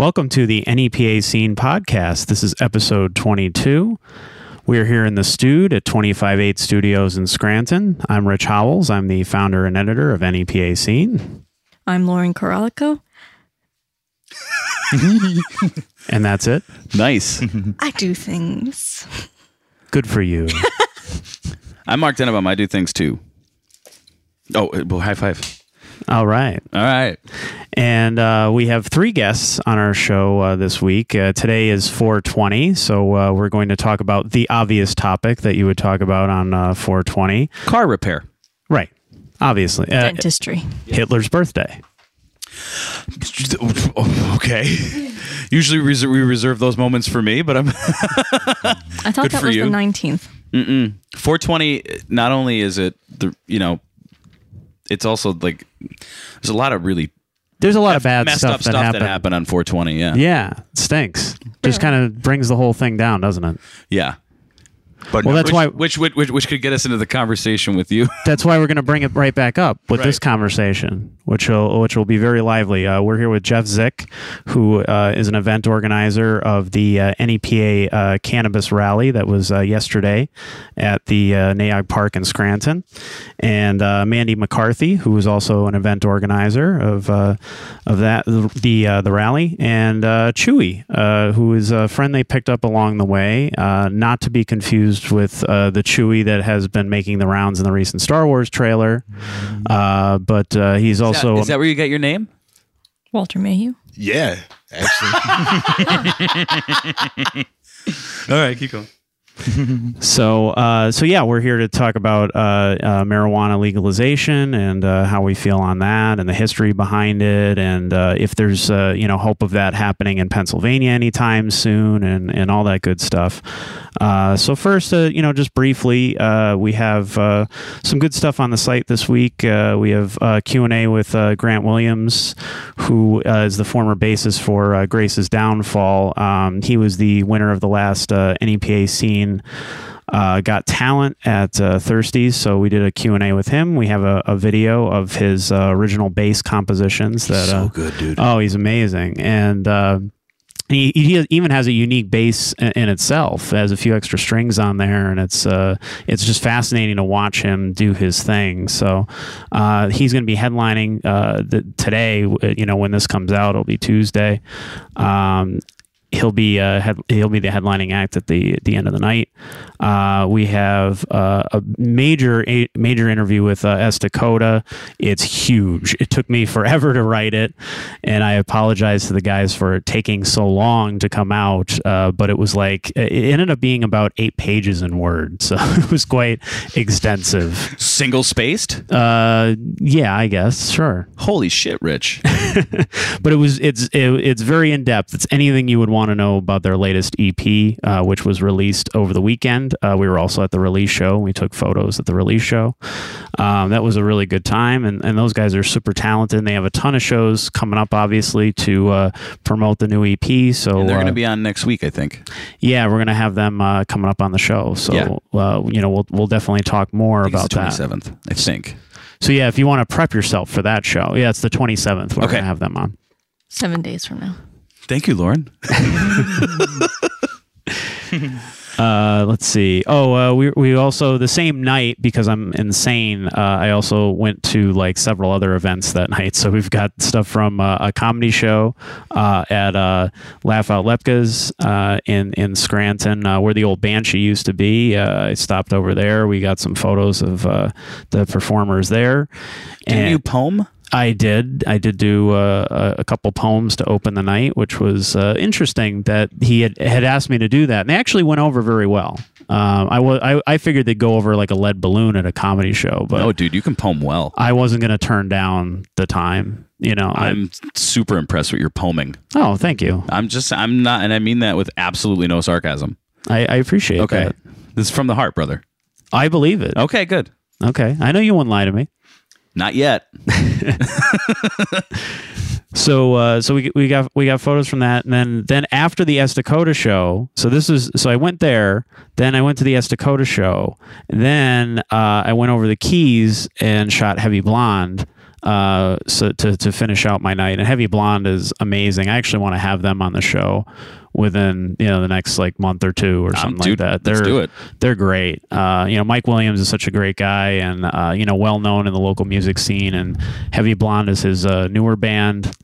Welcome to the NEPA Scene Podcast. This is episode 22. We're here in the Stude at 258 Studios in Scranton. I'm Rich Howells. I'm the founder and editor of NEPA Scene. I'm Lauren Coralico. And that's it. Nice. I do things. Good for you. I'm Mark Dennebaum. I do things too. Oh, well, high five. All right. All right. And uh, we have three guests on our show uh, this week. Uh, today is 420, so uh, we're going to talk about the obvious topic that you would talk about on uh, 420. Car repair. Right. Obviously. Uh, Dentistry. Hitler's birthday. Okay. Usually we reserve, those moments for me, but I'm I thought Good that for was you. the 19th. 420. Not only is it the you know, it's also like there's a lot of really There's a lot of bad messed stuff, up that stuff happened. that happened on 420. Yeah. Yeah, it stinks. Just kind of brings the whole thing down, doesn't it? Yeah. But Well, that's which, why which, which which which could get us into the conversation with you. that's why we're going to bring it right back up with this conversation, which will which will be very lively. Uh, we're here with Jeff Zick, who uh, is an event organizer of the uh, NEPA uh, cannabis rally that was uh, yesterday at the uh, Nay Aug Park in Scranton, and uh, Mandy McCarthy, who is also an event organizer of uh, of that the uh, the rally, and uh, Chewy, uh, who is a friend they picked up along the way, uh, not to be confused with uh, the Chewie that has been making the rounds in the recent Star Wars trailer, uh, but uh, he's also is that where you get your name? Walter Mayhew. yeah, actually, All right, keep going. So, uh, so yeah, we're here to talk about uh, uh, marijuana legalization and uh, how we feel on that, and the history behind it, and uh, if there's uh, you know hope of that happening in Pennsylvania anytime soon, and and all that good stuff. Uh, so first, uh, you know, just briefly, uh, we have uh, some good stuff on the site this week. Uh, we have uh, Q and A with uh, Grant Williams, who uh, is the former bassist for uh, Grace's Downfall. Um, he was the winner of the last uh, NEPA scene uh, got talent at uh, Thirsties, so we did a Q&A with him. We have a, a video of his uh, original bass compositions. That so uh, good, dude. Oh, he's amazing, and uh, he, he even has a unique bass in, itself. It has a few extra strings on there, and it's uh, it's just fascinating to watch him do his thing. So uh, he's going to be headlining uh, the, today. You know, when this comes out, it'll be Tuesday. Um, he'll be uh, head, he'll be the headlining act at the the end of the night. Uh, we have uh, a major a major interview with uh, S Dakota. It's huge. It took me forever to write it, and I apologize to the guys for taking so long to come out. Uh, but it was like it ended up being about eight pages in Word, so it was quite extensive. Single spaced. Uh, yeah, I guess sure Holy shit, Rich. but it was it's it, it's very in depth. It's anything you would want to know about their latest EP, uh, which was released over the weekend. Uh, we were also at the release show. We took photos at the release show. Um, that was a really good time, and and those guys are super talented. And they have a ton of shows coming up, obviously, to uh, promote the new EP. So And they're going uh, to be on next week, I think. yeah, we're gonna have them uh, coming up on the show. So Yeah. uh, you know we'll we'll definitely talk more about it's the that. 27th, I think. So yeah, if you want to prep yourself for that show, yeah, it's the twenty seventh. We're Okay. gonna have them on. Seven days from now. Thank you, Lauren. Uh, let's see. Oh, uh, we we also the same night because I'm insane. Uh, I also went to like several other events that night. So we've got stuff from uh, a comedy show uh, at uh, Laugh Out Lepka's uh, in in Scranton, uh, where the old Banshee used to be. Uh, I stopped over there. We got some photos of uh, the performers there. And- you poem? I did. I did do uh, a, couple poems to open the night, which was uh, interesting that he had, had asked me to do that. And they actually went over very well. Um, I, was, I, I figured they'd go over like a lead balloon at a comedy show, but Oh, dude, you can poem well. I wasn't going to turn down the time. You know, I, I'm super impressed with your poeming. oh, thank you. I'm just, I'm not, and I mean that with absolutely no sarcasm. I, I appreciate Okay. that. This is from the heart, brother. I believe it. Okay, good. Okay. I know you won't lie to me. Not yet. So uh, so we we got we got photos from that, and then then after the S Dakota show. So this is so I went there. Then I went to the S Dakota show. And then uh, I went over the Keys and shot Heavy Blonde. Uh, so to to finish out my night. And Heavy Blonde is amazing. I actually want to have them on the show within you know the next like month or two or something dude, like that. let's They're do it. they're great. Uh, you know, Mike Williams is such a great guy, and uh, you know, well known in the local music scene. And Heavy Blonde is his uh, newer band.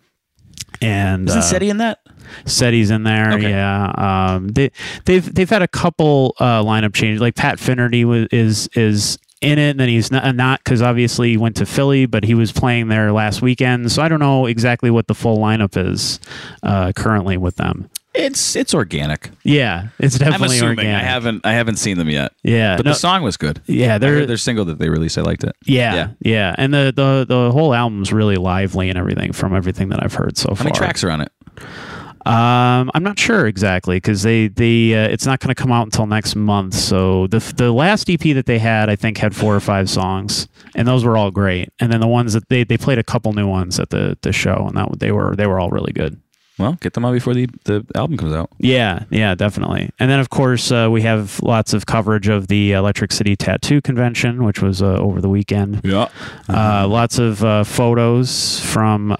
And Isn't uh, SETI in that? SETI's in there. Okay. Yeah. Um, they they've they've had a couple uh, lineup changes. Like Pat Finnerty was, is is in it, and then he's not not because obviously he went to Philly, but he was playing there last weekend. So I don't know exactly what the full lineup is uh, currently with them. It's it's organic. Yeah, it's I'm definitely assuming. organic. I haven't I haven't seen them yet. Yeah, But no- the song was good. yeah, I they're heard their single that they released. I liked it. Yeah, Yeah. yeah, and the, the the whole album's really lively and everything from everything that I've heard so far. How far. many tracks are on it? Um, I'm not sure exactly because they they uh, it's not going to come out until next month. So the the last EP that they had, I think, had four or five songs, and those were all great. And then the ones that they they played a couple new ones at the the show, and that they were they were all really good. Well, get them out before the the album comes out. Yeah, yeah, definitely. And then, of course, uh, we have lots of coverage of the Electric City Tattoo Convention, which was uh, over the weekend. Yeah. Uh, lots of uh, photos from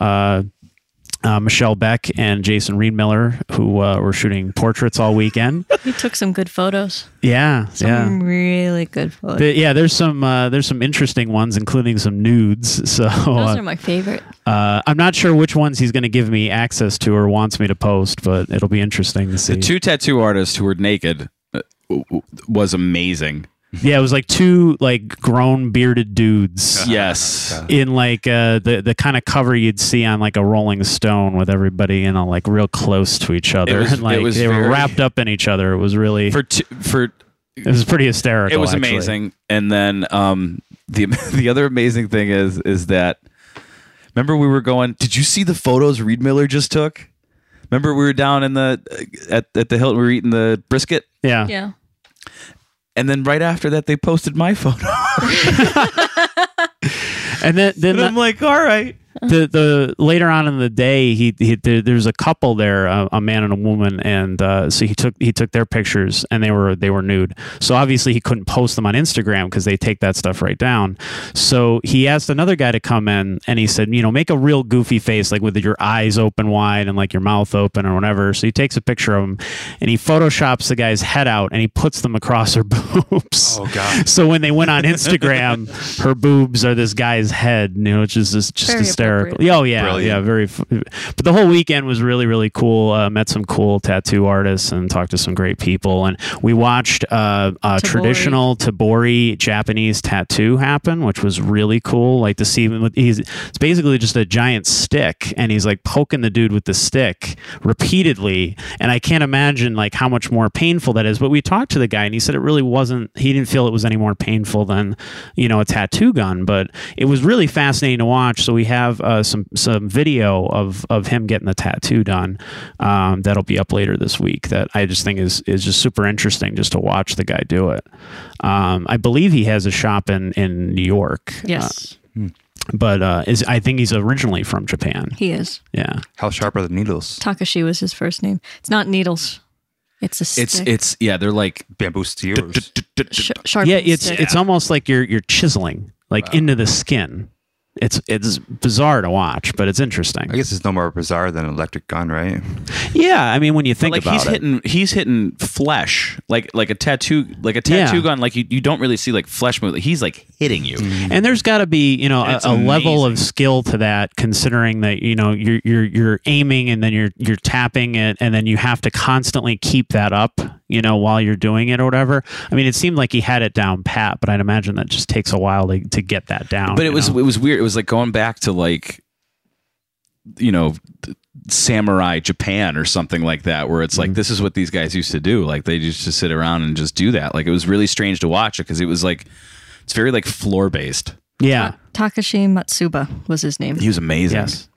uh, Michelle Beck and Jason Reed Miller, who uh, were shooting portraits all weekend. We took some good photos. Yeah, Some yeah. really good photos. The- yeah, there's some uh, there's some interesting ones, including some nudes. So Those uh, are my favorite. uh, I'm not sure which ones he's going to give me access to or wants me to post, but it'll be interesting to see. The two tattoo artists who were naked uh, w- w- was amazing. Yeah, it was like two like grown bearded dudes. Yes. in like uh, the the kind of cover you'd see on like a Rolling Stone with everybody you know like real close to each other was- and like it was they were very- wrapped up in each other. It was really For two, for it was pretty hysterical. it was actually. amazing. And then um the the other amazing thing is is that remember we were going. Did you see the photos Reed Miller just took? Remember we were down in the at at the Hilton. We were eating the brisket. Yeah. Yeah. And then right after that, they posted my photo. And then then and the, I'm like, all right. The the later on in the day he, he there, there's a couple there a, a man and a woman and uh, so he took he took their pictures and they were they were nude. So obviously he couldn't post them on Instagram because they take that stuff right down. So he asked another guy to come in and he said you know make a real goofy face like with your eyes open wide and like your mouth open or whatever. So he takes a picture of him and he photoshops the guy's head out and he puts them across her boobs. Oh, God. so when they went on Instagram her boobs are this guy's head you know which is just, just Very hysterical appropriate. oh yeah Brilliant. yeah very f- but the whole weekend was really really cool. Uh, met some cool tattoo artists and talked to some great people. And we watched uh, a Tebori. traditional tebori japanese tattoo happen which was really cool. Like to see him with he's it's basically just a giant stick and he's like poking the dude with the stick repeatedly. And i can't imagine like how much more painful that is. But we talked to the guy and he said it really wasn't he didn't feel it was any more painful than you know a tattoo gun. But it was really fascinating to watch. So we have uh, some some video of of him getting the tattoo done um, that'll be up later this week that i just think is is just super interesting just to watch the guy do it um, i believe he has a shop in in new york Yes, Uh, but uh, is i think he's originally from japan he is. yeah How sharp are the needles? Takashi was his first name. It's not needles. It's a stick. It's it's yeah. They're like Bamboo steers. Sh- sharp yeah it's stick. it's almost like you're you're chiseling like into the skin it's it's bizarre to watch but it's interesting I guess it's no more bizarre than an electric gun, right? yeah i mean when you think like about he's it hitting he's hitting flesh like like a tattoo like a tattoo Yeah. gun like you, you don't really see like flesh move. He's like hitting you. Mm-hmm. and there's got to be you know a, a level of skill to that considering that you know you're you're you're aiming and then you're you're tapping it and then you have to constantly keep that up you know while you're doing it or whatever i mean it seemed like he had it down pat but i'd imagine that just takes a while to, to get that down But it was know? it was weird. It was like going back to like you know samurai Japan or something like that where it's like mm-hmm. this is what these guys used to do. Like they used to sit around and just do that. Like it was really strange to watch it because it was like it's very like floor based. yeah Takashi Matsuba was his name. He was amazing. Yes.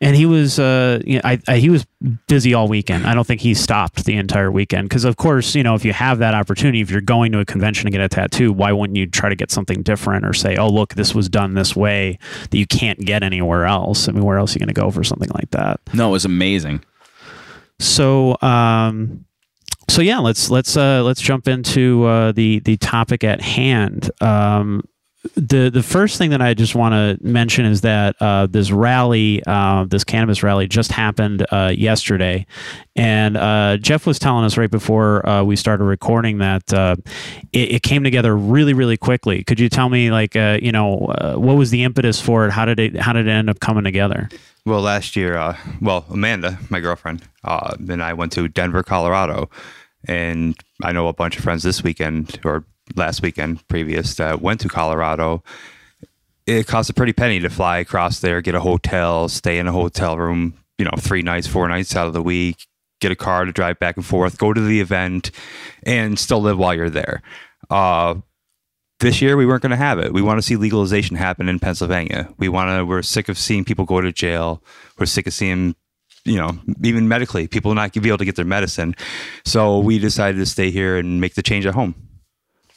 And he was, uh, you know, I, I, he was busy all weekend. I don't think he stopped the entire weekend because, of course, you know, if you have that opportunity, if you're going to a convention to get a tattoo, why wouldn't you try to get something different or say, oh, look, this was done this way that you can't get anywhere else? I mean, where else are you going to go for something like that? No, it was amazing. So, um, so yeah, let's let's uh, let's jump into uh, the the topic at hand. Um, the the first thing that I just want to mention is that uh, this rally, uh, this cannabis rally, just happened uh, yesterday, and uh, Jeff was telling us right before uh, we started recording that uh, it, it came together really, really quickly. Could you tell me, like, you know, what was the impetus for it? How did it How did it end up coming together? Well, last year, well, Amanda, my girlfriend, and I went to Denver, Colorado, and I know a bunch of friends this weekend or last weekend previous that went to Colorado. It costs a pretty penny to fly across there, get a hotel, stay in a hotel room, you know, three nights, four nights out of the week, get a car to drive back and forth, go to the event, and still live while you're there. Uh, this year we weren't going to have it. We want to see legalization happen in Pennsylvania. We want to. We're sick of seeing people go to jail. We're sick of seeing, you know, even medically, people not be able to get their medicine. So we decided to stay here and make the change at home.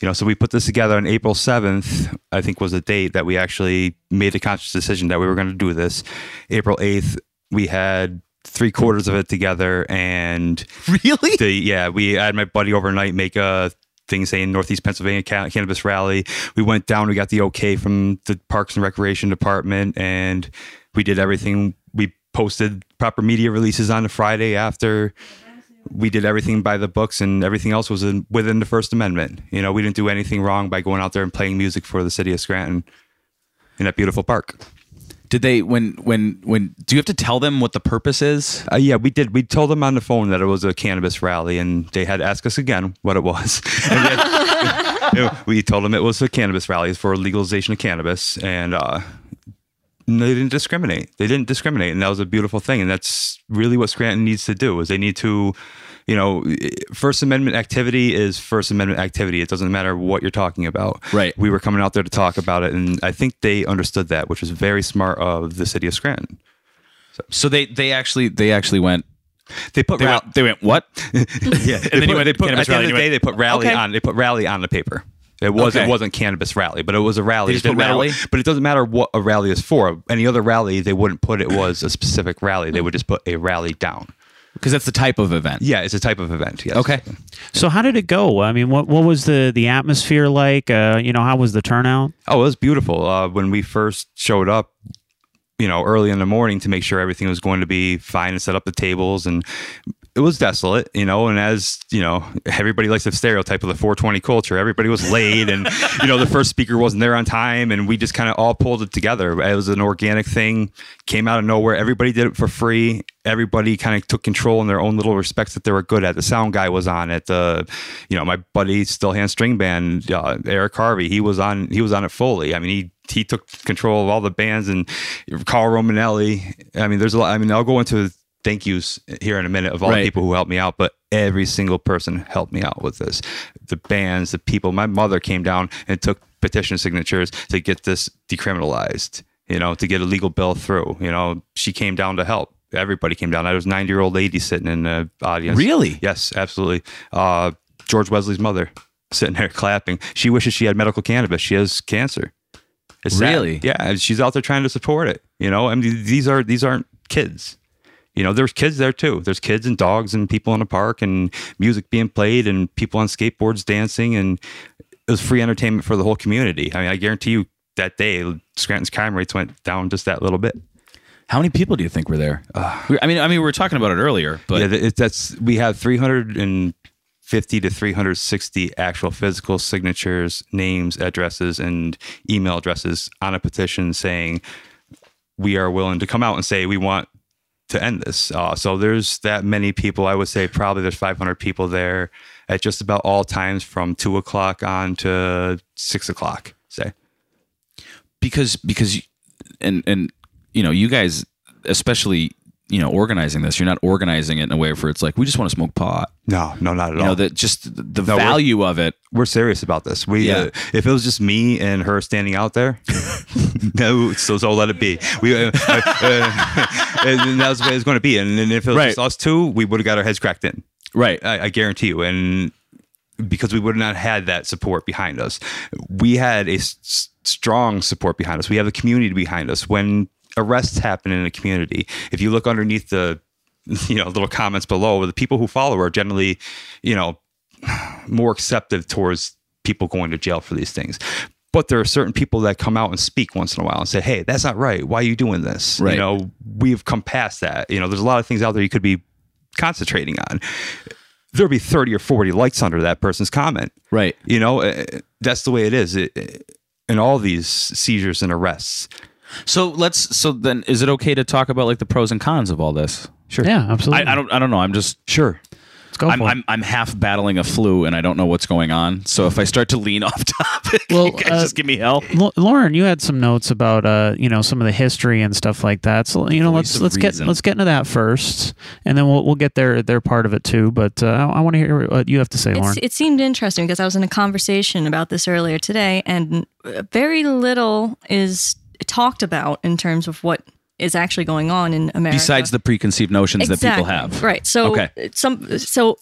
You know, so we put this together on April seventh. I think was the date that we actually made a conscious decision that we were going to do this. April eighth, we had three quarters of it together, and Really? the yeah, we had my buddy overnight make a thing saying Northeast Pennsylvania Ca- Cannabis Rally. We went down, we got the okay from the Parks and Recreation Department, and we did everything. We posted proper media releases on the Friday after. We did everything by the books, and everything else was in, within the First Amendment. You know, we didn't do anything wrong by going out there and playing music for the city of Scranton in that beautiful park. Did they when when when do you have to tell them what the purpose is? Uh, yeah, we did. We told them on the phone that it was a cannabis rally, and they had to ask us again what it was. We, we told them it was a cannabis rally for legalization of cannabis, and uh, they didn't discriminate. They didn't discriminate, and that was a beautiful thing. And that's really what Scranton needs to do: is they need to, you know, First Amendment activity is First Amendment activity. It doesn't matter what you're talking about. Right. We were coming out there to talk about it, and I think they understood that, which was very smart of the city of Scranton. So they they actually they actually went They put they ra- went they went what? yeah, then they you put, they put at the end of the day they put rally Okay. on they put rally on the paper. It was Okay. it wasn't cannabis rally, but it was a rally. They just It put rally? what- but it doesn't matter what a rally is for. Any other rally, they wouldn't put it was a specific rally. They would just put a rally down. Because that's the type of event. Yeah, it's a type of event. Yes. Okay. So how did it go? I mean, what what was the the atmosphere like? Uh, you know, how was the turnout? Oh, it was beautiful. Uh, when we first showed up, you know, early in the morning to make sure everything was going to be fine and set up the tables and it was desolate, you know, and as, you know, everybody likes the stereotype of the 420 culture. Everybody was late and, you know, the first speaker wasn't there on time and we just kind of all pulled it together. It was an organic thing, came out of nowhere. Everybody did it for free. Everybody kind of took control in their own little respects that they were good at. The sound guy was on it. The, you know, my buddy Still Hand String Band, uh, Eric Harvey, he was on, he was on it fully. I mean, he, he took control of all the bands and Carl Romanelli. I mean, there's a lot. I mean, I'll go into thank yous here in a minute of all Right. the people who helped me out, but every single person helped me out with this. The bands, the people. My mother came down and took petition signatures to get this decriminalized. You know, to get a legal bill through. You know, she came down to help. Everybody came down. I was ninety year old lady sitting in the audience. Really? Yes, absolutely. Uh, George Wesley's mother sitting there clapping. She wishes she had medical cannabis. She has cancer. It's sad. Really? Yeah, she's out there trying to support it. You know, I mean, these are these aren't kids. You know, there's kids there too. There's kids and dogs and people in the park and music being played and people on skateboards dancing and it was free entertainment for the whole community. I mean, I guarantee you that day Scranton's crime rates went down just that little bit. How many people do you think were there? We- I mean, I mean, we were talking about it earlier, but yeah, it, that's we have 350 to 360 actual physical signatures, names, addresses, and email addresses on a petition saying we are willing to come out and say we want to end this. Uh, so there's that many people. I would say probably there's 500 people there at just about all times from two o'clock on to six o'clock. Say. because because and and you know you guys especially you know organizing this you're not organizing it in a way where it's like we just want to smoke pot No, no, not at you all. know that just the, No, value of it we're serious about this. We, Yeah. uh, if it was just me and her standing out there, no, so so let it be. We, uh, uh, uh, and that's the way it's going to be. And, and if it was Right. just us two, we would have got our heads cracked in. right I, I guarantee you. And because we would not have had that support behind us, we had a s- strong support behind us. We have a community behind us. When arrests happen in a community, if you look underneath the you know little comments below, the people who follow are generally, you know, more acceptive towards people going to jail for these things. But there are certain people that come out and speak once in a while and say, "Hey, that's not right. Why are you doing this?" Right. You know, we've come past that. You know, there's a lot of things out there you could be concentrating on. There'll be 30 or 40 likes under that person's comment. Right. You know, uh, that's the way it is. It, it- in all these seizures and arrests. So let's. So then, is it okay to talk about like the pros and cons of all this? Sure. Yeah, absolutely. I, I don't. I don't know. I'm just. Sure. Let's go I'm, for it. I'm I'm half battling a flu and I don't know what's going on. So if I start to lean off topic, Well, you guys uh, just give me hell. L- Lauren, you had some notes about uh, you know, some of the history and stuff like that. So you know, Voice let's let's reason. get let's get into that first, and then we'll we'll get their their part of it too. But uh, I, I want to hear what you have to say, Lauren. It seemed interesting because I was in a conversation about this earlier today, and very little is talked about in terms of what is actually going on in America. Besides the preconceived notions that people have. Right. So Okay. some so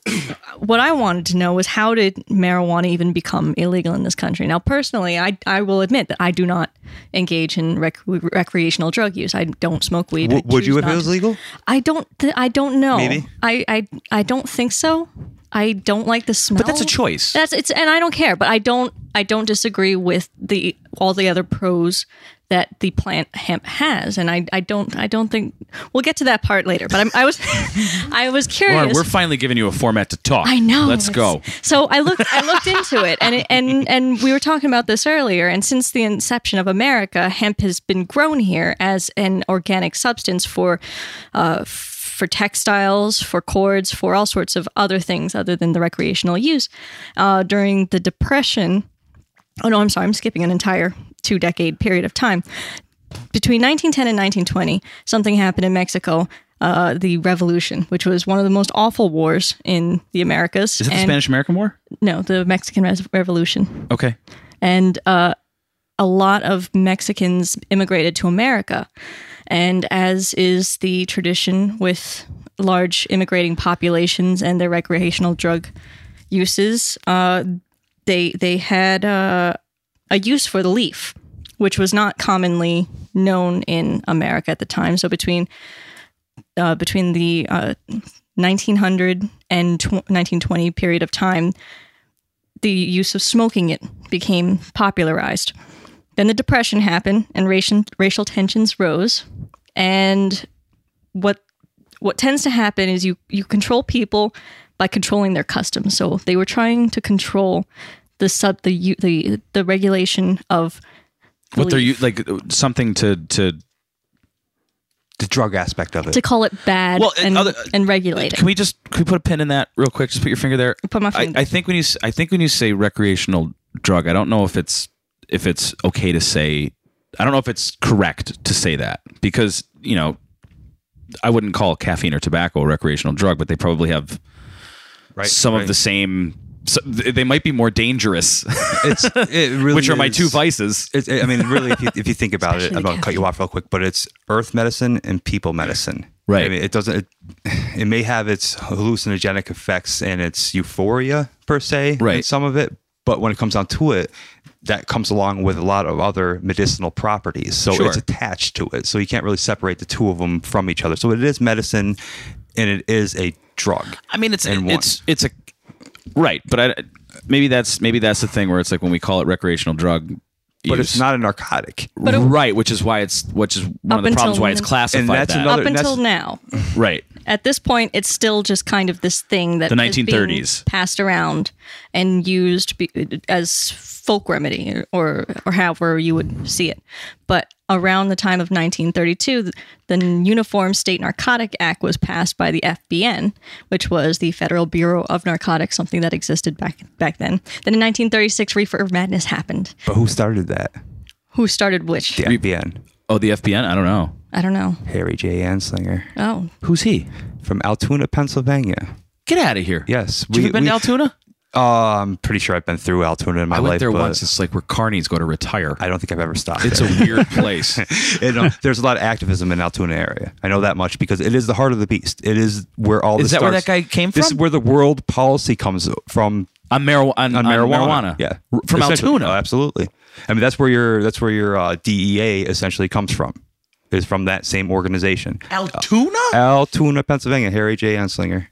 what I wanted to know was how did marijuana even become illegal in this country? Now personally, I I will admit that I do not engage in rec- recreational drug use. I don't smoke weed. I W- would you if it was legal? I don't th- I don't know. Maybe. I I I don't think so. I don't like the smell. But that's a choice. That's it's and I don't care, but I don't I don't disagree with the all the other pros that the plant hemp has, and I I don't I don't think we'll get to that part later. But I'm, I was I was curious. Lauren, we're finally giving you a format to talk. I know. Let's go. So I looked I looked into it and it, and and we were talking about this earlier and since the inception of America, hemp has been grown here as an organic substance for uh for textiles, for cords, for all sorts of other things other than the recreational use. Uh, during the Depression, oh no, I'm sorry, I'm skipping an entire two decade period of time. Between 1910 and 1920, something happened in Mexico, uh, the Revolution, which was one of the most awful wars in the Americas. Is it the Spanish American War? No, the Mexican Res- Revolution. Okay. And uh, a lot of Mexicans immigrated to America. And as is the tradition with large immigrating populations and their recreational drug uses, uh, they they had uh, a use for the leaf, which was not commonly known in America at the time. So between uh, between the uh, 1900 and tw- 1920 period of time, the use of smoking it became popularized. Then the depression happened, and racial racial tensions rose. And what what tends to happen is you you control people by controlling their customs. So they were trying to control the sub the u- the the regulation of What they're belief. u- like something to to The drug aspect of it. to call it bad Well, and and, other- and regulate it. Can we just can we put a pin in that real quick? Just put your finger there. Put my I, finger. I think when you I think when you say recreational drug, I don't know if it's if it's okay to say. I don't know if it's correct to say that because you know I wouldn't call caffeine or tobacco a recreational drug, but they probably have right. some right. of the same. So they might be more dangerous, It's it really which are my two vices. It's, I mean, really, if you, if you think about it, I'm going to cut you off real quick, but it's earth medicine and people medicine. Right. I mean, it doesn't. It, it may have its hallucinogenic effects and its euphoria per se, in Right. some of it, but when it comes down to it, that comes along with a lot of other medicinal properties. So Sure. it's attached to it. So you can't really separate the two of them from each other. So it is medicine, and it is a drug. I mean, it's in it's it's a right, but I, maybe that's maybe that's the thing where it's like when we call it recreational drug, But use, it's not a narcotic. But it- right, which is why it's which is one of the Up problems why it's then- classified And that's that. another- Up until that's- now, right. At this point, it's still just kind of this thing that The is being 1930s. passed around and used be, as folk remedy or or however you would see it. But around the time of 1932, the, the Uniform State Narcotic Act was passed by the FBN, which was the Federal Bureau of Narcotics, something that existed back back then. Then in 1936, Reefer Madness happened. But who started that? Who started which? The FBN. Oh, the FBN. I don't know I don't know. Harry J. Anslinger Oh, who's he. from Altoona, Pennsylvania. Get out of here. Yes, you ever been to Altoona? Uh, I'm pretty sure I've been through Altoona in my I went life. there but once. It's like where carnies go to retire. I don't think I've ever stopped. It's a there. weird place. You know, there's a lot of activism in Altoona area. I know that much because it is the heart of the beast. It is where all this Is this that where starts. that guy came from? This from? is where the world policy comes from on, marijuana. on, on on marijuana. Yeah, from Essentially. Altoona. Oh, absolutely. I mean, that's where your that's where your uh, DEA essentially comes from. Is from that same organization. Altoona. Altoona, Pennsylvania. Harry J. Anslinger.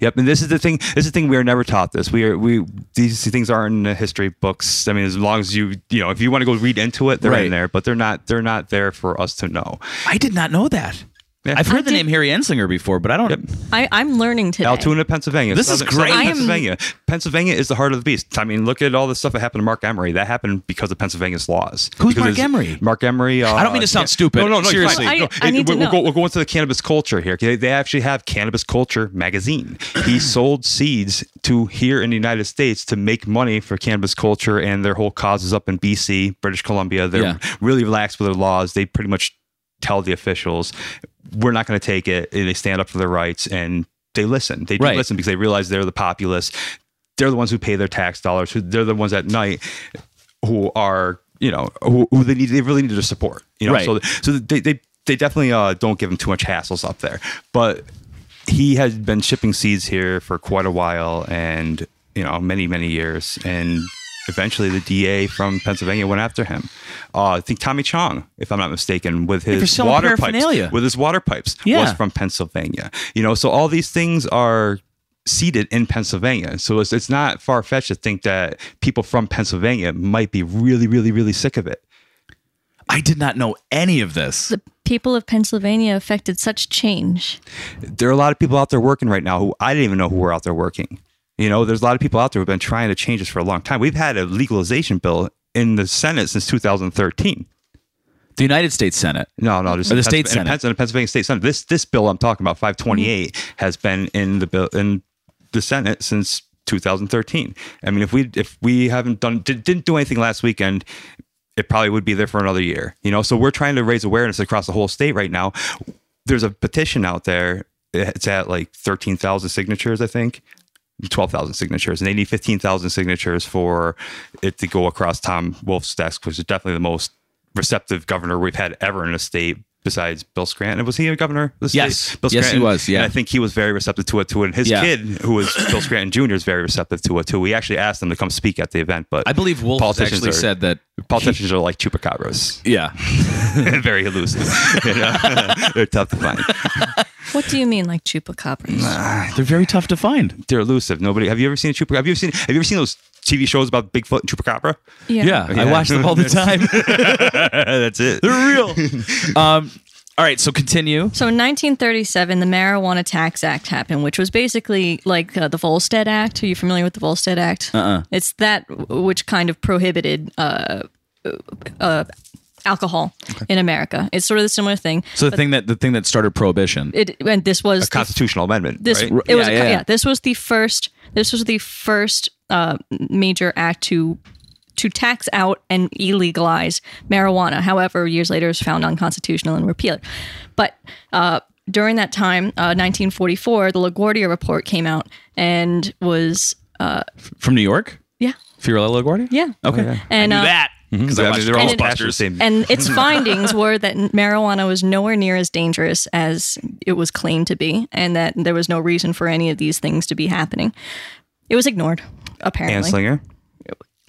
Yep, and this is the thing. This is the thing. We are never taught this. We are we these things aren't in the history books. I mean, as long as you you know, if you want to go read into it, they're Right. in there, but they're not they're not there for us to know. I did not know that. Yeah. I've heard I the did- name Harry Anslinger before, but I don't. I, I'm learning today. Altoona, Pennsylvania. This is great. Southern I am- Pennsylvania. Pennsylvania is the heart of the beast. I mean, look at all the stuff that happened to Marc Emery. That happened because of Pennsylvania's laws. Who's Because Marc it's- Emery? Marc Emery. Uh, I don't mean to sound yeah. stupid. No, no, no. Seriously. fine. I- No, I need to we'll, know. Go, we'll go into the cannabis culture here. They, they actually have Cannabis Culture magazine. He sold seeds to here in the United States to make money for cannabis culture, and their whole cause is up in BC, British Columbia. They're Yeah. really relaxed with their laws. They pretty much tell the officials, "We're not going to take it." And they stand up for their rights, and they listen. They do Right. listen because they realize they're the populace. They're the ones who pay their tax dollars. Who they're the ones at night who are you know who, who they need. They really need to support. You know, Right. so so they they they definitely uh, don't give him too much hassles up there, but. He has been shipping seeds here for quite a while, and you know, many many years, and eventually the DA from Pennsylvania went after him. Uh, I think Tommy Chong, if I'm not mistaken, with his water pipes, with his water pipes, Yeah. was from Pennsylvania. You know, so all these things are seated in Pennsylvania. So it's, it's not far fetched to think that people from Pennsylvania might be really, really, really sick of it. I did not know any of this. the people of Pennsylvania affected such change. There are a lot of people out there working right now who I didn't even know who were out there working. You know, there's a lot of people out there who've been trying to change this for a long time. We've had a legalization bill in the Senate since 2013. The United States Senate. No, no, just Or the in state Senate. in the Pennsylvania State Senate. This this bill I'm talking about, 528, has been in the bill in the Senate since 2013. I mean, if we if we haven't done did, didn't do anything last weekend, it probably would be there for another year. You know, so we're trying to raise awareness across the whole state right now. There's a petition out there. It's at like 13,000 signatures, I think. 12,000 signatures, and they need 15,000 signatures for it to go across Tom Wolf's desk, which is definitely the most receptive governor we've had ever in a state besides Bill Scranton. Was he a governor? of the state? Yes. Bill Yes, he Scranton. was, yeah. And I think he was very receptive to it too. And his Yeah. kid, who was Bill Scranton Jr., is very receptive to it too. We actually asked him to come speak at the event, but I believe Wolf Politicians actually are- said that. politicians are like chupacabras, Yeah. very elusive. Know? They're tough to find. What do you mean, like chupacabras? They're very tough to find. They're elusive. Nobody. Have you ever seen a chupacabra? Have you ever seen? Have you ever seen those TV shows about Bigfoot and chupacabra? Yeah. I Yeah. watch them all the time. That's it. They're real. Um, all right. So continue. So in 1937, the Marijuana Tax Act happened, which was basically like uh, the Volstead Act. Are you familiar with the Volstead Act? Uh-uh. It's that which kind of prohibited uh, uh, alcohol in America. It's sort of the similar thing. So the thing that the thing that started prohibition. It and this was the Constitutional amendment. this right? it was Yeah, a, yeah. yeah. this was the first this was the first uh, major act to to tax out and illegalize marijuana however years later it was found unconstitutional and repealed but uh, during that time uh, 1944 the LaGuardia report came out and was uh, From New York? yeah Fiorello LaGuardia? yeah Okay. and I knew uh, that. Because I I they're all And it- attached to the Ghostbusters. same. and its findings were that marijuana was nowhere near as dangerous as it was claimed to be, and that there was no reason for any of these things to be happening. It was ignored, apparently. Anslinger,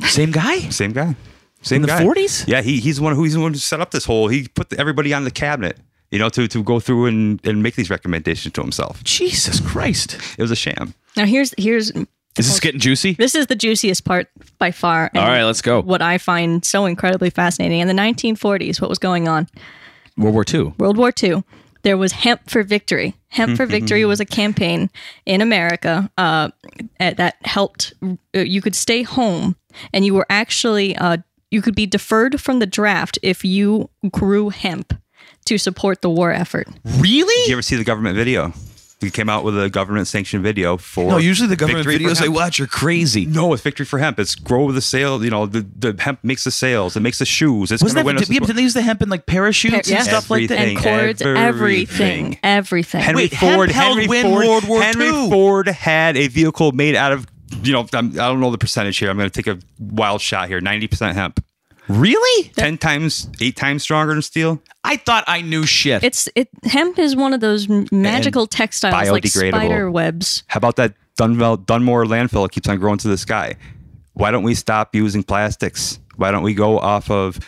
Same guy? same guy, same In the 40s? Yeah, he, he's the one who he's the one who set up this whole. He put everybody on the cabinet, you know, to to go through and, and make these recommendations to himself. Jesus Christ. It was a sham. Now here's here's Is this getting juicy? this is the juiciest part by far. and All right, let's go. What I find so incredibly fascinating in the 1940s, what was going on? World War II. World War II, there was Hemp for Victory. Hemp for Victory was a campaign in America uh, uh, that helped. Uh, you could stay home, and you were actually uh, you could be deferred from the draft if you grew hemp to support the war effort. Really? Did you ever see the government video? He came out with a government sanctioned video for. No, usually the government videos I hemp. watch are crazy. No, it's victory for hemp. It's grow the sale. You know, the, the hemp makes the sales. It makes the shoes. It's Wasn't going that to win us. yeah, but didn't they use the hemp in like parachutes Yeah. and stuff like that? And cords, everything. everything, everything. Henry Wait, hemp Ford. Henry win Ford. World War Henry II. Ford had a vehicle made out of. You know, I'm, I don't know the percentage here. I'm going to take a wild shot here. Ninety percent hemp. Really? Ten times, eight times stronger than steel. I thought I knew shit. It's it. Hemp is one of those m- magical textiles like biodegradable. spider webs. How about that Dunwell, Dunmore landfill? It keeps on growing to the sky. Why don't we stop using plastics? Why don't we go off of Can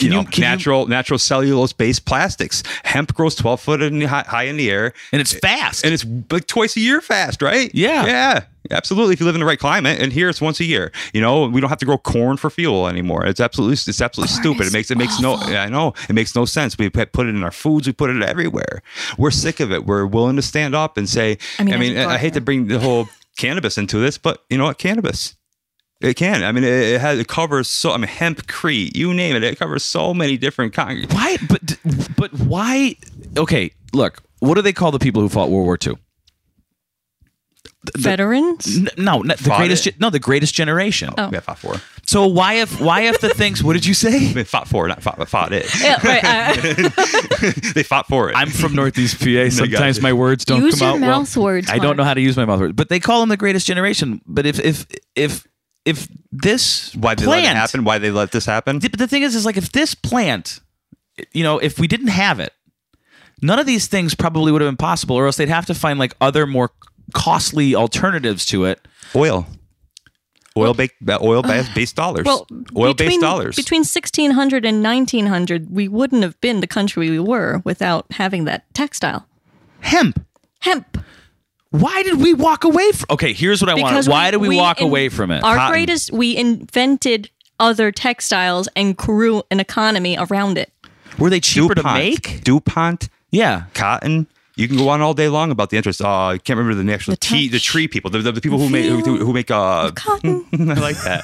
you you- know, can you- natural natural cellulose based plastics. Hemp grows 12 foot in the, high, high in the air, and it's fast. and it's like twice a year fast, right? Yeah. yeah, absolutely. If you live in the right climate, and here it's once a year. You know, we don't have to grow corn for fuel anymore. It's absolutely it's absolutely stupid. It makes it makes no. I know it makes no sense. We put it in our foods. We put it everywhere. We're sick of it. We're willing to stand up and say. I I mean, I, as a I hate to bring the whole cannabis into this, but you know what? Cannabis. It can. I mean, it, it has it covers so. I mean, hempcrete, you name it. It covers so many different kinds. why? But but why? Okay, look. What do they call the people who fought World War II? Veterans? N- No, not the Fought greatest. it? Ge- no, the greatest generation. Oh. Yeah, fought for. So why if why if the things? What did you say? I mean, fought for, not fought, but fought it. Yeah, right. uh, they fought for it. I'm from Northeast PA. Sometimes my words don't Use come your out well. mouth words, I don't know how to use my mouth words, but they call them the greatest generation. But if if if if this why they plant, let it happen? Why they let this happen? But the thing is, is like if this plant, you know, if we didn't have it, none of these things probably would have been possible, or else they'd have to find like other more costly alternatives to it. Oil, oil baked, oil based based dollars. well, oil based dollars. Between 1600 and 1900, we wouldn't have been the country we were without having that textile. Hemp. Hemp. Why did we walk away from? Okay, here's what I want. Why did we, walk in- away from it? Our Cotton. greatest, we invented other textiles and grew an economy around it. Were they cheaper to make? DuPont, Yeah. cotton. You can go on all day long about the interest. Uh, I can't remember the actual The tea, the tree people, the, the, the people who make who, who make. Uh, Cotton. I like that.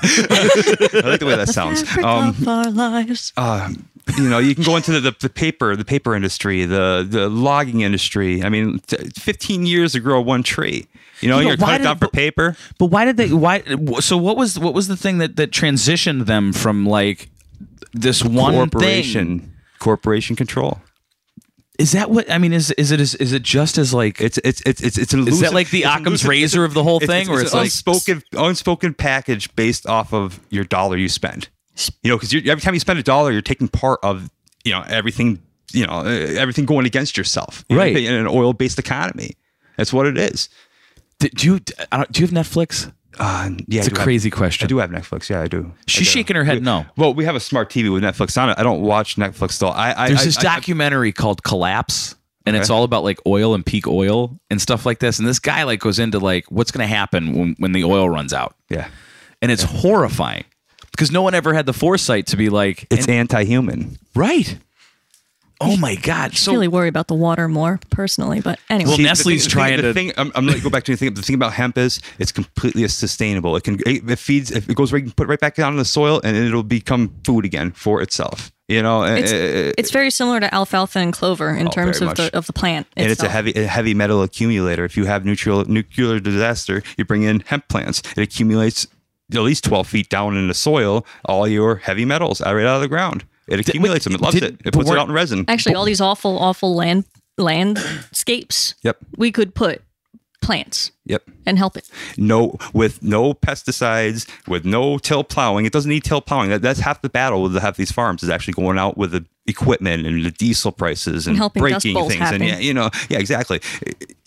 I like the way that sounds. Um, of our lives. uh, you know, you can go into the, the, the paper, the paper industry, the the logging industry. I mean, t- 15 years to grow one tree. You know, You know, you're why cut down for paper. But why did they? Why? So what was what was the thing that that transitioned them from like this one corporation, thing? corporation control. Is that what I mean? Is is it is, is it just as like It's it's it's it's it's an Is that like the Occam's elusive- razor of the whole thing, where it's an like- unspoken unspoken package based off of your dollar you spend. You know, because every time you spend a dollar, you're taking part of you know everything. You know, everything going against yourself. You know, Right. in an oil based economy. That's what it is. do you do you have Netflix? Uh, yeah, It's I a do have- crazy question. I do have Netflix. Yeah, I do. I She's do. shaking her head no. Well, we have a smart TV with Netflix on it. I don't watch Netflix though. I, I There's I- this I- documentary called Collapse, and it's all about like oil and peak oil and stuff like this. And this guy like goes into like what's going to happen when when the oil runs out, yeah, and it's horrifying because no one ever had the foresight to be like, it's anti-human. right. Oh my god! I So really worry about the water more personally, but anyway. Well, See, the Nestle's thing- the trying thing, to- The thing, I'm, I'm going to go back to the thing. The thing about hemp is it's completely sustainable. It can it, it feeds. It goes right, put right back down in the soil, and it'll become food again for itself. You know, uh, it's, uh, uh, it's very similar to alfalfa and clover in Oh, terms of much. the of the plant. and it's a heavy a heavy metal accumulator. If you have nuclear nuclear disaster, you bring in hemp plants. It accumulates at least 12 feet down in the soil all your heavy metals out right out of the ground. It accumulates them. It loves did- it. It puts it out in resin. Actually, all these awful, awful land landscapes. Yep. We could put plants Yep. and help it. no with no pesticides with no till plowing it doesn't need till plowing that, that's half the battle with half these farms is actually going out with the equipment and the diesel prices and, And breaking Bowls things and yeah you know yeah exactly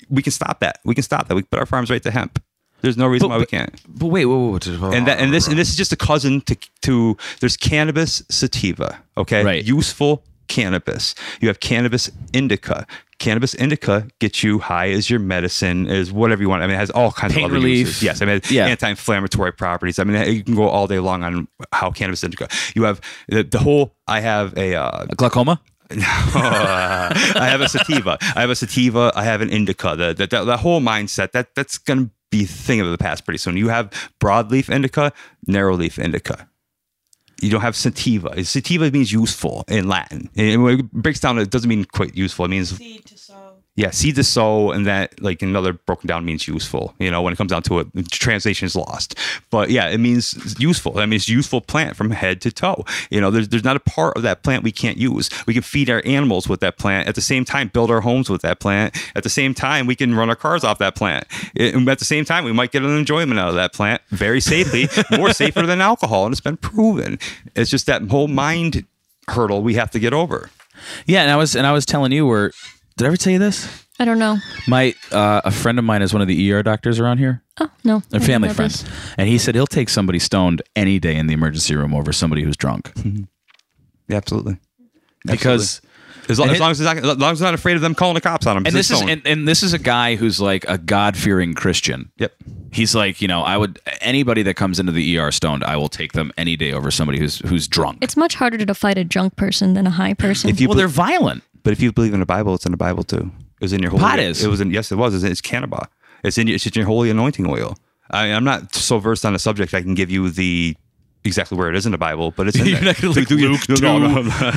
we can stop that we can stop that we can put our farms right to hemp there's no reason why we can't but wait, wait, wait, wait. and that and this and this is just a cousin to to there's cannabis sativa okay Right. useful cannabis you have cannabis indica cannabis indica gets you high as your medicine is whatever you want i mean it has all kinds Pain of other relief. uses. yes i mean Yeah. anti-inflammatory properties i mean you can go all day long on how cannabis indica you have the, the whole i have a uh, glaucoma. I have a sativa. I have a sativa. I have an indica. The, the, the, the whole mindset that that's going to be thing of the past pretty soon. You have broadleaf indica, narrowleaf indica. You don't have sativa. Sativa means useful in Latin. It breaks down, it doesn't mean quite useful. It means seed to and that like another broken down means useful. You know, when it comes down to it, translation is lost. But yeah, it means useful. That means useful plant from head to toe. You know, there's there's not a part of that plant we can't use. We can feed our animals with that plant. At the same time, build our homes with that plant. At the same time, we can run our cars off that plant. And at the same time, we might get an enjoyment out of that plant very safely, more safer than alcohol, and it's been proven. It's just that whole mind hurdle we have to get over. Yeah, and I was and I was telling you where. Did I ever tell you this? I don't know. My uh, a friend of mine is one of the ER doctors around here. Oh no, I A didn't family know friend, this. and he said he'll take somebody stoned any day in the emergency room over somebody who's drunk. Yeah, absolutely. because As long, And as, long as, he's not, as long as he's not afraid of them calling the cops on him. and 'cause this is and, and this is a guy who's like a God fearing Christian. yep. He's like, you know, I would anybody that comes into the ER stoned, I will take them any day over somebody who's who's drunk. It's much harder to fight a drunk person than a high person. If you well, they're violent. But if you believe in the Bible, it's in the Bible too. It was in your holy. Pot is. It was in. Yes, it was. It's, it's cannabis. It's in. your- It's in your holy anointing oil. I, I'm not so versed on the subject. I can give you the exactly where it is in the Bible, but it's in You're there. not gonna Do- like do your- no, no, no.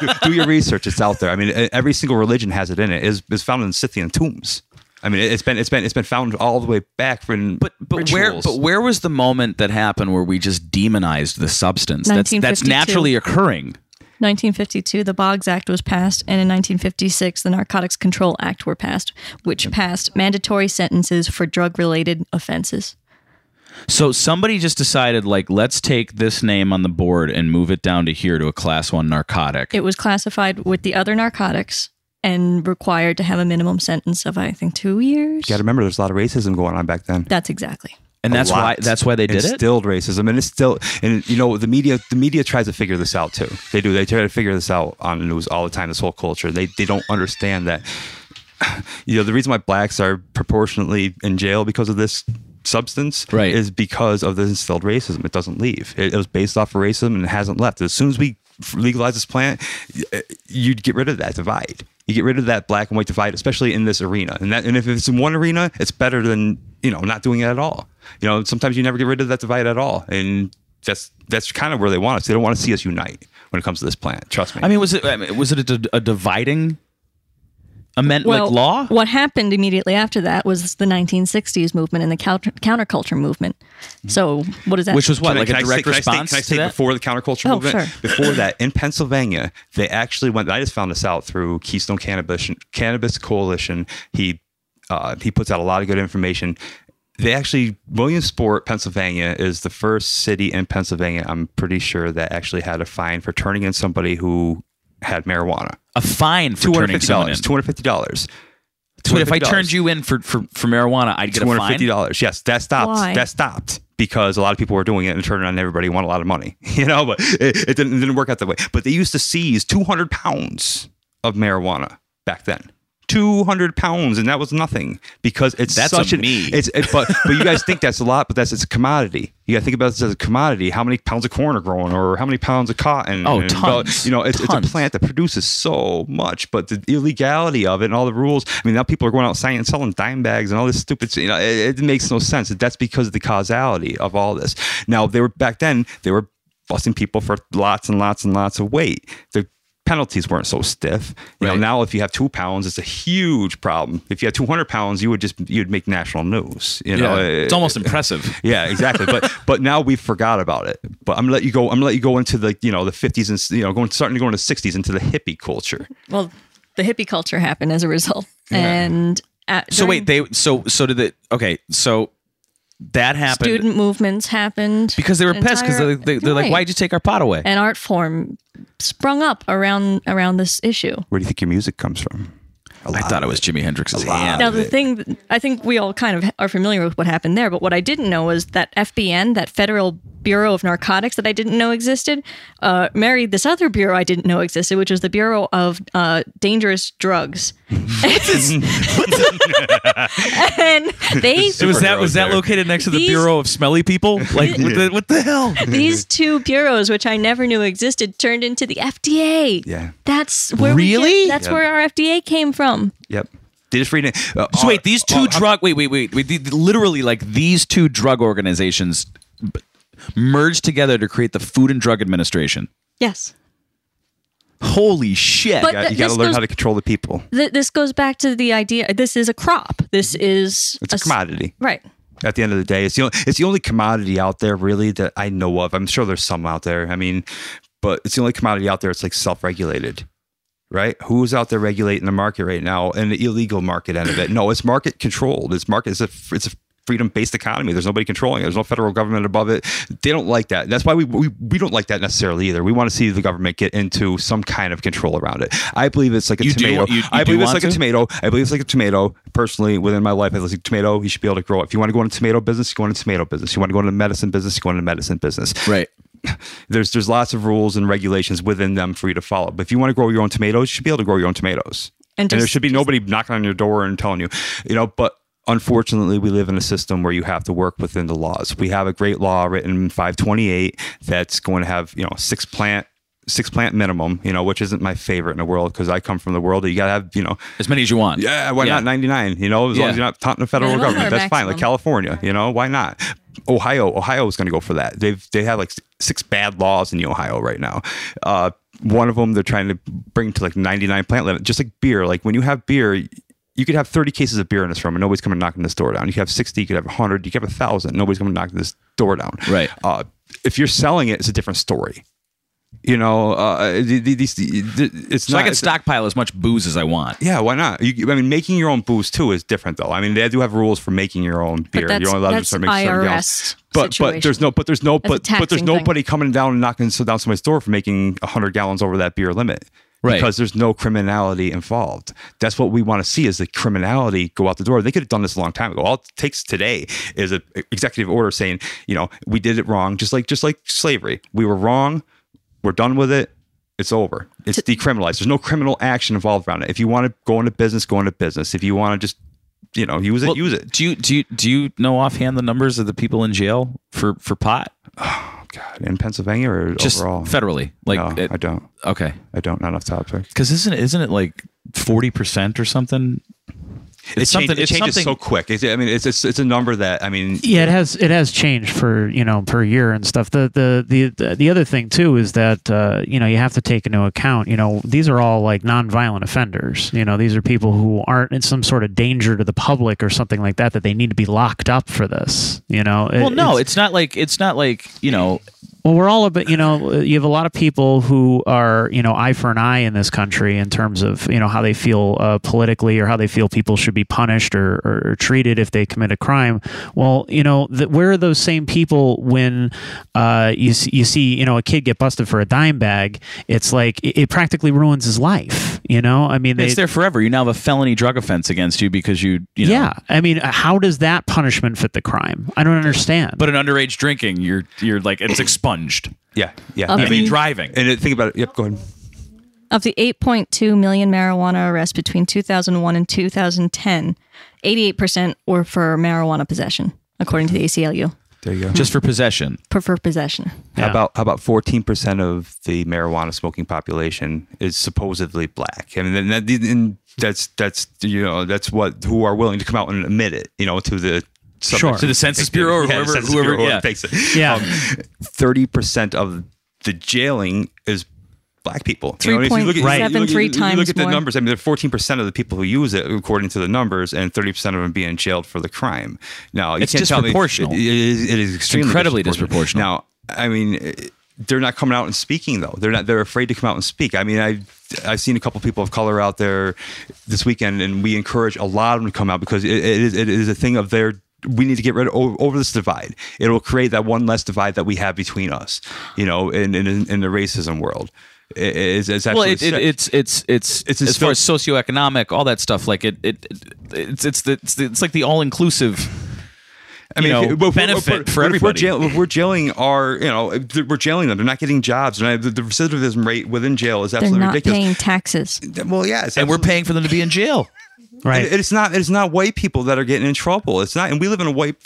do, do your research. It's out there. I mean, every single religion has it in it. It's, it's found in Scythian tombs. I mean, it's been it's been it's been found all the way back from. But but where but where was the moment that happened where we just demonized the substance? That's that's naturally occurring. 1952, the Boggs Act was passed, and in 1956, the Narcotics Control Act were passed, which passed mandatory sentences for drug-related offenses. So somebody just decided like let's take this name on the board and move it down to here to a class 1 narcotic. It was classified with the other narcotics and required to have a minimum sentence of, I think, two years. you got to remember, there's a lot of racism going on back then. That's exactly. And that's why that's why they did it. instilled racism and it's still and you know the media the media tries to figure this out too. They do they try to figure this out on the news all the time this whole culture. They they don't understand that you know the reason why blacks are proportionately in jail because of this substance Right. is because of the instilled racism. It doesn't leave. It, it was based off of racism and it hasn't left. As soon as we legalize this plant you'd get rid of that divide you get rid of that black and white divide especially in this arena. And that and if it's in one arena it's better than you know not doing it at all. You know sometimes you never get rid of that divide at all. And that's that's kind of where they want us. They don't want to see us unite when it comes to this plant. Trust me. I mean was it I mean, was it a, a dividing amend Well, like law? what happened immediately after that was the 1960s movement and the counter- counterculture movement. So, what does that Which was what Can like can a I direct say- can I say- response Can I to say that? before the counterculture Oh, movement? sure. Before that, in Pennsylvania, they actually went. I just found this out through Keystone Cannabis Cannabis Coalition. He uh, he puts out a lot of good information. They actually Williamsport, Pennsylvania, is the first city in Pennsylvania. I'm pretty sure that actually had a fine for turning in somebody who had marijuana. a fine for Two hundred turning fifty someone in. dollars. Two hundred fifty dollars. So if I turned you in for, for, for marijuana, I'd get two a hundred fine. fifty dollars. Yes, that stopped. Why? That stopped because a lot of people were doing it and turning on everybody who wanted a lot of money. You know, but it, it, didn't, it didn't work out that way. But they used to seize two hundred pounds of marijuana back then. 200 pounds and that was nothing because it's That's such a an me. it's it, but but you guys think that's a lot but that's it's a commodity. You got to think about this as a commodity. How many pounds of corn are growing or how many pounds of cotton? Oh, and, tons. you know it's, it's a plant that produces so much but the illegality of it and all the rules i mean now people are going outside and selling dime bags and all this stupid you know it, it makes no sense that's because of the causality of all this. Now they were back then they were busting people for lots and lots and lots of weight. The penalties weren't so stiff you know now if you have two pounds it's a huge problem if you had 200 pounds you would just you'd make national news you know Yeah, it's Uh, almost impressive. yeah, exactly. But but now we forgot about it. But I'm gonna let you go. I'm gonna let you go into the you know the 50s and you know going starting to go into the 60s into the hippie culture. Well, the hippie culture happened as a result. And at, So during wait, they so so did it? Okay, so that happened student movements happened because they were pissed because Entire- they, they, they're like, "Why'd you take our pot away?" an art form sprung up around around this issue. Where do you think your music comes from? I thought it was Jimi Hendrix's hand. Now, the thing, I think we all kind of are familiar with what happened there, but what I didn't know was that FBN, that Federal Bureau of Narcotics that I didn't know existed, uh, married this other bureau I didn't know existed, which was the Bureau of uh, Dangerous Drugs. and they, So was that was that there. located next to the These- Bureau of Smelly People? Like what, the, what the hell? these two bureaus, which I never knew existed, turned into the FDA. Yeah. That's where we Really? get- that's Yep. where our FDA came from. Yep. They just read it. Uh, So wait, these two uh, drug wait wait wait wait the- the- literally like these two drug organizations b- merged together to create the Food and Drug Administration. Yes. Holy shit! But- You got to this learn goes- how to control the people. Th- this goes back to the idea. This is a crop. This is It's a s- commodity. Right. At the end of the day, it's the only, it's the only commodity out there really that I know of. I'm sure there's some out there. I mean, but it's the only commodity out there. It's like self-regulated, right? Who's out there regulating the market right now and the illegal market end of it? No, it's market controlled. It's market. It's a it's a freedom-based economy. There's nobody controlling it. There's no federal government above it. They don't like that. That's why we we, we don't like that necessarily either. We want to see the government get into some kind of control around it. I believe it's like a You do- tomato. you- you I believe it's like a tomato. I believe it's like a tomato. Personally, within my life, I like tomato. You should be able to grow it. If you want to go into tomato business, you go into tomato business. You want to go into medicine business, you go into medicine business. right. There's there's lots of rules and regulations within them for you to follow. But if you want to grow your own tomatoes, you should be able to grow your own tomatoes. And And, there should be nobody knocking on your door and telling you, you know, but unfortunately we live in a system where you have to work within the laws. We have a great law written in 528 that's going to have, you know, six plant six plant minimum, you know, which isn't my favorite in the world because I come from the world that you got to have, you know, As many as you want. yeah, why Yeah. not 99? You know, as long as you're not taunting the federal government, or that's fine. Like? California, you know, why not? Ohio, Ohio is going to go for that. They've they have like six bad laws in the Ohio right now. Uh, one of them they're trying to bring to like 99 plant limit, just like beer. Like when you have beer. You could have 30 cases of beer in this room and nobody's coming knocking this door down. You could have 60, you could have 100, you could have 1,000. Nobody's coming knocking this door down. Right. Uh, if you're selling it, it's a different story. You know, uh, the- the- these, it's So not. I can stockpile as much booze as I want. yeah, why not? You, I mean, making your own booze too is different, though. I mean, they do have rules for making your own beer. that's- You're only allowed to start making certain IRS gallons. But but there's no but there's no but but there's taxing thing. nobody coming down and knocking so down somebody's door for making hundred gallons over that beer limit. Right. Because there's no criminality involved. That's what we want to see is the criminality go out the door. They could have done this a long time ago. All it takes today is an executive order saying, you know, we did it wrong, just like just like slavery. We were wrong. We're done with it. It's over. It's decriminalized. There's no criminal action involved around it. If you want to go into business, go into business. If you want to just, you know, use it, Well, use it. Do you do you do you know offhand the numbers of the people in jail for for pot? Oh God, in Pennsylvania or Just overall? federally, like no, it- I don't. okay, I don't. Not off topic. because isn't it, isn't it like forty percent or something? It, It's change- something- it it's changes something- so quick. It's, I mean, it's, it's it's a number that I mean, Yeah, it has it has changed for you know per year and stuff. The the the the, the other thing too is that uh, you know you have to take into account you know these are all like nonviolent offenders. You know these are people who aren't in some sort of danger to the public or something like that that they need to be locked up for this. You know. It- Well, no, it's- it's not like it's not like you know. Well, we're all a bit, you know, you have a lot of people who are, you know, eye for an eye in this country in terms of, you know, how they feel uh, politically or how they feel people should be punished or, or, or treated if they commit a crime. Well, you know, th- where are those same people when uh, you, you see, you know, a kid get busted for a dime bag? It's like it, it practically ruins his life, you know? I mean, they, It's there forever. You now have a felony drug offense against you because you, you know. yeah. I mean, how does that punishment fit the crime? I don't understand. But an underage drinking, you're you're like it's expunged. yeah, yeah. Of I the- mean, driving. and it, think about it. Yep, go ahead. Of the 8.2 million marijuana arrests between 2001 and 2010, 88% were for marijuana possession, according to the ACLU. There you go. just for possession. For, for possession. Yeah. How about how about fourteen percent of the marijuana smoking population is supposedly black? I mean, that, and that's that's you know that's what who are willing to come out and admit it. You know, to the Sure. To the Census Bureau or Yeah, whoever, Census whoever, Bureau, yeah. takes it. Yeah. Um, thirty percent of the jailing is black people. You know, if you look at- Right. you look at- 3.73 you look times at the more. numbers. I mean, there are fourteen percent of the people who use it, according to the numbers, and thirty percent of them being jailed for the crime. Now, you It's can't tell me- disproportional. it- it is, it is extremely incredibly disproportional. Now, I mean. it- they're not coming out and speaking though. They're not. They're afraid to come out and speak. I mean, I I've seen a couple people of color out there this weekend, and we encourage a lot of them to come out because it, it is it is a thing of their. We need to get rid of over, over this divide. It will create that one less divide that we have between us. You know, in in, in the racism world, it, it's, it's Well, it, it, it's it's it's It's as far as socioeconomic, all that stuff. Like it, it, it it's it's the, it's, the, it's like the all inclusive. I mean, you know, if- if- benefit if- for if we're, everybody. jail, if we're jailing our, you know, we're jailing them. They're not getting jobs. And the, the recidivism rate within jail is absolutely ridiculous. They're not ridiculous. paying taxes. well, yeah, it's and we're paying for them to be in jail. Right. It- it's not. It's not white people that are getting in trouble. It's not. And we live in a white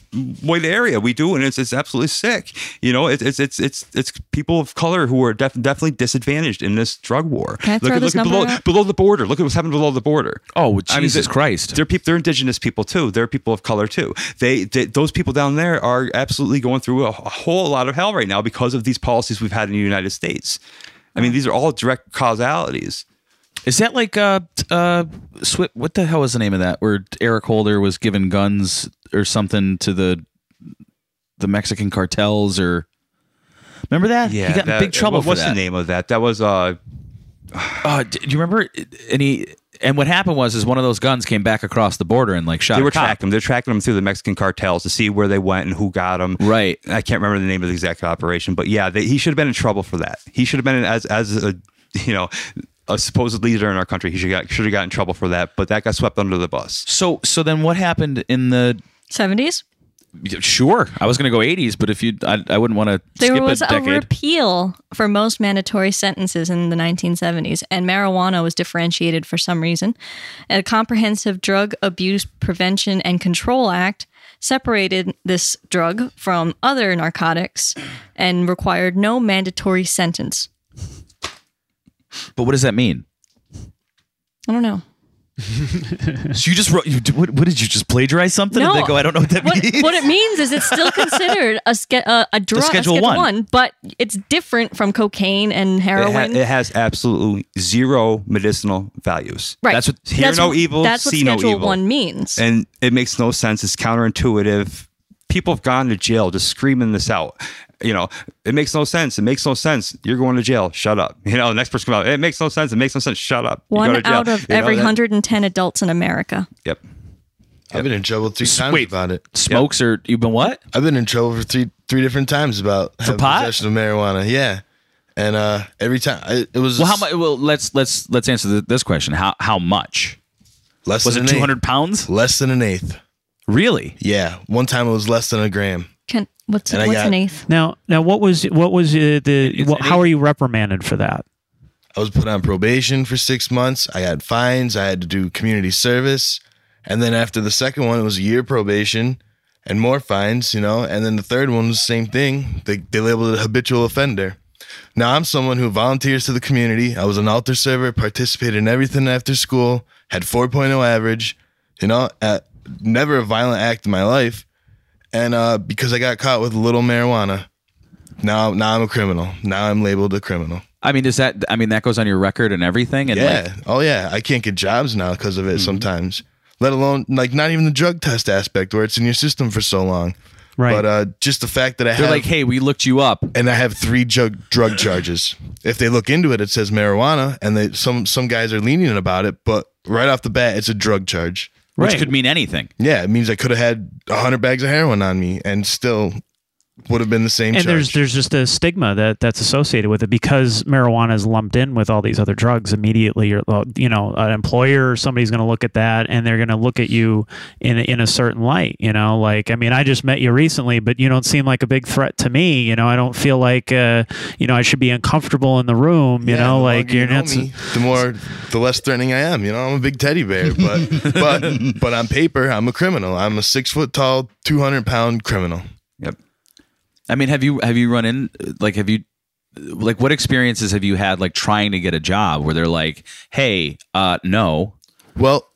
white area. We do, and it's it's absolutely sick. You know, it's it's it's it's, it's people of color who are def- definitely disadvantaged in this drug war. Can I look throw at this look at number below out? below the border. Look at what's happening below the border. Oh, well, I mean, Jesus they're- Christ! They're people. They're indigenous people too. They're people of color too. They, they those people down there are absolutely going through a, a whole lot of hell right now because of these policies we've had in the United States. I mean, these are all direct causalities. Is that like uh uh Swi What the hell was the name of that? Where Eric Holder was giving guns or something to the the Mexican cartels or remember that? Yeah, he got in big trouble what- What's that. the name of that? That was uh Uh, do you remember? And he and what happened was is one of those guns came back across the border and like shot. they were tracking them. They're tracking them through the Mexican cartels to see where they went and who got them. Right. I can't remember the name of the exact operation, but yeah, they, he should have been in trouble for that. He should have been in, as as a you know a supposed leader in our country. He should got should have got in trouble for that, but that got swept under the bus. So so then what happened in the 70s? Sure, I was going to go 80s, but if you, I, I wouldn't want to There skip was a a, repeal for most mandatory sentences in the 1970s, and marijuana was differentiated for some reason. A comprehensive Drug Abuse Prevention and Control Act separated this drug from other narcotics and required no mandatory sentence. But what does that mean? I don't know. So you just wrote. You, what, what did you just plagiarize something? No. And then go. I don't know what that What, means. what it means is it's still considered a, ske- a, a drug, a Schedule Schedule One. one, but it's different from cocaine and It, ha- heroin. it has absolutely zero medicinal values. right. That's what- hear no evil, That's what see no Schedule evil. One means. And it makes no sense. It's counterintuitive. People have gone to jail just screaming this out. You know, it makes no sense. It makes no sense. You're going to jail. Shut up. You know, the next person comes out. It makes no sense. It makes no sense. Shut up. You go One to jail. out of You know, every that- 110 adults in America. Yep. I've been in trouble three times Wait. about it. Smokes or you've been what? I've been in trouble for three three different times about having pot? possession of marijuana. Yeah, and uh, every time I, it was Well, how much? Well, let's let's let's answer th- this question. How how much less was than it? an Two hundred eighth. pounds? Less than an eighth. Really? Yeah, one time it was less than a gram. Can what's And what's got- an eighth? Now, now, what was what was uh, the what, how are you reprimanded for that? I was put on probation for six months. I had fines. I had to do community service, and then after the second one, it was a year probation and more fines. You know, and then the third one was the same thing. They they labeled it habitual offender. Now I'm someone who volunteers to the community. I was an altar server, participated in everything after school, had 4.0 average. You know, at, never a violent act in my life, and uh, because I got caught with a little marijuana, now now I'm a criminal. Now I'm labeled a criminal. I mean, does that? I mean, that goes on your record and everything. And Yeah. like, oh yeah. I can't get jobs now because of it Mm-hmm. sometimes. Let alone like not even the drug test aspect where it's in your system for so long. Right. But uh, just the fact that I they're have like, hey, we looked you up. and I have three drug drug charges. If they look into it, it says marijuana, and they some some guys are lenient about it. But right off the bat, it's a drug charge. Which Right. could mean anything. Yeah, it means I could have had hundred bags of heroin on me and still would have been the same thing. and charge. there's there's just a stigma that that's associated with it because marijuana is lumped in with all these other drugs immediately you're you know an employer or somebody's going to look at that and they're going to look at you in a, in a certain light you know like i mean i just met you recently but you don't seem like a big threat to me you know i don't feel like uh, you know i should be uncomfortable in the room you Yeah, know like you're you know not me, the more the less threatening I am. You know, I'm a big teddy bear, but but but on paper, I'm a criminal. I'm a six foot tall, two hundred pound criminal. Yep. I mean, have you have you run in like have you like what experiences have you had like trying to get a job where they're like, hey, uh, no. Well,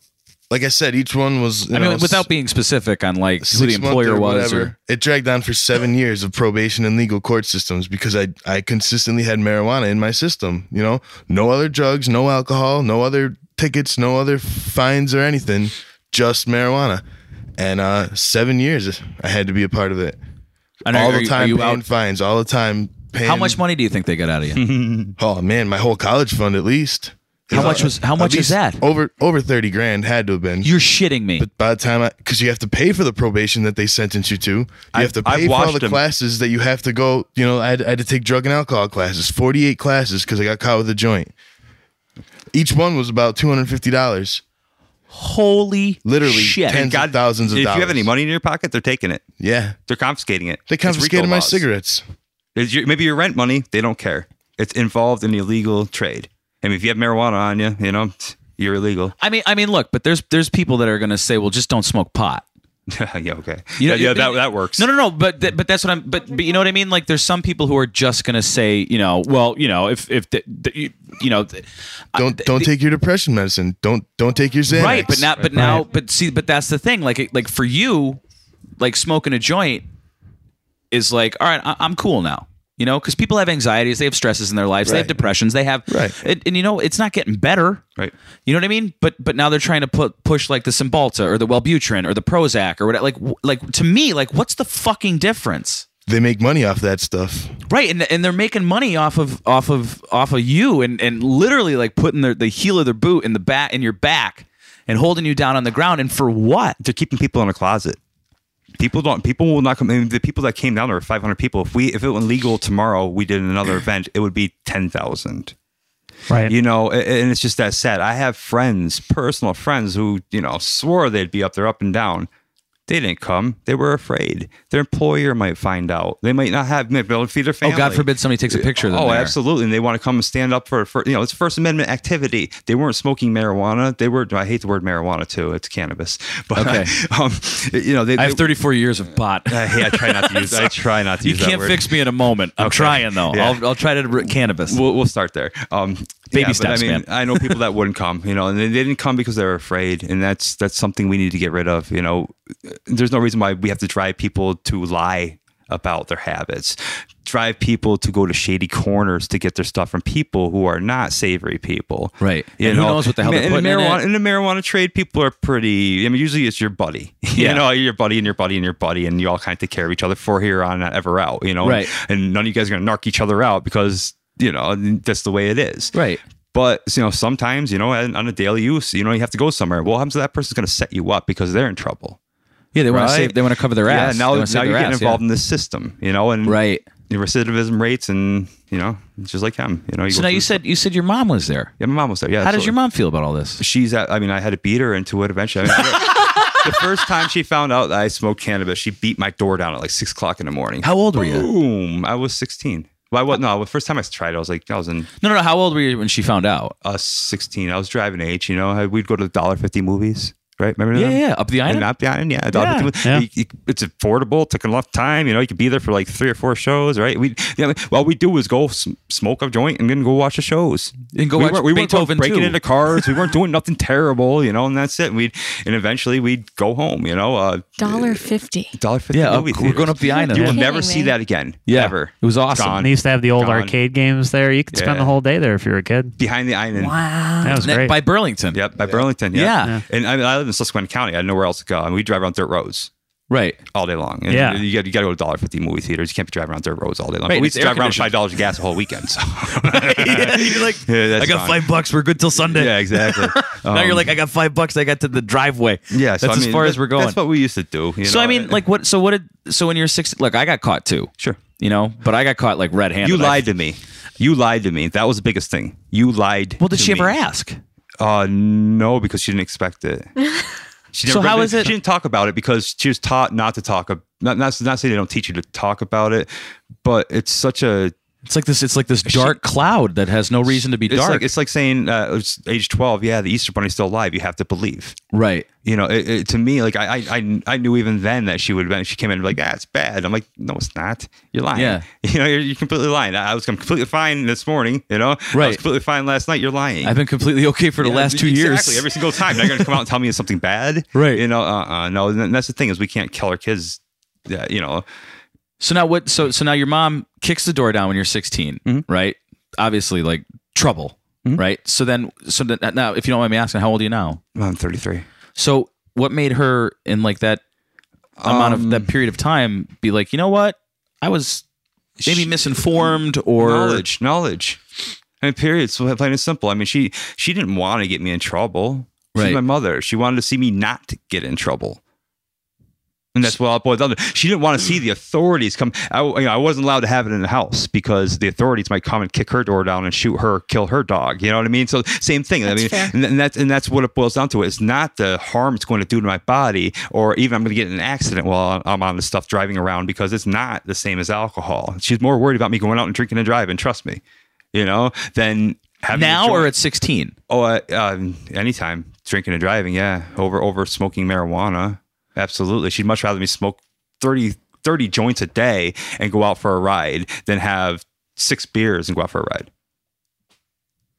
like I said, each one was. I mean, know, without being specific on like who the employer was, or It dragged on for seven years of probation and legal court systems because I I consistently had marijuana in my system. You know, no other drugs, no alcohol, no other tickets, no other fines or anything, just marijuana. And uh, seven years, I had to be a part of it. And all are the are time you paying out- fines, all the time paying. how much money do you think they got out of you? Oh man, my whole college fund at least. How much was- how much is that? Over over thirty grand had to have been. You're shitting me. But by the time I, because you have to pay for the probation that they sentence you to, you I've- have to I've pay for all the them. classes that you have to go. You know, I had, I had to take drug and alcohol classes, forty-eight classes, because I got caught with a joint. Each one was about two hundred fifty dollars. Holy Literally shit! tens of thousands of dollars. if dollars. you have any money in your pocket, they're taking it. yeah, They're confiscating it. they It's confiscated RICO my laws. cigarettes. It's your, maybe your rent money. They don't care. It's involved in illegal trade. I mean, if you have marijuana on you, you know, you're illegal. I mean, I mean, look, but there's there's people that are going to say, well, just don't smoke pot. yeah, okay. You know, yeah, yeah, that, that works. No, no, no. But th- but that's what I'm. But but you know what I mean. Like there's some people who are just gonna say, you know, well, you know, if if the, the, you, you know, th- Don't don't take your depression medicine. Don't don't take your Xanax. right. But now, but now, but see, but that's the thing. Like it- like for you, like smoking a joint is like, all right, I, I'm cool now. You know, because people have anxieties, they have stresses in their lives, they have depressions, they have, Right. it, and you know, it's not getting better. Right. You know what I mean? But but now they're trying to put push like the Cymbalta or the Wellbutrin or the Prozac or whatever. Like like to me, like what's the fucking difference? they make money off that stuff. Right, and and they're making money off of off of off of you, and and literally like putting their the heel of their boot in the back in your back, and holding you down on the ground, and for what? They're keeping people in a closet. People don't. People will not come. I mean, the people that came down there were 500 people. If we, if it went legal tomorrow, we did another event, it would be 10,000. right You know, and it's just that sad. I have friends, personal friends, who you know swore they'd be up there, up and down. They didn't come. They were afraid. Their employer might find out. They might not have might be able to feed their family. Oh, God forbid somebody takes a picture of them. Oh, there. absolutely. And they want to come and stand up for, for you know, it's First Amendment activity. They weren't smoking marijuana. They were, I hate the word marijuana too. It's cannabis. But, Okay. um, you know, they, I have 34 years of pot. I, hey, I try not to use, I try not to You use that can't fix me in a moment. I'm Okay. trying though. Yeah. I'll, I'll try to re- cannabis. We'll, we'll start there. Um, Baby yeah, steps, I mean, man. I know people that wouldn't come, you know, and they didn't come because they were afraid, and that's that's something we need to get rid of. You know, there's no reason why we have to drive people to lie about their habits, drive people to go to shady corners to get their stuff from people who are not savory people. Right. You And who knows what the hell they're in the putting in marijuana it. in the marijuana trade. People are pretty. I mean, usually it's your buddy. Yeah. You know, your buddy and your buddy and your buddy, and you all kind of take care of each other for here on ever out. You know, Right. And none of you guys are gonna narc each other out because you know that's the way it is. Right. But you know, sometimes you know, on a daily use, you know, you have to go somewhere. Well, what happens to that person's going to set you up because they're in trouble. Yeah, they want Right. to save. They want to cover their ass. Yeah, now, now you're getting ass, involved yeah. in this system, you know, and Right. your recidivism rates, and you know, it's just like him. You know, you So now you said you said your mom was there. yeah, my mom was there. Yeah, How does your mom feel about all this? She's at. I mean, I had to beat her into it eventually. I mean, the first time she found out that I smoked cannabis, she beat my door down at like six o'clock in the morning. How old were you? Boom! I was sixteen. Well, I was no. The first time I tried, it, I was like, I was in No, no, no. How old were you when she found out? uh, 16. I was driving age, you know. We'd go to the dollar fifty movies, right? Remember Yeah, them? yeah, up the And island. not behind, yeah. dollar Yeah, fifty. yeah. You- you- it's affordable. Took a lot of time. You know, you could be there for like three or four shows, right? We, yeah. All we do is go smoke a joint and then go watch the shows. And go we watch weren't, we weren't Beethoven breaking too. into cars. We weren't doing nothing terrible, you know. And that's it. And we'd and eventually we'd go home, you know. Uh, Dollar fifty. dollar fifty. Yeah, up- movie we're going up the island. You will never me. see that again. Yeah, ever. it was awesome. Gone. They used to have the old Gone. arcade games there. You could spend Yeah. the whole day there if you were a kid. behind the island. Wow. That was great. by Burlington. Yep, by Burlington. Yeah. Yeah. And I, I in Susquehanna County. I had nowhere else to go. I And we drive around dirt roads Right. all day long. And Yeah. You got you got to go to dollar fifty movie theaters. You can't be driving around dirt roads all day long. Right, But we used drive around five dollars of gas the whole weekend. So yeah, you're like, Yeah, I got gone. five bucks. We're good till Sunday. yeah, exactly. now you're Um, like, I got five bucks. I got to the driveway. yeah. that's So, I as far that- as we're going. That's what we used to do. you so know? I mean, like, what? So what did? So when you're six, look, I got caught too. sure. You know, but I got caught like red-handed. You I- lied to me. You lied to me. That was the biggest thing. You lied. Well, did she ever ask? Uh, no, because she didn't expect it. She So how is it- She didn't talk about it because she was taught not to talk. ab- Not not not saying they don't teach you to talk about it, but it's such a It's like this. It's like this dark cloud that has no reason to be It's dark. like it's like saying uh, it's age twelve. Yeah, the Easter Bunny's still alive. You have to believe. right. You know, it, it, to me, like I, I, I, I knew even then that she would have been. She came in and be like, "Ah, it's bad." I'm like, "No, it's not. You're lying. Yeah. You know, you're, you're completely lying. I, I was completely fine this morning. You know, I Right. was completely fine last night. You're lying. I've been completely okay for the Yeah, last two exactly. years. Exactly. Every single time, they're going to come out and tell me it's something bad. Right. You know, uh, uh no. And that's the thing is we can't kill our kids. Yeah, you know, So now what? So so now your mom kicks the door down when you're 16, Mm-hmm. right? Obviously, like trouble, right? So then, so then, now, if you don't mind me asking, how old are you now? I'm 33. So what made her in like that amount of Um, that period of time be like, you know what? I was maybe misinformed or knowledge, knowledge. I mean, period. So plain and simple. I mean, she she didn't want to get me in trouble. She's Right. my mother. She wanted to see me not get in trouble. And that's what it boiled down to. She didn't want to see the authorities come. I, you know, I wasn't allowed to have it in the house because the authorities might come and kick her door down and shoot her, kill her dog. You know what I mean? So same thing. I That's mean, fair. and, and that's and that's what it boils down to. It's not the harm it's going to do to my body, or even I'm going to get in an accident while I'm on the stuff driving around because it's not the same as alcohol. She's more worried about me going out and drinking and driving. Trust me, you know, than having a now or at 16? oh, uh, um, anytime drinking and driving, yeah, over over smoking marijuana, absolutely. She'd much rather me smoke 30, 30 joints a day and go out for a ride than have six beers and go out for a ride.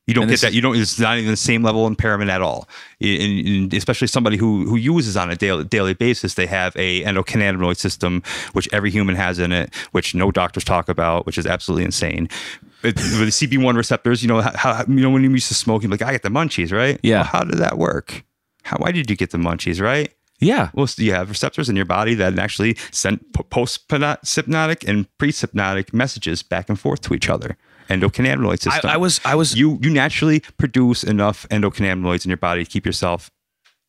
You don't And get that. You don't. It's not even the same level of impairment at all. And, and especially somebody who who uses on a daily daily basis, they have a endocannabinoid system, which every human has in it, which no doctors talk about, which is absolutely insane. It, with the CB1 receptors, you know how, how you know when you used to smoke, you're like, I get the munchies, right? Yeah. Well, how did that work? How why did you get the munchies, right? Yeah. Well, you have receptors in your body that actually send postsynaptic and presynaptic messages back and forth to each other. Endocannabinoid I, system I was I was you you naturally produce enough endocannabinoids in your body to keep yourself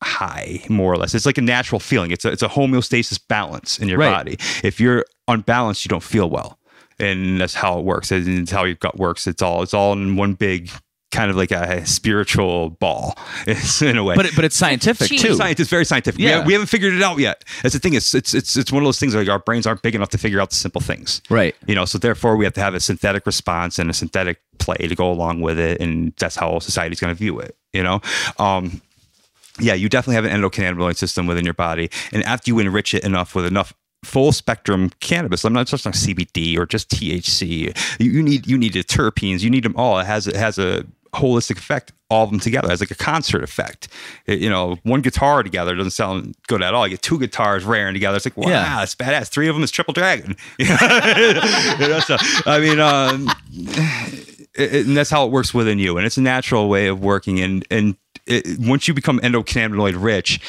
high, more or less. It's like a natural feeling. It's a it's a homeostasis balance in your Right. body. If you're unbalanced, you don't feel well, and that's how it works. And It's how your gut works. It's all it's all in one big kind of like a spiritual ball in a way But it, but it's scientific too. Science, it's very scientific. We, Yeah. we haven't figured it out yet. That's the thing. It's, it's it's it's one of those things like our brains aren't big enough to figure out the simple things. Right. You know, so therefore we have to have a synthetic response and a synthetic play to go along with it, and that's how society's going to view it. You know. Um, yeah, you definitely have an endocannabinoid system within your body, and after you enrich it enough with enough full spectrum cannabis, I'm not just on CBD or just THC. You, you need you need the terpenes, you need them all. It has it has a holistic effect, all of them together. Has like a concert effect. It- you know, one guitar together doesn't sound good at all. You get two guitars raring together. It's like wow, Yeah. that's badass. Three of them is triple dragon. You know, so, I mean. Um, it, it- and that's how it works within you and it's a natural way of working and and it, once you become endocannabinoid rich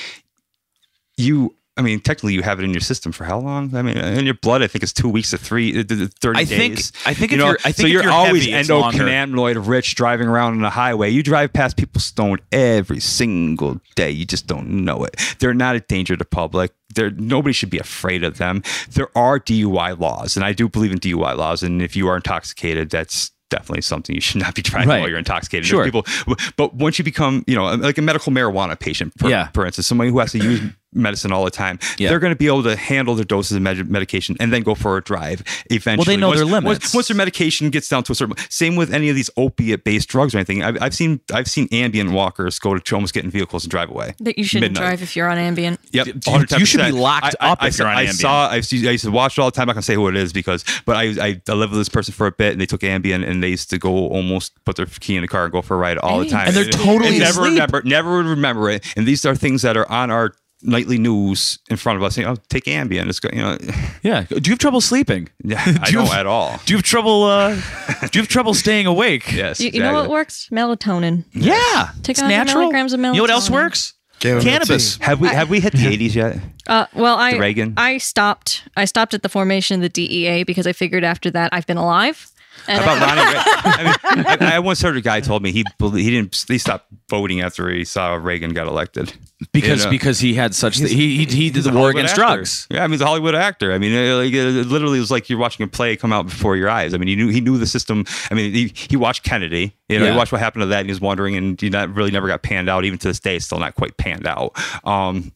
you I mean, technically, you have it in your system for how long? I mean, in your blood, I think it's two weeks to three, uh, th- thirty I think- days. I think you if know, you're- I think so you're, you're always heavy, it's longer. endocannabinoid rich driving around on the highway. You drive past people stoned every single day. You just don't know it. They're not a danger to public. There, nobody should be afraid of them. There are DUI laws, and I do believe in DUI laws. And if you are intoxicated, that's definitely something you should not be driving Right. while you're intoxicated. Sure. There's People, but once you become, you know, like a medical marijuana patient, for, Yeah. for instance, somebody who has to use medicine all the time, Yeah. they're going to be able to handle their doses of med- medication and then go for a drive eventually. Well, they know once, their once- limits. Once, their medication gets down to a certain, same with any of these opiate-based drugs or anything. I've, I've seen I've seen Ambien walkers go to almost get in vehicles and drive away. That you shouldn't Midnight. drive if you're on Ambien. Yep, You- you should be locked I, I, up I, if you're on I Ambien. saw. I used, to, I used to watch it all the time. I can't say who it is because, but I, I I lived with this person for a bit, and they took Ambien, and they used to go almost put their key in the car and go for a ride all the time. And they're totally never asleep. remember, never would remember it. And these are things that are on our nightly news in front of us. saying, "Oh, take Ambien." It's go- you know, Yeah. Do you have trouble sleeping? yeah, Do I you don't have- at all. Do you have trouble? Uh, do you have trouble staying awake? Yes, You, you know what works? Melatonin. Yeah. Take it's 100 natural. milligrams of You know what else works? Chamomile Cannabis. Have we have we hit the 80s yet? Uh, well, I Reagan? I stopped. I stopped at the formation of the DEA because I figured after that I've been alive. And How about Ronnie? Reagan? I, mean, I, I once heard a guy told me he he didn't he stopped voting after he saw Reagan got elected Because You know? because he had such he he, he did the a war against actor. drugs. Yeah, I mean, he's a Hollywood actor. I mean, it, like, it literally was like you're watching a play come out before your eyes. I mean, he knew he knew the system. I mean, he, he watched Kennedy. You know, Yeah. he watched what happened to that, and he was wondering, and he not really never got panned out. Even to this day, it's still not quite panned out. Um,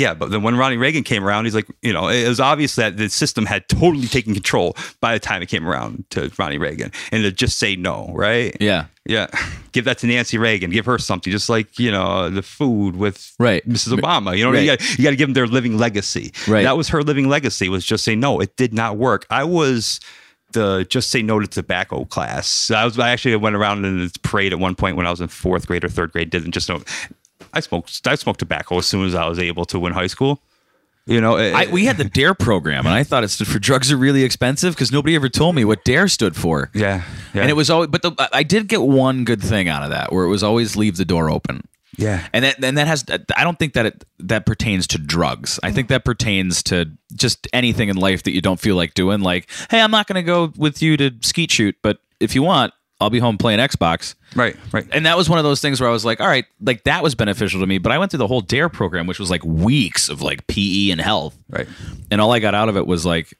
yeah, but then when Ronnie Reagan came around, he's like, you know, it was obvious that the system had totally taken control by the time it came around to Ronnie Reagan, and to just say no, right? Yeah. Yeah, give that to Nancy Reagan. Give her something, just like you know the food with Right. Mrs. Obama. You know, you Right. got you got to give them their living legacy. Right. That was her living legacy. Was just say no. It did not work. I was the just say no to tobacco class. I was I actually went around in this parade at one point when I was in fourth grade or third grade. Didn't just know. I smoked. I smoked tobacco as soon as I was able to in high school. You know, it- I, we had the DARE program, and I thought it stood for drugs are really expensive because nobody ever told me what DARE stood for. yeah, yeah, And it was always, but the, I did get one good thing out of that, where it was always leave the door open. yeah. And that, and that has, I don't think that it, that pertains to drugs. I think that pertains to just anything in life that you don't feel like doing. Like, hey, I'm not going to go with you to skeet shoot, but if you want, I'll be home playing Xbox. Right, right. And that was one of those things where I was like, all right, like that was beneficial to me. But I went through the whole DARE program, which was like weeks of like PE and health. Right. And all I got out of it was like,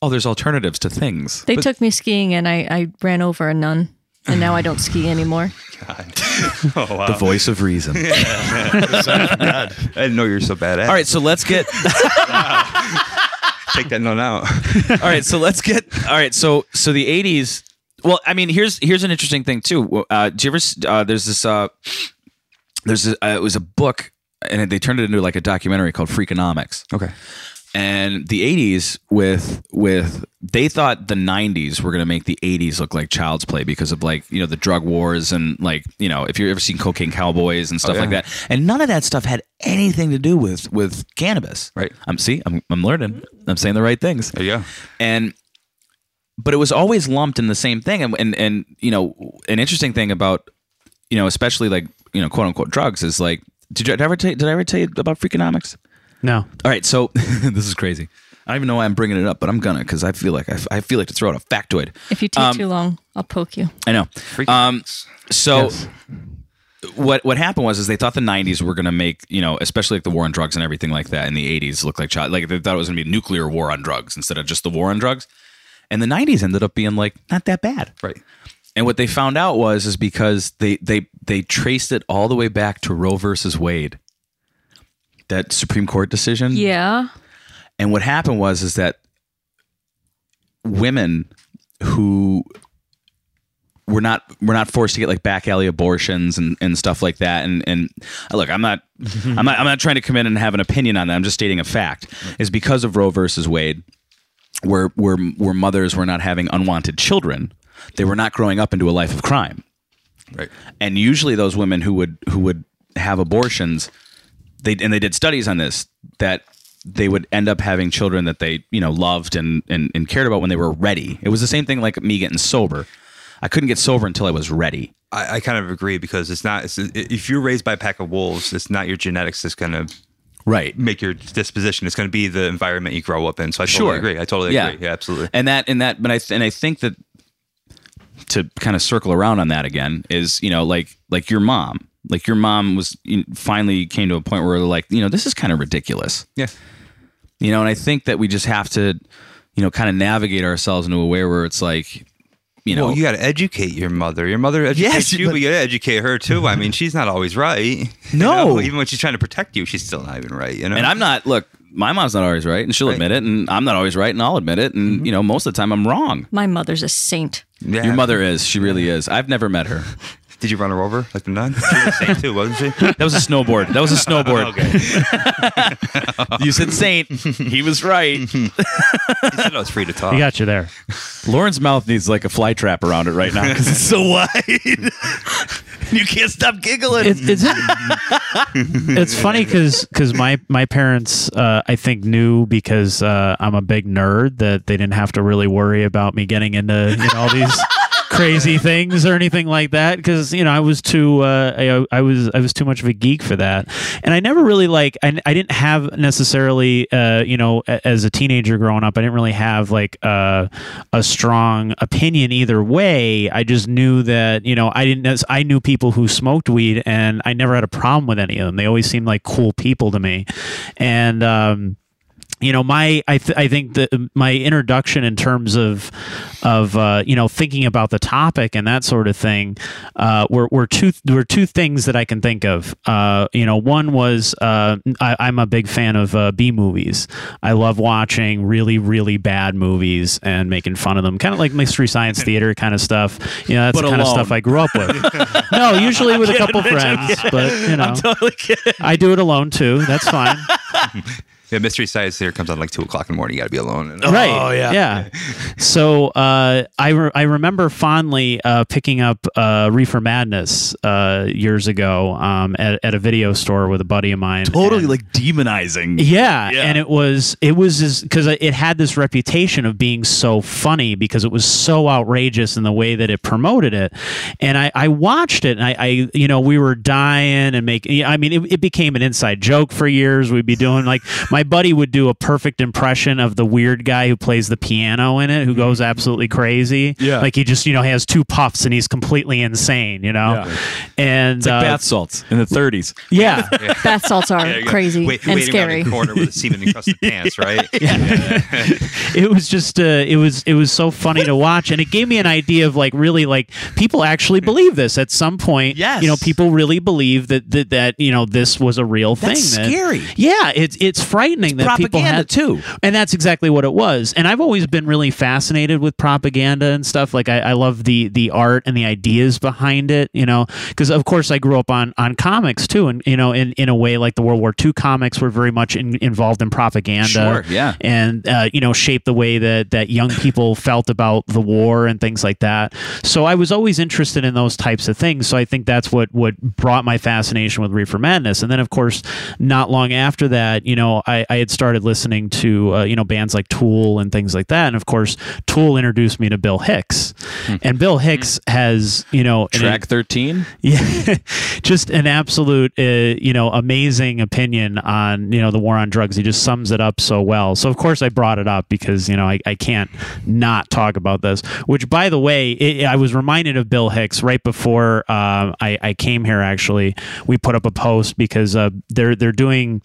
oh, there's alternatives to things. they took me skiing, and I, I ran over a nun, and now I don't ski anymore. Oh wow. The voice of reason. God. I didn't know you were so bad at. all right, so let's get take that note out. all right so let's get all right so so the 80s well i mean here's here's an interesting thing too uh do you ever uh there's this uh there's a, uh, it was a book and they turned it into like a documentary called freakonomics Okay. and the 80s with with they thought the 90s were going to make the 80s look like child's play because of like you know the drug wars and like you know if you've ever seen cocaine cowboys and stuff yeah. like that and none of that stuff had anything to do with with cannabis Right. i'm see i'm, I'm learning i'm saying the right things Yeah. and but it was always lumped in the same thing and and, and you know an interesting thing about you know especially like you know quote unquote drugs is like did you did I ever tell, did I ever tell you about freakonomics? No. All right, so this is crazy. I don't even know why I'm bringing it up, but I'm gonna because I feel like I, f- I feel like to throw out a factoid. If you take Um, too long, I'll poke you. I know. Um, so Yes. what what happened was is they thought the 90s were going to make you know especially like the war on drugs and everything like that in the 80s look like child like they thought it was going to be a nuclear war on drugs instead of just the war on drugs and the 90s ended up being like not that bad Right. And what they found out was is because they they they traced it all the way back to Roe versus Wade, that Supreme Court decision. Yeah. And what happened was is that women who were not were not forced to get like back alley abortions and, and stuff like that. And and uh, look, I'm not I'm not I'm not trying to come in and have an opinion on that. I'm just stating a fact. Is because of Roe versus Wade, where where where mothers were not having unwanted children, they were not growing up into a life of crime. Right. And usually those women who would who would have abortions, they and they did studies on this that they would end up having children that they you know loved and, and and cared about when they were ready. It was the same thing like me getting sober. I couldn't get sober until I was ready. I, I kind of agree because it's not. It's, if you're raised by a pack of wolves, it's not your genetics that's going to Right. make your disposition. It's going to be the environment you grow up in. So I totally Sure. agree. I totally Yeah. agree. Yeah, absolutely. and that and that but i th- and i think that to kind of circle around on that again is you know like like your mom like your mom was you know, finally came to a point where like you know this is kind of ridiculous Yeah. you know and i think that we just have to you know kind of navigate ourselves into a way where it's like you know well, you got to educate your mother. Your mother educates Yes, you, but- but you got to educate her too. I mean, she's not always right. You No. know, even when she's trying to protect you, she's still not even right. You know, and i'm not look my mom's not always right and she'll Right. Mm-hmm. admit it and i'm not always right and i'll admit it and you know most of the time i'm wrong My mother's a saint. Yeah. your mother is she really is i've never met her Did you run her over like the nun? She was the same too, wasn't she? that was a snowboard that was a snowboard okay. you said saint he was right You said I was free to talk. You got you there. Lauren's mouth needs like a fly trap around it right now because it's so wide. you can't stop giggling. It, it's it's funny because my my parents uh, I think knew because uh, I'm a big nerd that they didn't have to really worry about me getting into you know all these crazy things or anything like that because you know I was too uh, I, I was I was too much of a geek for that. And I never really like I, I didn't have necessarily uh, you know a- as a teenager growing up I didn't really have like uh, a strong opinion either way. I just knew that you know I didn't I knew people who smoked weed and I never had a problem with any of them. They always seemed like cool people to me. And um you know my I, th- I think that my introduction in terms of of uh, you know thinking about the topic and that sort of thing uh, were, were two were two things that I can think of. Uh, you know one was uh, I, I'm a big fan of uh, B movies. I love watching really really bad movies and making fun of them kind of like mystery science theater kind of stuff. You know that's But the kind of stuff I grew up with. No usually with a couple friends but you know. totally. I do it alone too. That's fine Yeah, Mystery Science Theater comes on like two o'clock in the morning. You got to be alone. And, right Oh, yeah. yeah so uh, I, re- I remember fondly uh, picking up uh, reefer madness uh, years ago um, at, at a video store with a buddy of mine Totally And- like demonizing. yeah, Yeah. and it was it was because it had this reputation of being so funny because it was so outrageous in the way that it promoted it, and I, I watched it and I, I you know we were dying and making I mean it, it became an inside joke for years. We'd be doing like my buddy would do a perfect impression of the weird guy who plays the piano in it who goes absolutely crazy. Yeah. like he just you know has two puffs and he's completely insane. You know, Yeah. and It's like uh, bath salts in the 30s. yeah. Bath salts are Yeah, crazy wait, and scary. corner with semen encrusted pants, right? it was just uh, it was it was so funny to watch and it gave me an idea of like really like people actually believe this at some point Yes. you know people really believe that that, that you know this was a real thing That's that- scary. yeah it's it's frightening that people propaganda, had too. and that's exactly what it was and i've always been really fascinated with propaganda and stuff like i, I love the the art and the ideas behind it you know because of course i grew up on on comics too and you know in in a way like the world war ii comics were very much in, involved in propaganda Sure, yeah. and uh, you know shape the way that that young people felt about the war and things like that. So I was always interested in those types of things. So I think that's what what brought my fascination with Reefer Madness. And then of course, not long after that, you know, I, I had started listening to uh, you know bands like Tool and things like that. And of course, Tool introduced me to Bill Hicks, and Bill Hicks has you know Track 13? yeah, just an absolute, uh, you know, amazing opinion on you know the war on drugs. He just sums it up so well. So of course I brought it up because you know I, I can't not talk about this. Which by the way, it, I was reminded of Bill Hicks right before uh, I, I came here. Actually, we put up a post because uh, they're they're doing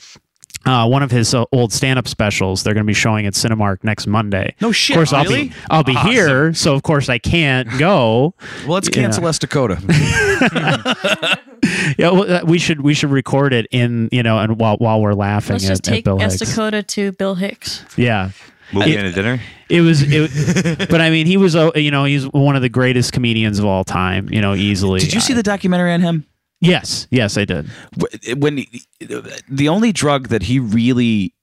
uh, one of his uh, old stand-up specials. They're going to be showing at Cinemark next Monday. No shit, Of course, I'll really? be I'll be here, so of course I can't go. Well, let's Yeah. cancel West Dakota. yeah, well, uh, we should we should record it in you know, and while while we're laughing Let's at, just at take Bill S Hicks. Dakota to Bill Hicks. Yeah. Movie It- and a dinner. It was, it, but I mean, he was, uh, you know, he's one of the greatest comedians of all time, you know, easily. Did you see the documentary on him? Yes, yes, I did. When he- the only drug that he really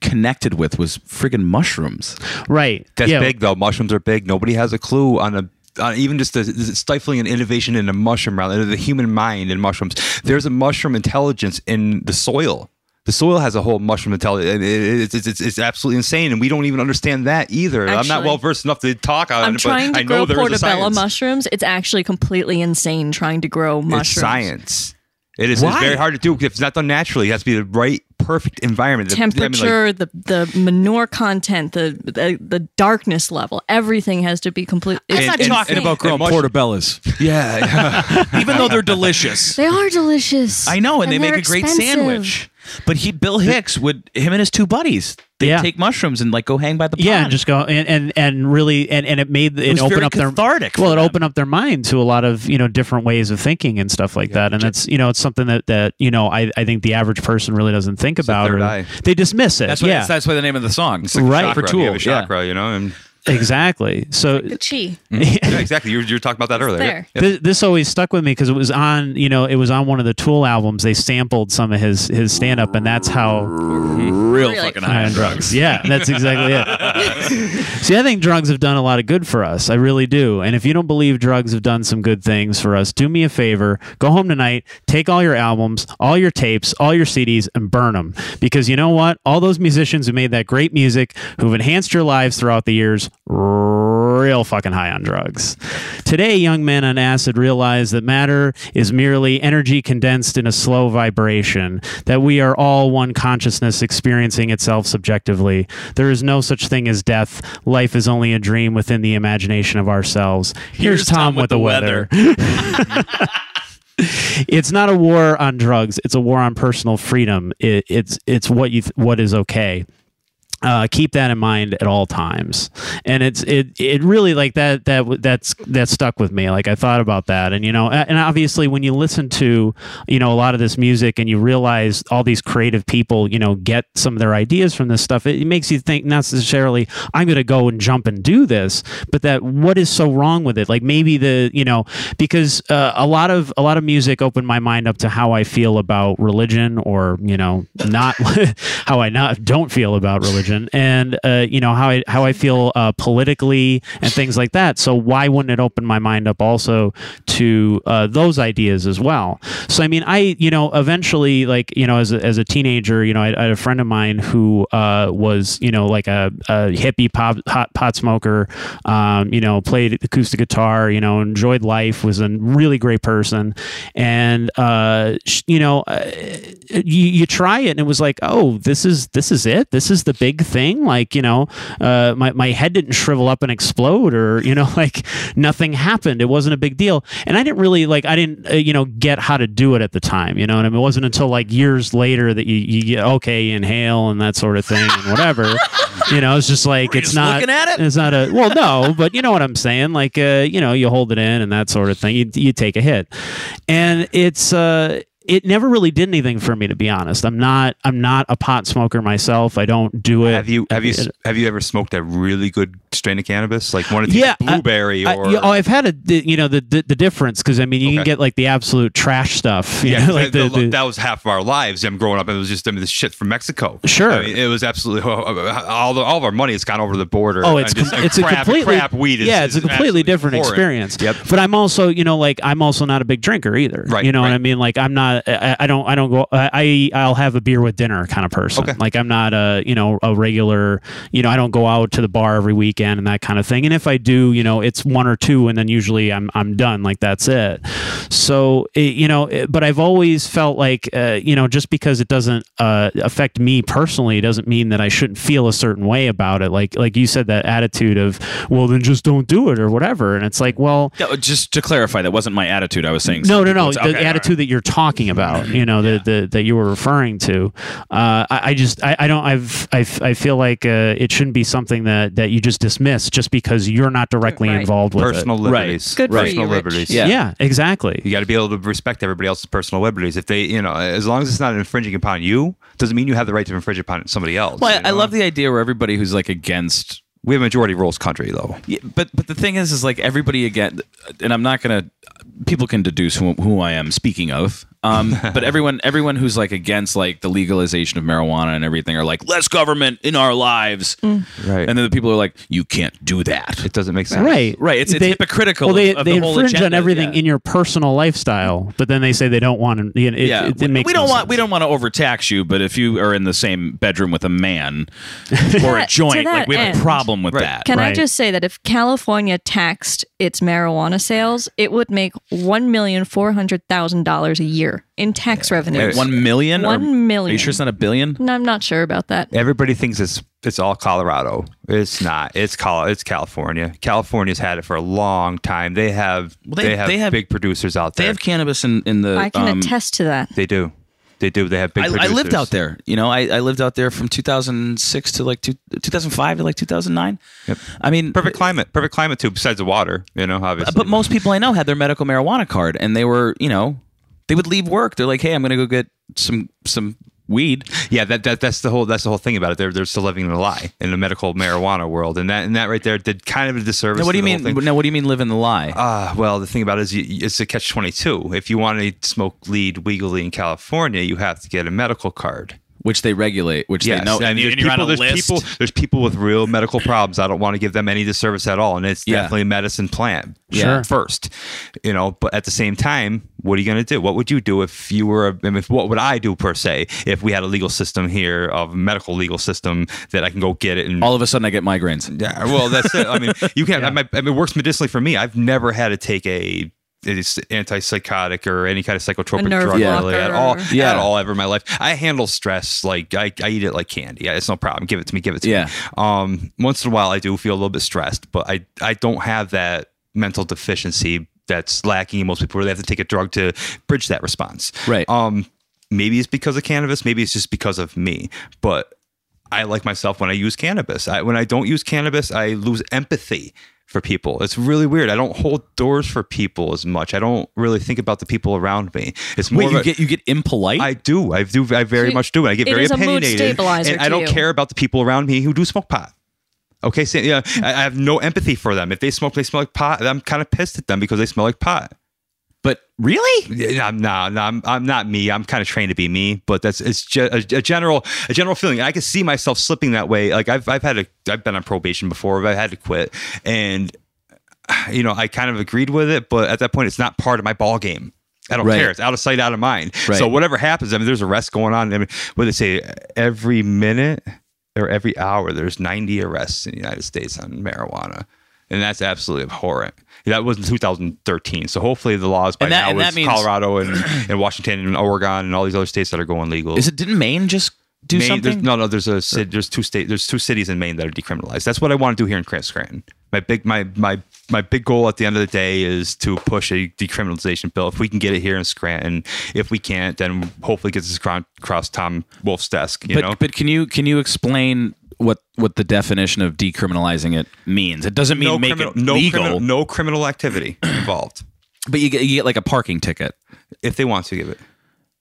connected with was friggin' mushrooms. Right. That's yeah. big though. Mushrooms are big. Nobody has a clue on a. On even just the, the stifling an innovation in the mushroom realm, in the human mind in mushrooms. There's a mushroom intelligence in the soil. The soil has a whole mushroom intelligence. It- it- It's, it's, it's, it's absolutely insane, and we don't even understand that either. I'm not well versed enough to talk on I'm it, trying but to I know grow there is a portobello science. mushrooms. It's actually completely insane trying to grow mushrooms. It's science. It is. It's very hard to do if it's not done naturally. It has to be the right, perfect environment. The- I mean, like- Temperature, the the manure content, the, the the darkness level, everything has to be complete. It's And- not and- talking and about. growing mush- portobellos, yeah, even though they're delicious. They are delicious. I know, and, they they're make a great expensive. sandwich. But he, Bill Hicks, would him and his two buddies, they Yeah. take mushrooms and like go hang by the pond. Yeah, and just go and, and and really and and it made it, was open very up their Well, it them. opened up their mind to a lot of you know different ways of thinking and stuff like that. And it's you know it's something that that you know I, I think the average person really doesn't think about or eye. they dismiss it. that's what, yeah, that's, that's why the name of the song. It's Right. for chakra. Tool. You have a yeah. chakra, you know, and exactly. So The chi. Mm-hmm. yeah, exactly. You were, you were talking about that earlier. there. Yeah. This, this always stuck with me because it was on, you know, it was on one of the Tool albums. They sampled some of his his stand up, and that's how mm-hmm. Real Really? fucking high high on on drugs. Yeah, that's exactly it. See, I think drugs have done a lot of good for us. I really do. And if you don't believe drugs have done some good things for us, do me a favor. Go home tonight, take all your albums, all your tapes, all your CDs, and burn them. Because you know what? All those musicians who made that great music, who've enhanced your lives throughout the years, real fucking high on drugs. Today, young men on acid realize that matter is merely energy condensed in a slow vibration, that we are all one consciousness experiencing itself subjectively. There is no such thing as death. Life is only a dream within the imagination of ourselves. Here's, Tom, with, the weather. it's not a war on drugs. It's a war on personal freedom. It, it's it's what you th- what is okay. Uh, keep that in mind at all times, and it's it it really like that that that's that stuck with me. Like I thought about that, and you know, and obviously when you listen to you know a lot of this music and you realize all these creative people you know get some of their ideas from this stuff, it, it makes you think not necessarily I'm going to go and jump and do this, but that what is so wrong with it? Like maybe the you know because uh, a lot of a lot of music opened my mind up to how I feel about religion, or you know not how I not don't feel about religion, and uh, you know how I how I feel uh, politically and things like that. So why wouldn't it open my mind up also to uh, those ideas as well? So I mean, I you know eventually like you know as a, as a teenager, you know I, I had a friend of mine who uh, was you know like a, a hippie pop hot pot smoker, um, you know played acoustic guitar, you know enjoyed life, was a really great person, and uh, you know uh, you, you try it and it was like oh this is this is it this is the big thing like you know uh, my, my head didn't shrivel up and explode or you know like nothing happened. It wasn't a big deal. And i didn't really like i didn't uh, you know get how to do it at the time you know and it wasn't until like years later that you, you get okay you inhale and that sort of thing and whatever. You know it's just like it's just not looking at it? it's not a well no but you know what i'm saying? Like uh, you know you hold it in and that sort of thing. You, you take a hit. And it's uh it never really did anything for me to be honest i'm not i'm not a pot smoker myself i don't do it Have you have you It- have you ever smoked a really good strain of cannabis, like one of these Yeah, blueberry I, or? yeah, oh, I've had a you know the the, the difference because I mean you can get like the absolute trash stuff. Yeah, know, like that, the, the- that was half of our lives. Them growing up, and it was just I mean, this shit from Mexico. Sure. I mean, it was absolutely all the, all of our money has gone over the border. Oh, it's just- com- it's a crap, completely crap weed. Is, yeah, it's a completely different abhorrent. experience. Yep. But I'm also you know like I'm also not a big drinker either. Right, You know what. I mean? Like I'm not. I, I don't. I don't go. I I'll have a beer with dinner kind of person. Okay. Like I'm not a you know a regular. You know I don't go out to the bar every weekend and that kind of thing. And if I do, you know it's one or two, and then usually I'm I'm done. Like that's it. So it, you know, it- but I've always felt like uh, you know just because it doesn't uh, affect me personally doesn't mean that I shouldn't feel a certain way about it. Like like you said that attitude of well then just don't do it or whatever. And it's like well Yeah, just to clarify, that wasn't my attitude. I was saying no, no, no. The okay, all right. attitude that you're talking talking about. You know, that that that you were referring to. Uh, I, I just I, I don't I've, I've I feel like uh, it shouldn't be something that that you just dismiss just because you're not directly Right. involved with personal it. liberties. Good for personal you, liberties. Yeah. Yeah, exactly. You got to be able to respect everybody else's personal liberties. If they, you know, as long as it's not infringing upon you, doesn't mean you have the right to infringe upon somebody else. Well, you I, I love the idea where everybody who's like against We have majority rules country though. Yeah, but but the thing is, is like everybody again, and I'm not gonna. People can deduce who, who I am speaking of. Um, but everyone, everyone who's like against like the legalization of marijuana and everything are like less government in our lives, Mm. Right. and then the people are like, you can't do that. It doesn't make sense. Right, Right, it's- it's hypocritical Well, they, of- of they the whole infringe on everything yeah. in your personal lifestyle, but then they say they don't want to. You know, it, yeah, it, it makes we don't want sense. we don't want to overtax you, but if you are in the same bedroom with a man or a joint, like we have end- a problem with Right. that. Can I just say that if California taxed its marijuana sales, it would make one million four hundred thousand dollars a year in tax revenues. One million? or- One million. Are you sure it's not a billion? No, I'm not sure about that. Everybody thinks it's it's all Colorado. It's not. It's Col- It's California. California's had it for a long time. They have Well, they- they, have they have- big producers out there. They have cannabis in in the. I can um, attest to that. they do. They do. They have big. I, I lived out there. You know, I, I lived out there from 2006 to like two, 2005 to like 2009. Yep. I mean, Perfect climate. Perfect climate too. Besides the water, you know, obviously. But most people I know had their medical marijuana card, and they were, you know, they would leave work. They're like, "Hey, I'm going to go get some some weed." Yeah, that, that that's the whole that's the whole thing about it. They're they're still living in a lie in the medical marijuana world, and that and that right there did kind of a disservice. Now, what do you mean? Now, what do you mean living the lie? Ah, well, the thing about it is, you, it's a catch twenty two. If you want to smoke lead legally in California, you have to get a medical card. Which they regulate, which Yes, they know, and, there's and you're on people, a there's list. people, there's people with real medical problems. I don't want to give them any disservice at all, and it's Yeah. definitely a medicine plant. Sure. first, you know. But at the same time, what are you going to do? What would you do if you were? a- I mean, what would I do per se if we had a legal system here of medical legal system that I can go get it and All of a sudden, I get migraines. yeah, well, that's it. I mean, you can't. I, mean, it works medicinally for me. I've never had to take a it's antipsychotic or any kind of psychotropic A nerve drug really at all. Yeah. at all ever in my life. I handle stress like I, I eat it like candy. Yeah, It's no problem. Give it to me. Give it to Yeah. me. Um, once in a while, I do feel a little bit stressed, but I I don't have that mental deficiency that's lacking in most people where they have to take a drug to bridge that response. Right. Um, maybe it's because of cannabis. Maybe it's just because of me. But I like myself when I use cannabis. I, when I don't use cannabis, I lose empathy for people. It's really weird. I don't hold doors for people as much. I don't really think about the people around me. It's more Wait, you a- get you get impolite? I do. I do. I very So much do. I get it very is a mood opinionated, stabilizer and I don't you. care about the people around me who do smoke pot. Okay, so yeah, I I have no empathy for them. If they smoke, they smell like pot. I'm kind of pissed at them because they smell like pot. But really, I'm no, no, I'm, I'm not me. I'm kind of trained to be me, but that's it's ge- a, a general a general feeling. I can see myself slipping that way. Like I've I've had a I've been on probation before. I've had to quit, and you know I kind of agreed with it, but at that point, it's not part of my ball game. I don't Right. care. It's out of sight, out of mind. Right. So whatever happens, I mean, there's arrests going on. I mean, what they say? Every minute or every hour, there's 90 arrests in the United States on marijuana, and that's absolutely abhorrent. That was in 2013. So hopefully the laws by And that- now and is means- Colorado and, and Washington and Oregon and all these other states that are going legal. is it? Didn't Maine just do Maine, there's- something? No, no. There's a there's two state there's two cities in Maine that are decriminalized. That's what I want to do here in Cran- Scranton. My big my my my big goal at the end of the day is to push a decriminalization bill. If we can get it here in Scranton, if we can't, then hopefully get this across, across Tom Wolf's desk. You but know. but can you can you explain what what the definition of decriminalizing it means? It doesn't mean no make criminal, it no legal, criminal, no criminal activity involved. but you get you get like a parking ticket. If they want to give it.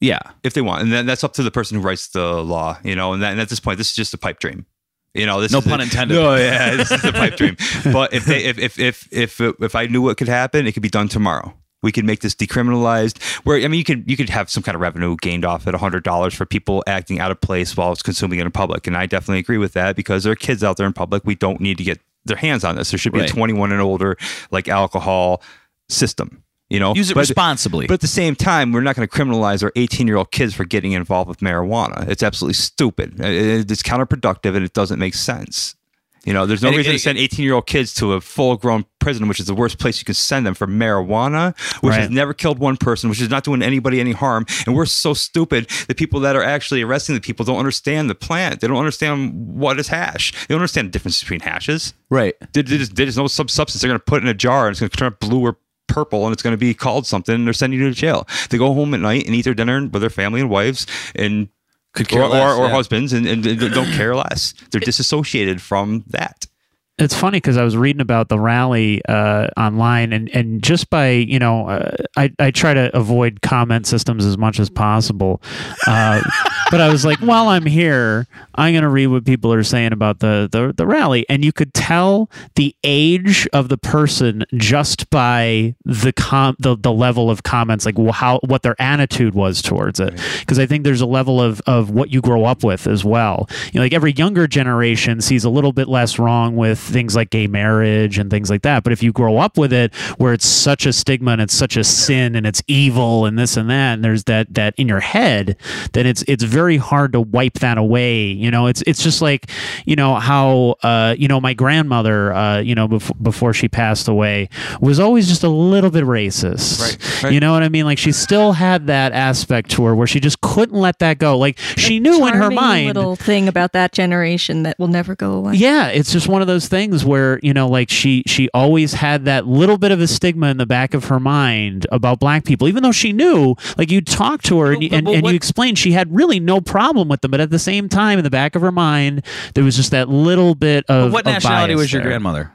Yeah, if they want, and then that's up to the person who writes the law, you know. And, that, and at this point, this is just a pipe dream, you know. This No is pun a- intended. No, yeah, this is a pipe dream. But if they, if if if if if I knew what could happen, it could be done tomorrow. We could make this decriminalized. Where I mean, you could you could have some kind of revenue gained off hundred dollars for people acting out of place while it's consuming it in public. And I definitely agree with that because there are kids out there in public. We don't need to get their hands on this. There should be Right. a twenty-one and older like alcohol system. You know, use it But- responsibly. but at the same time, we're not going to criminalize our 18 year old kids for getting involved with marijuana. It's absolutely stupid. It's counterproductive and it doesn't make sense. You know, there's no And reason it- to send 18 year old kids to a full grown prison, which is the worst place you can send them for marijuana, which has never killed one person, which is not doing anybody any harm. And we're so stupid. The people that are actually arresting the people don't understand the plant. They don't understand what is hash. They don't understand the difference between hashes. right. There- There's, there's no sub substance they're going to put in a jar and it's going to turn blue or purple and it's going to be called something and they're sending you to jail. They go home at night and eat their dinner with their family and wives and Could care or, less, or, or yeah. husbands and, and don't care less. They're disassociated from that. It's funny because I was reading about the rally uh, online, and, and just by you know, uh, I I try to avoid comment systems as much as possible, uh, but I was like, while I'm here, I'm going to read what people are saying about the, the the rally, and you could tell the age of the person just by the com the, the level of comments, like how what their attitude was towards it, because I think there's a level of of what you grow up with as well. You know, like every younger generation sees a little bit less wrong with things like gay marriage and things like that. But if you grow up with it where it's such a stigma and it's such a sin and it's evil and this and that, and there's that that in your head, then it's it's very hard to wipe that away. You know, it's it's just like you know how uh, you know my grandmother, uh, you know, before before she passed away, was always just a little bit racist. Right, right. You know what I mean? Like she still had that aspect to her where she just couldn't let that go. Like she knew in her mind little thing about that generation that will never go away. yeah, it's just one of those things where you know, like she she always had that little bit of a stigma in the back of her mind about black people, even though she knew, like you talk to her and, and, and you explained she had really no problem with them, but at the same time, in the back of her mind, there was just that little bit of what of nationality was your there. grandmother?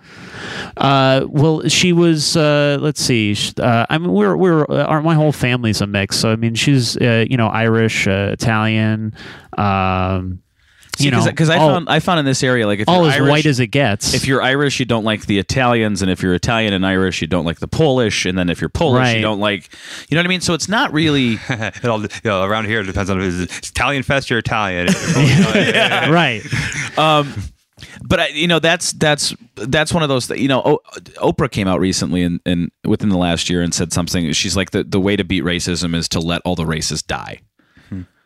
Uh, well, she was. Uh, let's see. Uh, I mean, we're we're uh, our, my whole family's a mix. So I mean, she's uh, you know Irish, uh, Italian. Um, you know, because I all, found I found in this area like if all you're as Irish, white as it gets. if you're Irish, you don't like the Italians, and if you're Italian and Irish, you don't like the Polish, and then if you're Polish, Right. you don't like, you know what I mean? So it's not really. it all, you know, around here, it depends on if it's Italian fest, you're Italian. right. Um, but I, you know that's that's that's one of those that you know o- Oprah came out recently and, and within the last year and said something she's like the, the way to beat racism is to let all the racists die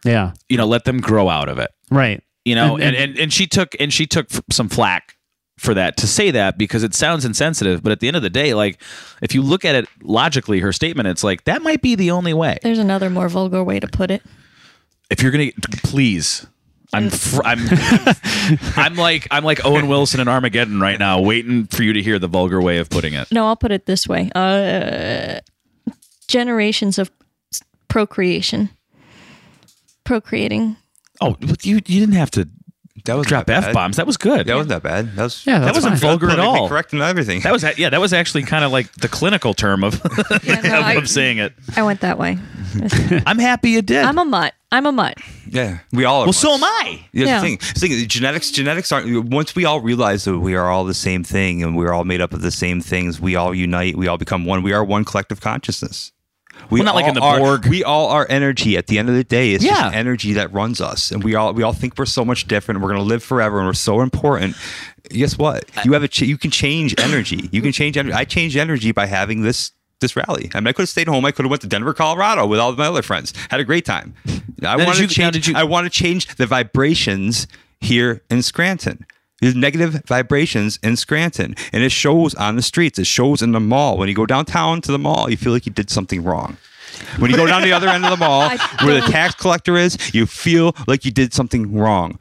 Yeah. you know let them grow out of it Right. You know And- and, and- she took and she took f- some flack for that to say that because it sounds insensitive but at the end of the day like if you look at it logically her statement it's like that might be the only way There's another more vulgar way to put it. if you're gonna please I'm, fr- I'm I'm like I'm like Owen Wilson in Armageddon right now, waiting for you to hear the vulgar way of putting it. No, I'll put it this way: uh, generations of procreation, procreating. Oh, you you didn't have to that was drop f bombs. That was good. That wasn't that bad. That was Yeah, that that's wasn't fine. vulgar at politically all. correct and everything. That was yeah. That was actually kind of like the clinical term of, Yeah, no, of, I- of saying it. I went that way. I'm happy you did. I'm a mutt. I'm a mutt. yeah, we all. Are well, so am I. Yeah, Yeah. The thing, the thing, genetics, genetics aren't. Once we all realize that we are all the same thing and we're all made up of the same things, we all unite. We all become one. We are one collective consciousness. We Well, not like all in the are- Borg. We all are energy. At the end of the day, it's Yeah. just energy that runs us, and we all we all think we're so much different. We're gonna live forever, and we're so important. Guess what? You have a ch- you can change energy. You can change energy. I changed energy by having this this rally. I mean, I could have stayed home. I could have went to Denver, Colorado, with all of my other friends. Had a great time. I you- to change. you- I want to change the vibrations here in Scranton. There's negative vibrations in Scranton, and it shows on the streets. It shows in the mall. When you go downtown to the mall, you feel like you did something wrong. When you go down to the other end of the mall, where the tax collector is, you feel like you did something wrong.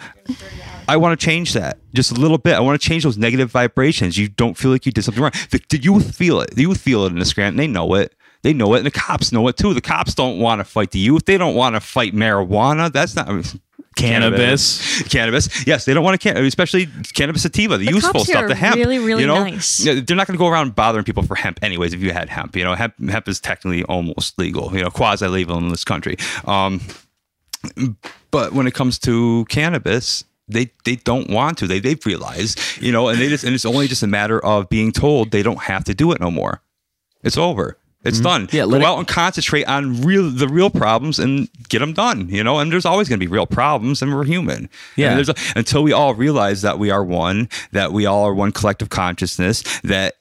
I want to change that just a little bit. I want to change those negative vibrations. You don't feel like you did something wrong. The, the youth feel it. The youth feel it in the Scranton. They know it. They know it, and the cops know it too. The cops don't want to fight the youth. They don't want to fight marijuana. That's not Cannabis. Cannabis. Yes, they don't want to, can- especially cannabis sativa, the, The useful cops here stuff, the hemp. really, really you know? nice. They're not going to go around bothering people for hemp, anyways. If you had hemp, you know, hemp, hemp is technically almost legal, you know, quasi legal in this country. Um, but when it comes to cannabis, they they don't want to. They they've realized, you know, and they just and it's only just a matter of being told they don't have to do it no more. It's over. It's mm-hmm. done. Yeah, go it- out and concentrate on real the real problems and get them done. You know, and there's always going to be real problems, and we're human. Yeah. And there's a, until we all realize that we are one, that we all are one collective consciousness, that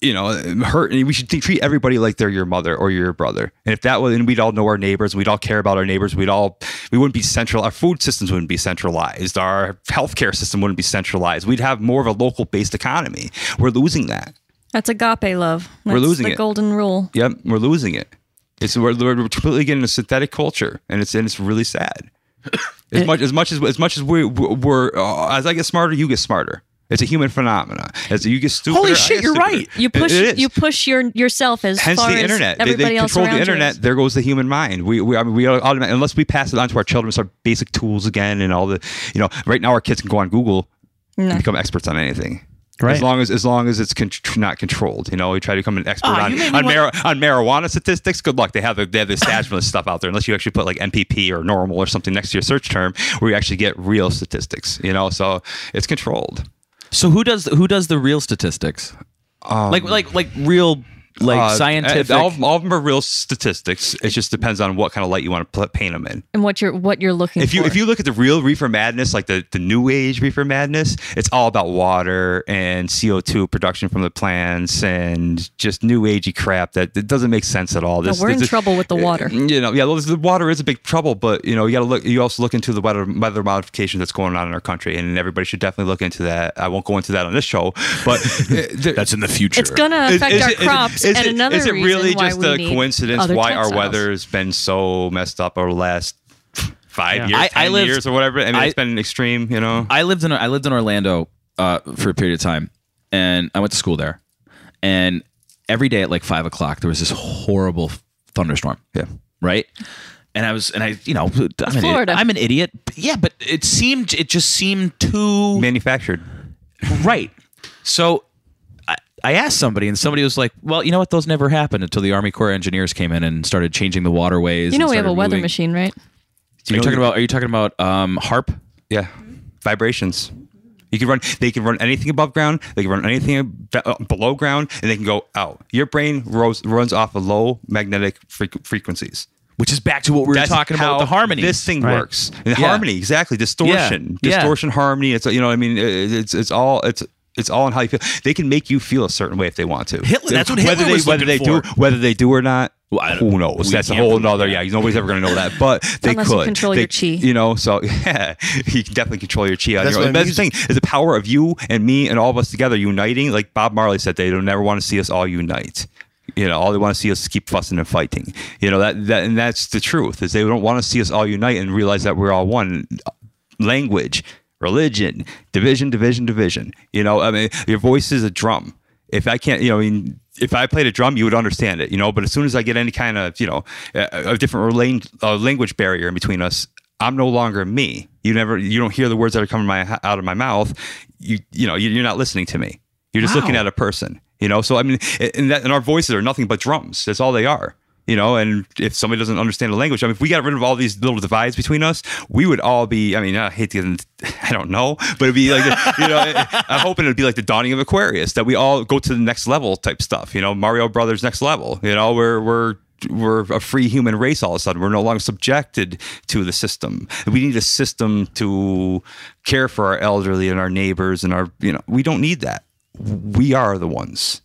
you know, hurt. We should treat everybody like they're your mother or your brother. And if that was, and we'd all know our neighbors, we'd all care about our neighbors. We'd all, we wouldn't be central. Our food systems wouldn't be centralized. Our healthcare system wouldn't be centralized. We'd have more of a local based economy. We're losing that. That's agape love. That's we're losing the it. golden rule. Yep, we're losing it. It's we're, we're completely getting a synthetic culture, and it's and it's really sad. As much as much as as much as we we're uh, as I get smarter, you get smarter. It's a human phenomena. As you get stupider, Holy I shit, get you're stupider. right. You It- push you push your yourself as Hence far the internet. They, everybody they else control the internet. is. There goes the human mind. We, we, I mean, we automatically, unless we pass it on to our children, our basic tools again, and all the, you know, right now our kids can go on Google and become experts on anything. Right. As long as as long as it's con- not controlled, you know, we try to become an expert Ah, on you made me on, want- mar- on marijuana statistics. Good luck. They have the, they have the stats from this stuff out there. Unless you actually put like MPP or NORML or something next to your search term, where you actually get real statistics. You know, so it's controlled. So who does who does the real statistics? like like like real like Uh, scientific. All, of- all of them are real statistics. It just depends on what kind of light you want to paint them in. and what you're what you're looking If you for. if you look at the real reefer madness, like the, the new age reefer madness, it's all about water and CO two production from the plants and just new agey crap that, that doesn't make sense at all. No, we're in this- trouble with the water. You know, yeah, well, the water is a big trouble, but you know, you got to look. You also look into the weather weather modification that's going on in our country, and everybody should definitely look into that. I won't go into that on this show, but uh, That's in the future. it's gonna affect is our it- is it- crops, is and it- another is it really just a coincidence other why our weather has been so messed up over the last five Yeah. years, I- I lived- years, or whatever? I mean, I- it's been extreme, you know. I lived in I lived in Orlando uh, for a period of time, and I went to school there. And every day at like five o'clock, there was this horrible thunderstorm. Yeah. right. And I was, and I, you know, I'm an, idiot. Florida. I'm an idiot. Yeah, but it seemed, it just seemed too Manufactured. right. So I, I asked somebody, and somebody was like, "Well, you know what? Those never happened until the Army Corps of engineers came in and started changing the waterways." You know we have a started weather moving- machine, right? Are you talking about? Are you talking about um, HAARP? Yeah. Vibrations. You can run. They can run anything above ground. They can run anything be- uh, below ground, and they can go out. Your brain rose, runs off of low magnetic freq- frequencies. Which is back to what we were That's talking about. With the harmony. This thing Right. works. And Yeah. Harmony, exactly. Distortion, Yeah. Yeah. distortion, harmony. It's you know, what I mean, it's it's all it's. It's all on how you feel. They can make you feel a certain way if they want to. Hitler- that's what whether Hitler they was whether looking they do for. whether they do or not. Well, who knows? That's a whole prove nother. that. Yeah, nobody's ever going to know that. But they Unless you could control They- your chi. You know, so yeah, you can definitely control your chi. On That's your own. why That's the thing is the power of you and me and all of us together uniting. Like Bob Marley said, they don't never want to see us all unite. You know, all they want to see us is keep fussing and fighting. You know that that and that's the truth is they don't want to see us all unite and realize that we're all one. Language, religion, division, division, division. You know, I mean, your voice is a drum. If I can't, you know, I mean, if I played a drum, you would understand it. You know, but as soon as I get any kind of, you know, a, a different lang- uh, language barrier in between us, I'm no longer me. You never, you don't hear the words that are coming my out of my mouth. You, you know, you- you're not listening to me. You're just Wow. looking at a person. You know, so I mean, and that, and our voices are nothing but drums. That's all they are. You know, and if somebody doesn't understand the language, I mean, if we got rid of all these little divides between us, we would all be. I mean, I hate to, I don't know, but it'd be like, you know, I'm hoping it'd be like the dawning of Aquarius that we all go to the next level type stuff. You know, Mario Brothers next level. You know, we're we're we're a free human race all of a sudden. We're no longer subjected to the system. We need a system to care for our elderly and our neighbors and our, you know, we don't need that. We are the ones.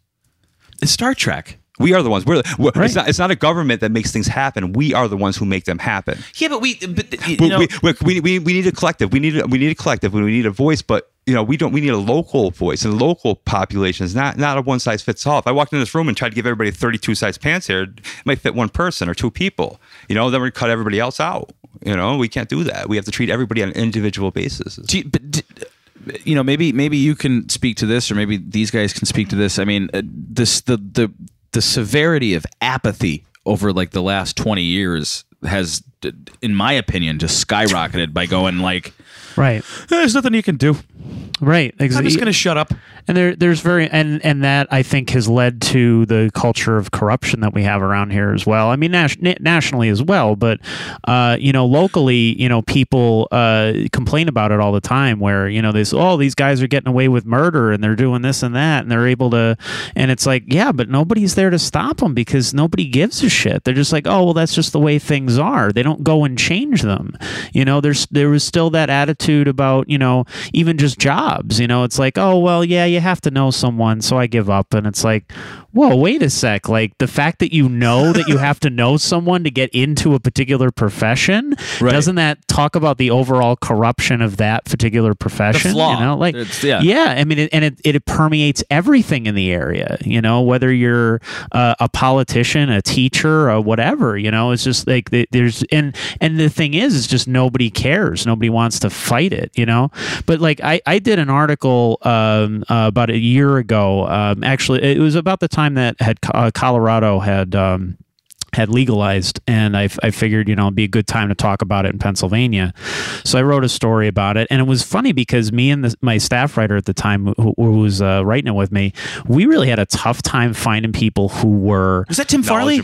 It's Star Trek. We are the ones. We're, we're Right. it's not. It's not a government that makes things happen. We are the ones who make them happen. Yeah, but we, but you We, know, we, we, we, we need a collective. We need a, we need a collective. We need a voice. But you know, we don't. We need a local voice and local populations. Not not a one size fits all. If I walked in this room and tried to give everybody 32 size pants here, it might fit one person or two people. You know, then we cut everybody else out. You know, we can't do that. We have to treat everybody on an individual basis. Do you, but d- you know, maybe maybe you can speak to this, or maybe these guys can speak to this. I mean, uh, this the the the severity of apathy over like the last twenty years has, in my opinion, just skyrocketed by going like, Right. "There's nothing you can do. Right. I'm Exactly. just going to shut up." And there, there's very, and and that I think has led to the culture of corruption that we have around here as well. I mean, nas- nationally as well, but uh, you know, locally, you know, people uh, complain about it all the time. Where you know, they say, "Oh, these guys are getting away with murder, and they're doing this and that, and they're able to," and it's like, yeah, but nobody's there to stop them because nobody gives a shit. They're just like, "Oh, well, that's just the way things are." They don't go and change them. You know, there's there was still that attitude about you know even just jobs. You know, it's like, oh well, yeah, you have to know someone, so I give up. And it's like, whoa, wait a sec. Like the fact that you know that you have to know someone to get into a particular profession, Right. doesn't that talk about the overall corruption of that particular profession? flaw. You know, like It's- yeah. I mean, it, and it, it permeates everything in the area. You know, whether you're uh, a politician, a teacher, or whatever. You know, it's just like there's and and the thing is, it's just nobody cares. Nobody wants to fight it. You know, but like I I did an article um, uh, about a year ago. Um, actually, it was about the time that had uh, Colorado had. Um, had legalized, and I, I figured, you know, it'd be a good time to talk about it in Pennsylvania. So I wrote a story about it, and it was funny because me and the, my staff writer at the time, who, who was uh, writing it with me, we really had a tough time finding people who were Was that Tim Farley?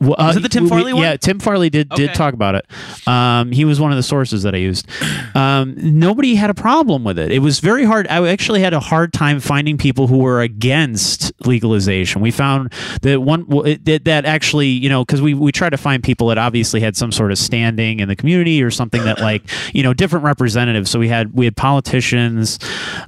Well, uh, Was it the Tim we- Farley one? Yeah, Tim Farley did did talk about it. Um, he was one of the sources that I used. Um, nobody had a problem with it. It was very hard. I actually had a hard time finding people who were against legalization. We found that one that, that actually, you know, because we we tried to find people that obviously had some sort of standing in the community or something that like you know different representatives. So we had we had politicians,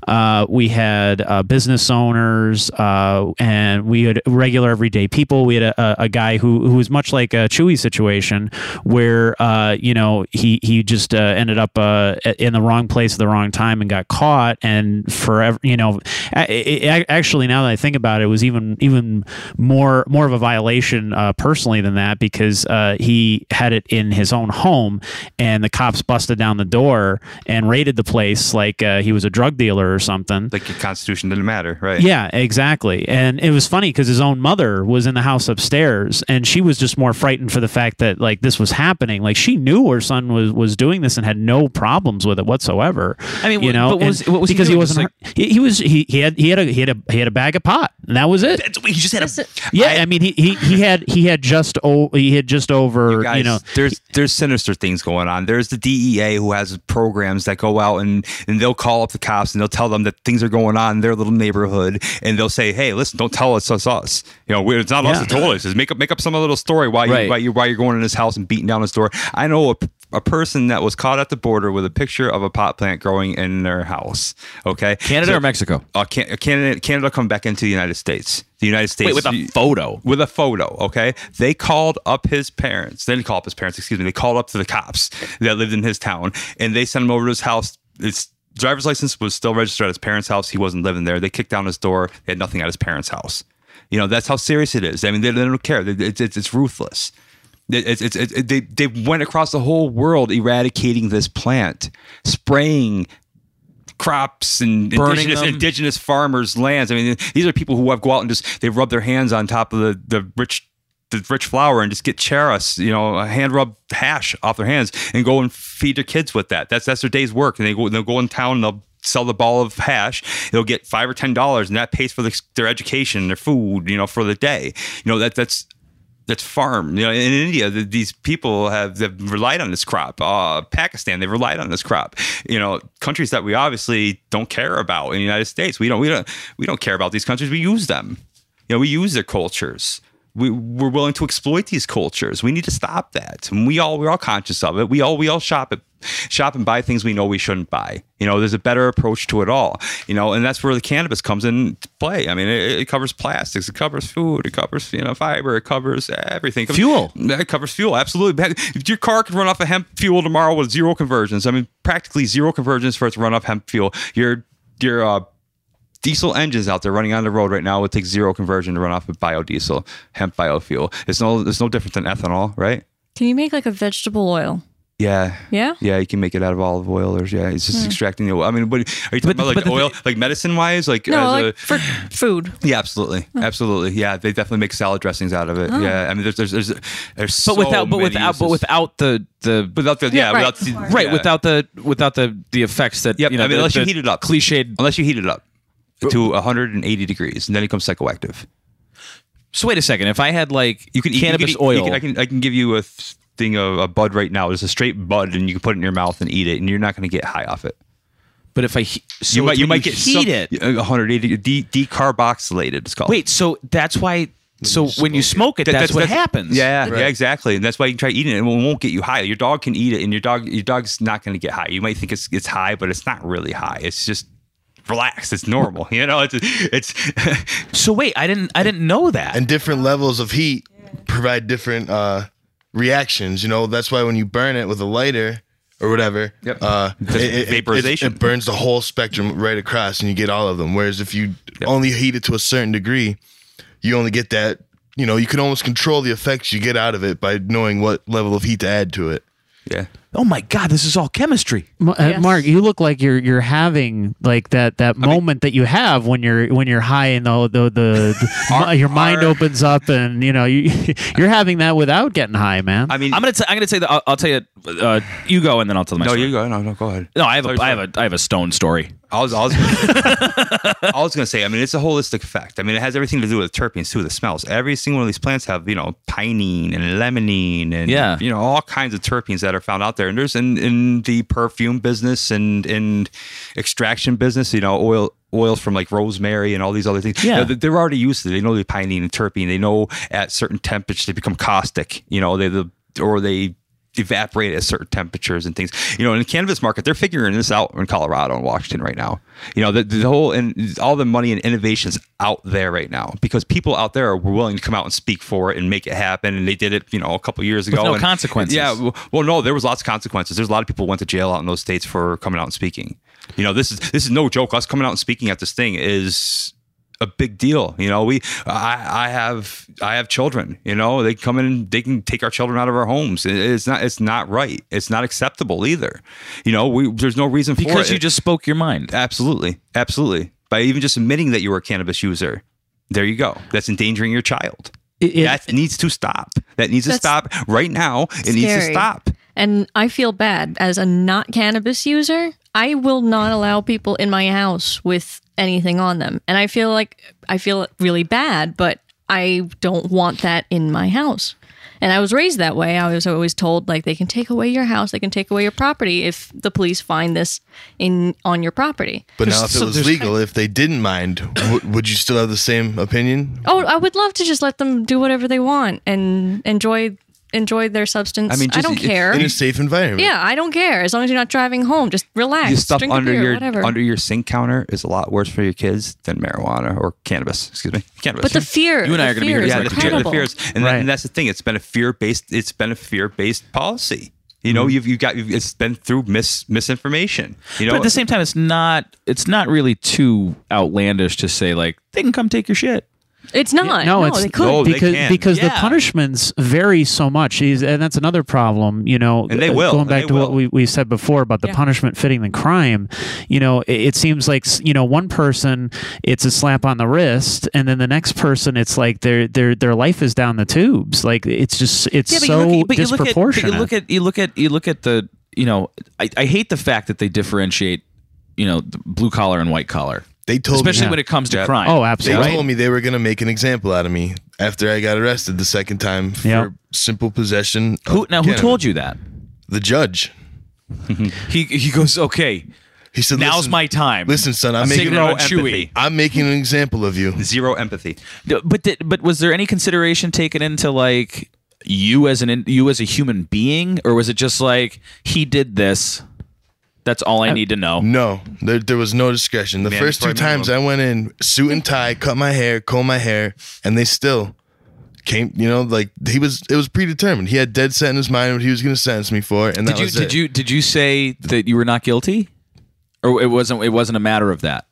uh, we had uh, business owners, uh, and we had regular everyday people. We had a, a, a guy who who was much like a Chewy situation, where uh, you know he he just uh, ended up uh, in the wrong place at the wrong time and got caught, and forever, you know, actually now that I think about it, it was even even more more of a violation uh, personally than that because uh, he had it in his own home, and the cops busted down the door and raided the place like uh, he was a drug dealer or something. Like your constitution didn't matter, right? Yeah, exactly. And it was funny because his own mother was in the house upstairs, and she was just more frightened for the fact that like this was happening. Like she knew her son was was doing this and had no problems with it whatsoever. I mean, you know, but what was- what was because he, doing? wasn't. Just hurt- he, he was he, he had he had a he had a he had a bag of pot, and that was it. He just had a. Yeah, I, mean he, he he had he had just o- he had just over you, Guys, know there's there's sinister things going on. There's the DEA who has programs that go out and and they'll call up the cops and they'll tell them that things are going on in their little neighborhood and they'll say, "Hey, listen, don't tell us it's us. You know, it's not us Yeah. that told us. Just make up make up some little story why you Right. why you why you're going in his house and beating down his door." I know a a person that was caught at the border with a picture of a pot plant growing in their house. Okay, Canada So- or Mexico? Uh, Can- Canada, Canada come back into the United States. The United States. Wait, with a photo. With a photo, okay? They called up his parents. They didn't call up his parents, excuse me. They called up to the cops that lived in his town and they sent him over to his house. His driver's license was still registered at his parents' house. He wasn't living there. They kicked down his door. They had nothing at his parents' house. You know, that's how serious it is. I mean, they, they don't care. It's, it's, it's ruthless. It- It's, it's, it's, they, they went across the whole world eradicating this plant, spraying crops and Burning indigenous, indigenous farmers' lands. I mean, these are people who have go out and just they rub their hands on top of the, the rich the rich flower and just get charas, you know, a hand rub hash off their hands and go and feed their kids with that. That's that's their day's work. And they go they'll go in town and they'll sell the ball of hash. They'll get five or ten dollars and that pays for the, their education, their food, you know, for the day. You know, that that's that's farm. You know, in India, the, these people have they've relied on this crop. Uh, Pakistan, they've relied on this crop. You know, countries that we obviously don't care about. In the United States, we don't we don't we don't care about these countries. We use them. You know, we use their cultures. We, we're willing to exploit these cultures. We need to stop that. And we all we're all conscious of it. We all we all shop at shop and buy things we know we shouldn't buy. You know, there's a better approach to it all. You know, and that's where the cannabis comes into play. I mean, it, it covers plastics, it covers food, it covers you know fiber, it covers everything. It covers- Fuel. It covers fuel. Absolutely. If your car could run off of hemp fuel tomorrow with zero conversions, I mean, practically zero conversions for it to run off hemp fuel. Your your uh, diesel engines out there running on the road right now would take zero conversion to run off of biodiesel, hemp biofuel. It's no it's no different than ethanol, right? Can you make like a vegetable oil? Yeah. Yeah. Yeah, you can make it out of olive oil, or yeah, it's just hmm. extracting the oil. I mean, what are you talking But- about? Like but the oil, like medicine wise, like No, as like a, for food. yeah, absolutely, absolutely. Yeah, they definitely make salad dressings out of it. Oh. Yeah, I mean, there's there's there's, there's But so without, but many without, but without the the without the yeah, right. without the, right yeah. without the without the the effects that Yep, you know I mean, the- unless you heat it up. cliched. unless you heat it up to 180 degrees, and then it becomes psychoactive. So wait a second. If I had like You can you cannabis can, you oil, can- I can I can give you a thing of a bud right now. It's a straight bud, and you can put it in your mouth and eat it, and you're not going to get high off it. but if I he- so you might you when might get heat some- it. uh, 180 de- decarboxylated. It's called. Wait, so that's why. So when you smoke it, That- that's, what happens. Yeah, yeah, exactly. And that's why you can try eating it. and It won't get you high. Your dog can eat it, and your dog your dog's not going to get high. You might think it's it's high, but it's not really high. It's just relax. It's normal. You know, it's it's So wait, I didn't I didn't know that. and different levels of heat provide different uh, reactions. You know, that's why when you burn it with a lighter or whatever, Yep. uh, it, it- it- vaporization. It, burns the whole spectrum right across, and you get all of them. Whereas if you only heat it to a certain degree, you only get that. You know, you can almost control the effects you get out of it by knowing what level of heat to add to it. yeah. Oh my god, this is all chemistry. Uh, Yes. Mark, you look like you're you're having like that that moment that you have when you're when you're high and the the, the, the your mind our- opens up and you know you you're having that without getting high, man. I mean, I'm gonna t- I'm gonna say that I'll, I'll tell you. Uh, you go and then I'll tell my no, story. you go. No, no, go ahead. No, I have a Sorry, I have a I have a stone story. I was, I was, I was going to say, I mean, it's a holistic effect. I mean, it has everything to do with terpenes too, the smells. Every single one of these plants have, you know, pinene and limonene and, Yeah. you know, all kinds of terpenes that are found out there. And there's in, in the perfume business and in extraction business, you know, oil, oils from like rosemary and all these other things. Yeah. Know, they're already used to it. They know the pinene and terpene. They know at certain temperatures they become caustic, you know, they, the, or they, evaporate at certain temperatures and things. You know, in the cannabis market, they're figuring this out in Colorado and Washington right now. You know, the, the whole and all the money and innovations out there right now because people out there are willing to come out and speak for it and make it happen. And they did it, you know, a couple years ago. no and- consequences. Yeah. Well, well, no, there was lots of consequences. There's a lot of people went to jail out in those states for coming out and speaking. You know, this is this is no joke. Us coming out and speaking at this thing is a big deal. You know, we I, I have I have children. You know, they come in and they can take our children out of our homes. It- it's not it's not right. It's not acceptable either. You know, we there's no reason for it Because it. you just spoke your mind. absolutely absolutely by even just admitting that you were a cannabis user. There you go. That's endangering your child. It- it- that needs to stop. That needs to stop right now. It needs to stop. And I feel bad as a not cannabis user. I will not allow people in my house with anything on them. And I feel like I feel really bad, but I don't want that in my house. And I was raised that way. I was always told like they can take away your house, they can take away your property if the police find this in on your property. But now, if it was there's- legal, if they didn't mind, w- would you still have the same opinion? Oh, I would love to just let them do whatever they want and enjoy enjoy their substance. I mean, I don't care. In a safe environment. Yeah, I don't care. As long as you're not driving home, just relax. Your stuff drink a under beer, your whatever. under your sink counter is a lot worse for your kids than marijuana or cannabis. Excuse me, cannabis. but the fear, You and I are gonna be fear here is yeah, the like fear, the fears, and, Right. that, and that's the thing. It's been a fear based. It's been a fear based policy. You know, mm-hmm. you've you got you've, it's been through mis misinformation. You know, But at the same time, it's not it's not really too outlandish to say like they can come take your shit. It's not. no, No, it's they could. no, they because can. because the punishments vary so much, and that's another problem. You know, And they will, Going back they to what we, we said before about the Yeah. punishment fitting the crime. You know, it, it seems like you know one person it's a slap on the wrist, and then the next person it's like their their their life is down the tubes. Like it's just it's so you look at, but you look at, but disproportionate. you look at you look at you look at the you know I, I hate the fact that they differentiate you know the blue collar and white collar, They told especially me. when it comes to Yeah. crime. oh, absolutely. They absolutely. told me they were going to make an example out of me after I got arrested the second time for Yeah. simple possession. of Who now? Who cannabis. told you that? The judge. He he goes okay. He said, Now's "Listen- my time. Listen, son, I'm I'm making, taking it empathy. Chewy. I'm making an example of you. zero empathy. But did, but was there any consideration taken into like you as an in- you as a human being, or was it just like he did this? That's all I need to know. No, there, there was no discretion. The first two times I went in, suit and tie, cut my hair, comb my hair, and they still came. You know, like he was. It was predetermined. He had dead set in his mind what he was going to sentence me for, and that Did you was did it. you did you say that you were not guilty, or it wasn't it wasn't a matter of that?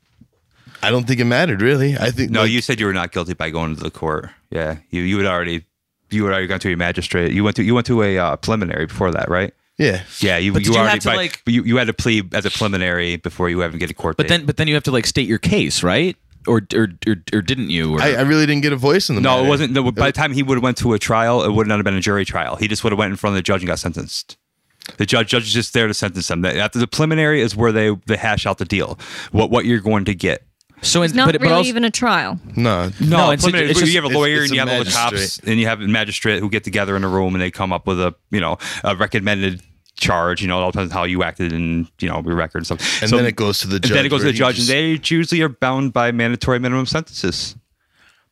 I don't think it mattered really. I think No, like, you said you were not guilty by going to the court. Yeah, you you had already you had already gone to a magistrate. You went to you went to a uh, preliminary before that, right? Yeah, Yeah, you But you you already have to, by- like- you you had to plead as a preliminary before you even get a court But date. then but then you have to like state your case, right? Or or or, or didn't you? Or, I, I really didn't get a voice in the no, matter. it wasn't. No, by the time he would have went to a trial, it would not have been a jury trial. He just would have went in front of the judge and got sentenced. The judge judge is just there to sentence them. After the preliminary is where they they hash out the deal, what what you're going to get. so in, It's not but, but really also, even a trial. No, No, it's- preliminary- it's just- you have a lawyer it's and you a have all the cops and you have a magistrate who get together in a room and they come up with a you know a recommended charge. You know, it all depends on how you acted and you know your record and stuff. and So- then it goes to the and judge. then it goes to the judge, just- and they usually are bound by mandatory minimum sentences.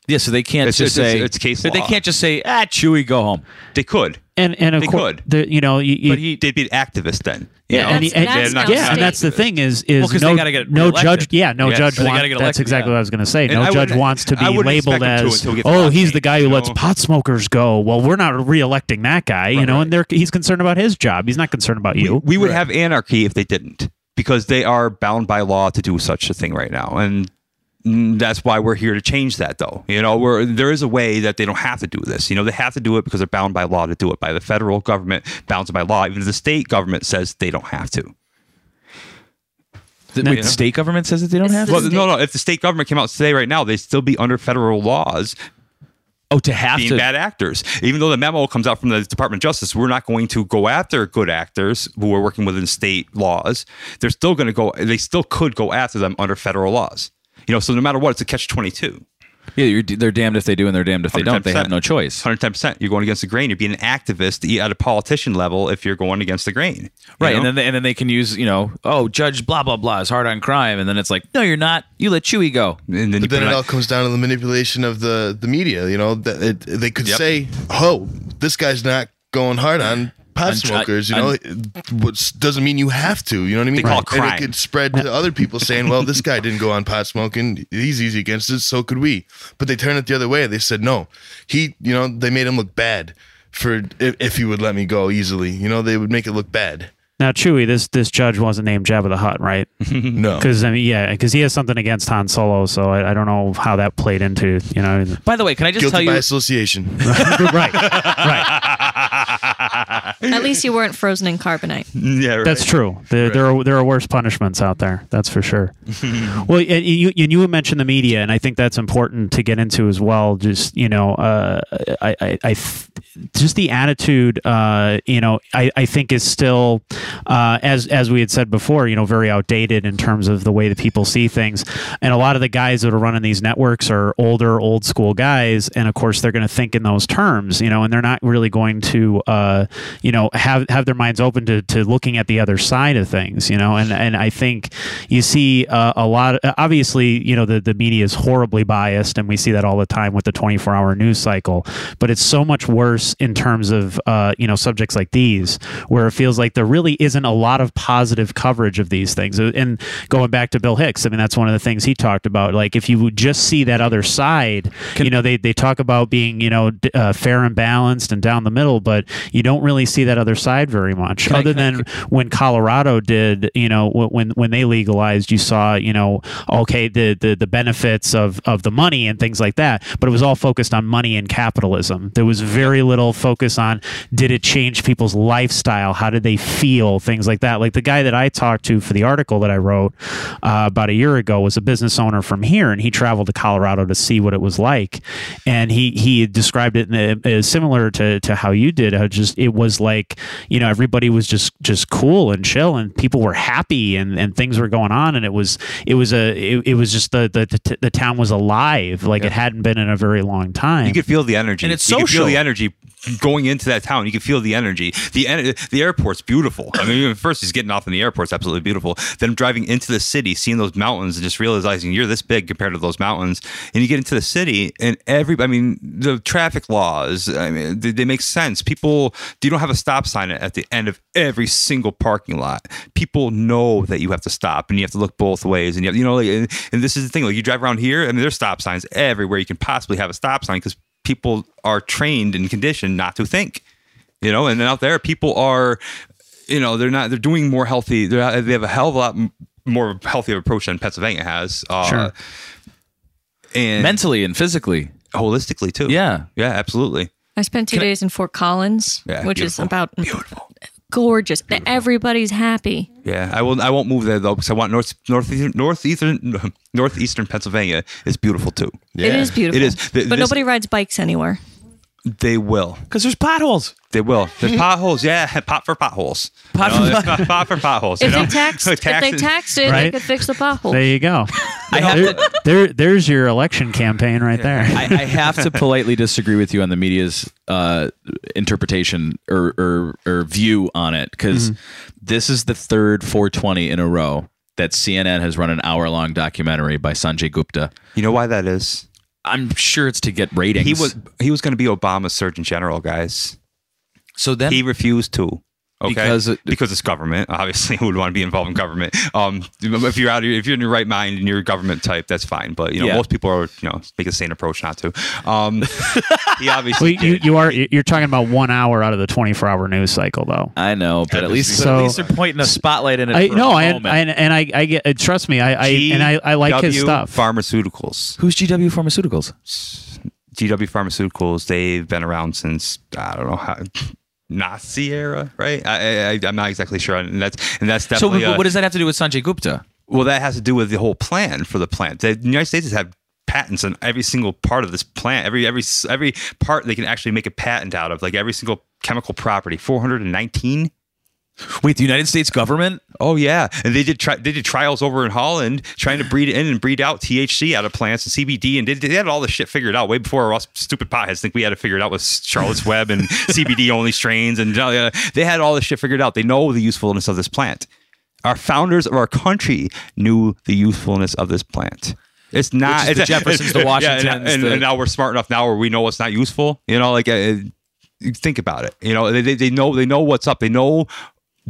yeah, so they can't It's- just it's- say it's case but They law. can't just say ah, Chewy, go home. They could. and and of They course, could. you know, you, you, But he they'd be activists then. You yeah, know? and, he- That's- and- that's not yeah, and that's the thing is is Well, 'cause no they get no judge yeah no Yes. judge So they wants gotta get that's exactly yeah. what I was going to say And no I judge wants to be labeled expect him to as until he gets oh he's elected, the guy who you lets pot smokers go well we're not reelecting that guy you know right. and they're he's concerned about his job he's not concerned about you we would have anarchy if they didn't because they are bound by law to do such a thing right now and that's why we're here to change that though you know where there is a way that they don't have to do this you know they have to do it because they're bound by law to do it by the federal government bound by law even if the state government says they don't have to The, wait, the state government says that they don't It's have to? well no no if the state government came out today right now they'd still be under federal laws Oh, to have being to. bad actors. Even though the memo comes out from the Department of Justice, we're not going to go after good actors who are working within state laws. They're still going to go. They still could go after them under federal laws. You know, so no matter what, it's a catch twenty two. Yeah, you're, they're damned if they do and they're damned if they don't. They have no choice. 110%. You're going against the grain. You're being an activist at a politician level if you're going against the grain. Right, know? and then they, and then they can use you know oh judge blah blah blah is hard on crime, and then it's like no you're not you let Chewy go. and then But then it it all comes down to the manipulation of the the media. You know, that it, they could Yep. say, "Oh, this guy's not going hard on pot On- smokers." You know, on- which doesn't mean you have to. You know what I mean? They call it And crime. it could spread to other people saying, "Well, this guy didn't go on pot smoking. He's easy against it. So could we." But they turned it the other way. They said, "No, he." You know, they made him look bad for if, if he would let me go easily. You know, they would make it look bad. now chewy this this judge wasn't named jabba the hutt right No. because i mean yeah because he has something against han solo so I, I don't know how that played into you know By the way, can I just tell you? Guilty tell by you? association. right right At least you weren't frozen in carbonite. yeah, right. That's true. There, there are there are worse punishments out there. That's for sure. well, and you and you mentioned the media, and I think that's important to get into as well. Just you know, uh, I, I, I th- just the attitude, uh, you know, I, I think is still, uh, as as we had said before, you know, very outdated in terms of the way that people see things. And a lot of the guys that are running these networks are older, old school guys, and of course they're going to think in those terms, you know, and they're not really going to, uh, you know, have have their minds open to, to looking at the other side of things, you know. And and I think you see uh, a lot. Of, obviously, you know, the the media is horribly biased, and we see that all the time with the twenty four hour news cycle. But it's so much worse in terms of uh, you know subjects like these, where it feels like there really isn't a lot of positive coverage of these things. And going back to Bill Hicks, I mean, that's one of the things he talked about. Like if you would just see that other side, you know, they they talk about being you know uh, fair and balanced and down the middle, but you don't really see that other side very much. Other than when Colorado did, you know, when when they legalized, you saw, you know, okay, the the the benefits of of the money and things like that, but it was all focused on money and capitalism. There was very little focus on did it change people's lifestyle, how did they feel, things like that. Like the guy that I talked to for the article that I wrote uh, about a year ago was a business owner from here, and he traveled to Colorado to see what it was like, and he he described it in a, as similar to to how you did. How just it was like you know everybody was just just cool and chill, and people were happy, and and things were going on, and it was it was a it, it was just the the the, the town was alive like it hadn't been in a very long time. You could feel the energy, And it's social. You could feel the energy going into that town. You can feel the energy. The en- the airport's beautiful. I mean, even first he's getting off in the airport's absolutely beautiful. Then driving into the city, seeing those mountains, and just realizing you're this big compared to those mountains. And you get into the city, and every I mean, the traffic laws. I mean, they, they make sense. People, you don't have a stop sign at the end of every single parking lot. People know that you have to stop, and you have to look both ways. And you, have, you know, like, and, and this is the thing. Like you drive around here, I mean, there's stop signs everywhere you can possibly have a stop sign because people are trained and conditioned not to think you know and then out there people are you know they're not they're doing more healthy they're, they have a hell of a lot more healthy approach than pennsylvania has uh, Sure. and mentally and physically. holistically too Yeah. yeah absolutely I spent two Can I- days in Fort Collins, Yeah, which is about beautiful gorgeous. Everybody's happy. yeah i will i won't move there though because i want north northeastern northeastern northeastern pennsylvania is beautiful too It is beautiful. It is. Th- but this- nobody rides bikes anywhere. They will Because there's potholes. they will there's potholes yeah pot for potholes Pot You know, for there's pot for potholes you If know? they taxed, if they Taxes- taxed it, Right. they could fix the pothole. there you go. I have there, to. there, there's your election campaign right there. I, I have to politely disagree with you on the media's uh, interpretation or, or, or view on it because this is the third 420 in a row that CNN has run an hour long documentary by Sanjay Gupta. you know why that is I'm sure it's to get ratings. He was he was going to be Obama's Surgeon General, guys. So then He refused to. Okay, Because it- because it's government. Obviously, who would want to be involved in government? Um, if you're out, of, if you're in your right mind and you're a government type, that's fine. But you know, Yeah. most people are, you know, make a sane approach not to. Um, he Well, obviously you, you are you're talking about one hour out of the 24 hour news cycle, though. I know, but at least So- at least they're pointing a spotlight in it. I for no, a I moment. and, and I I get uh, trust me, I, I and I, I like his stuff. Pharmaceuticals. Who's GW Pharmaceuticals? GW Pharmaceuticals. They've been around since I don't know how. Nazi era, right? I, I, I'm not exactly sure, and that's and that's definitely. what uh, what does that have to do with Sanjay Gupta? Well, that has to do with the whole plan for the plant. The United States has had patents on every single part of this plant. Every every every part they can actually make a patent out of, like every single chemical property. Four hundred and nineteen. Wait, the United States government? Oh yeah, and they did try, they did trials over in Holland trying to breed in and breed out THC out of plants and CBD, and they, they had all this shit figured out way before us stupid potheads think we had to figure it out with Charlotte's Web and CBD only strains, and uh, they had all this shit figured out. They know the usefulness of this plant. Our founders of our country knew the usefulness of this plant. It's not is the it's- Jeffersons, the yeah, and- Washingtons, and, the- and now we're smart enough now where we know it's not useful. You know, like uh, think about it. You know, they they know they know what's up. They know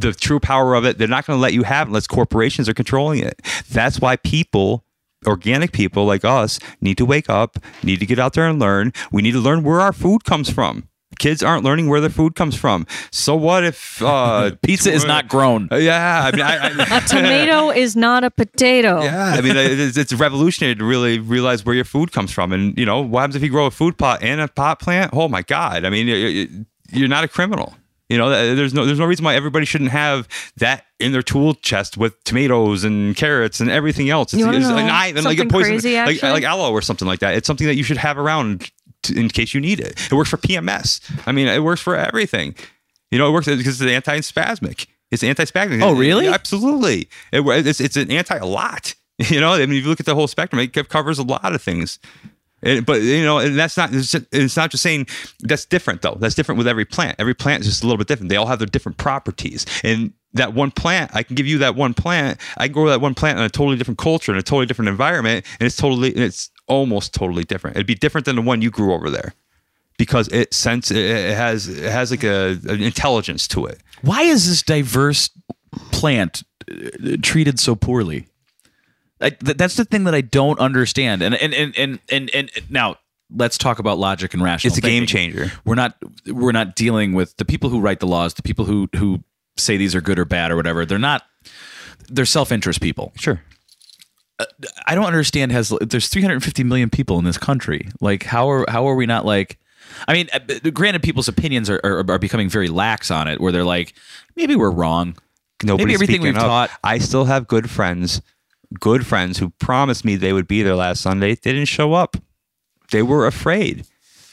the true power of it. They're not going to let you have it unless corporations are controlling it. That's why people, organic people like us, need to wake up, need to get out there and learn. We need to learn where our food comes from. Kids aren't learning where their food comes from. So what if uh, Pizza is not grown. Uh, yeah, I mean, I, I, A tomato is not a potato. yeah, I mean, it's, it's revolutionary to really realize where your food comes from. And, you know, what happens if you grow a food pot and a pot plant? Oh, my God. I mean, you- you- you're not a criminal. You know, there's no there's no reason why everybody shouldn't have that in their tool chest with tomatoes and carrots and everything else. You it's know an eye- and like a poison, crazy, like, like aloe or something like that. It's something that you should have around to, in case you need it. It works for PMS. I mean, it works for everything. You know, it works because it's anti-spasmic. It's anti-spasmic. Oh, really? Absolutely. It, it's it's an anti a lot. You know, I mean, if you look at the whole spectrum, it covers a lot of things. But you know, and that's not it's, just, it's not just saying that's different though. That's different with every plant. Every plant is just a little bit different. They all have their different properties. And that one plant, I can give you that one plant. I can grow that one plant in a totally different culture in a totally different environment, and it's totally it's almost totally different. It'd be different than the one you grew over there because it sense it, it has it has like a an intelligence to it. Why is this diverse plant uh, treated so poorly? I, th- that's the thing that I don't understand. And and and and and, and now let's talk about logic and rational. It's a game changer. We're not we're not dealing with the people who write the laws, the people who who say these are good or bad or whatever. They're not. They're self interest people. Sure. I don't understand. Has there's 350 million people in this country? Like how are how are we not like? I mean, uh, granted, people's opinions are, are are becoming very lax on it, where they're like, maybe we're wrong. Nobody's maybe everything we've up. taught. I still have good friends, good friends who promised me they would be there last Sunday. They didn't show up. They were afraid.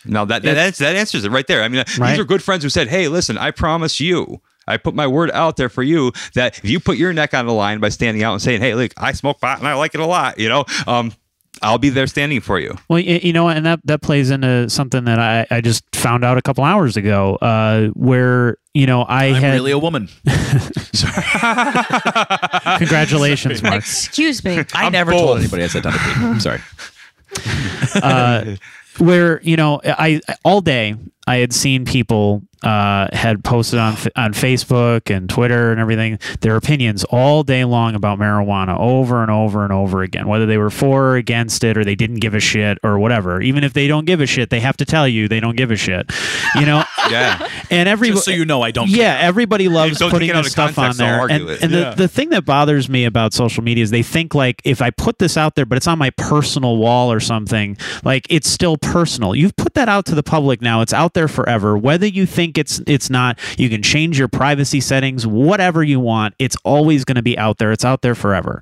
Now that that, ans- that answers it right there. I mean, Right. these are good friends who said, "Hey, listen, I promise you." I put my word out there for you that if you put your neck on the line by standing out and saying, "Hey, look, I smoke pot and I like it a lot," you know, um, I'll be there standing for you. Well, you know, and that that plays into something that I, I just found out a couple hours ago, uh, where you know I I'm had really a woman. congratulations, Mark. Excuse me. I never both. told anybody I said Dr. P. I'm sorry. uh, where you know I all day I had seen people uh, had posted on on Facebook and Twitter and everything their opinions all day long about marijuana over and over and over again, whether they were for or against it or they didn't give a shit or whatever. Even if they don't give a shit, they have to tell you they don't give a shit. You know, Yeah. and every Just so you know, I don't. yeah, everybody loves don't putting take this of stuff on context, they'll there. argue And, it. and the, the thing that bothers me about social media is they think like if I put this out there, but it's on my personal wall or something, like it's still personal. You've put that out to the public now. It's out there forever. Whether you think it's it's not, you can change your privacy settings, whatever you want. It's always going to be out there. It's out there forever.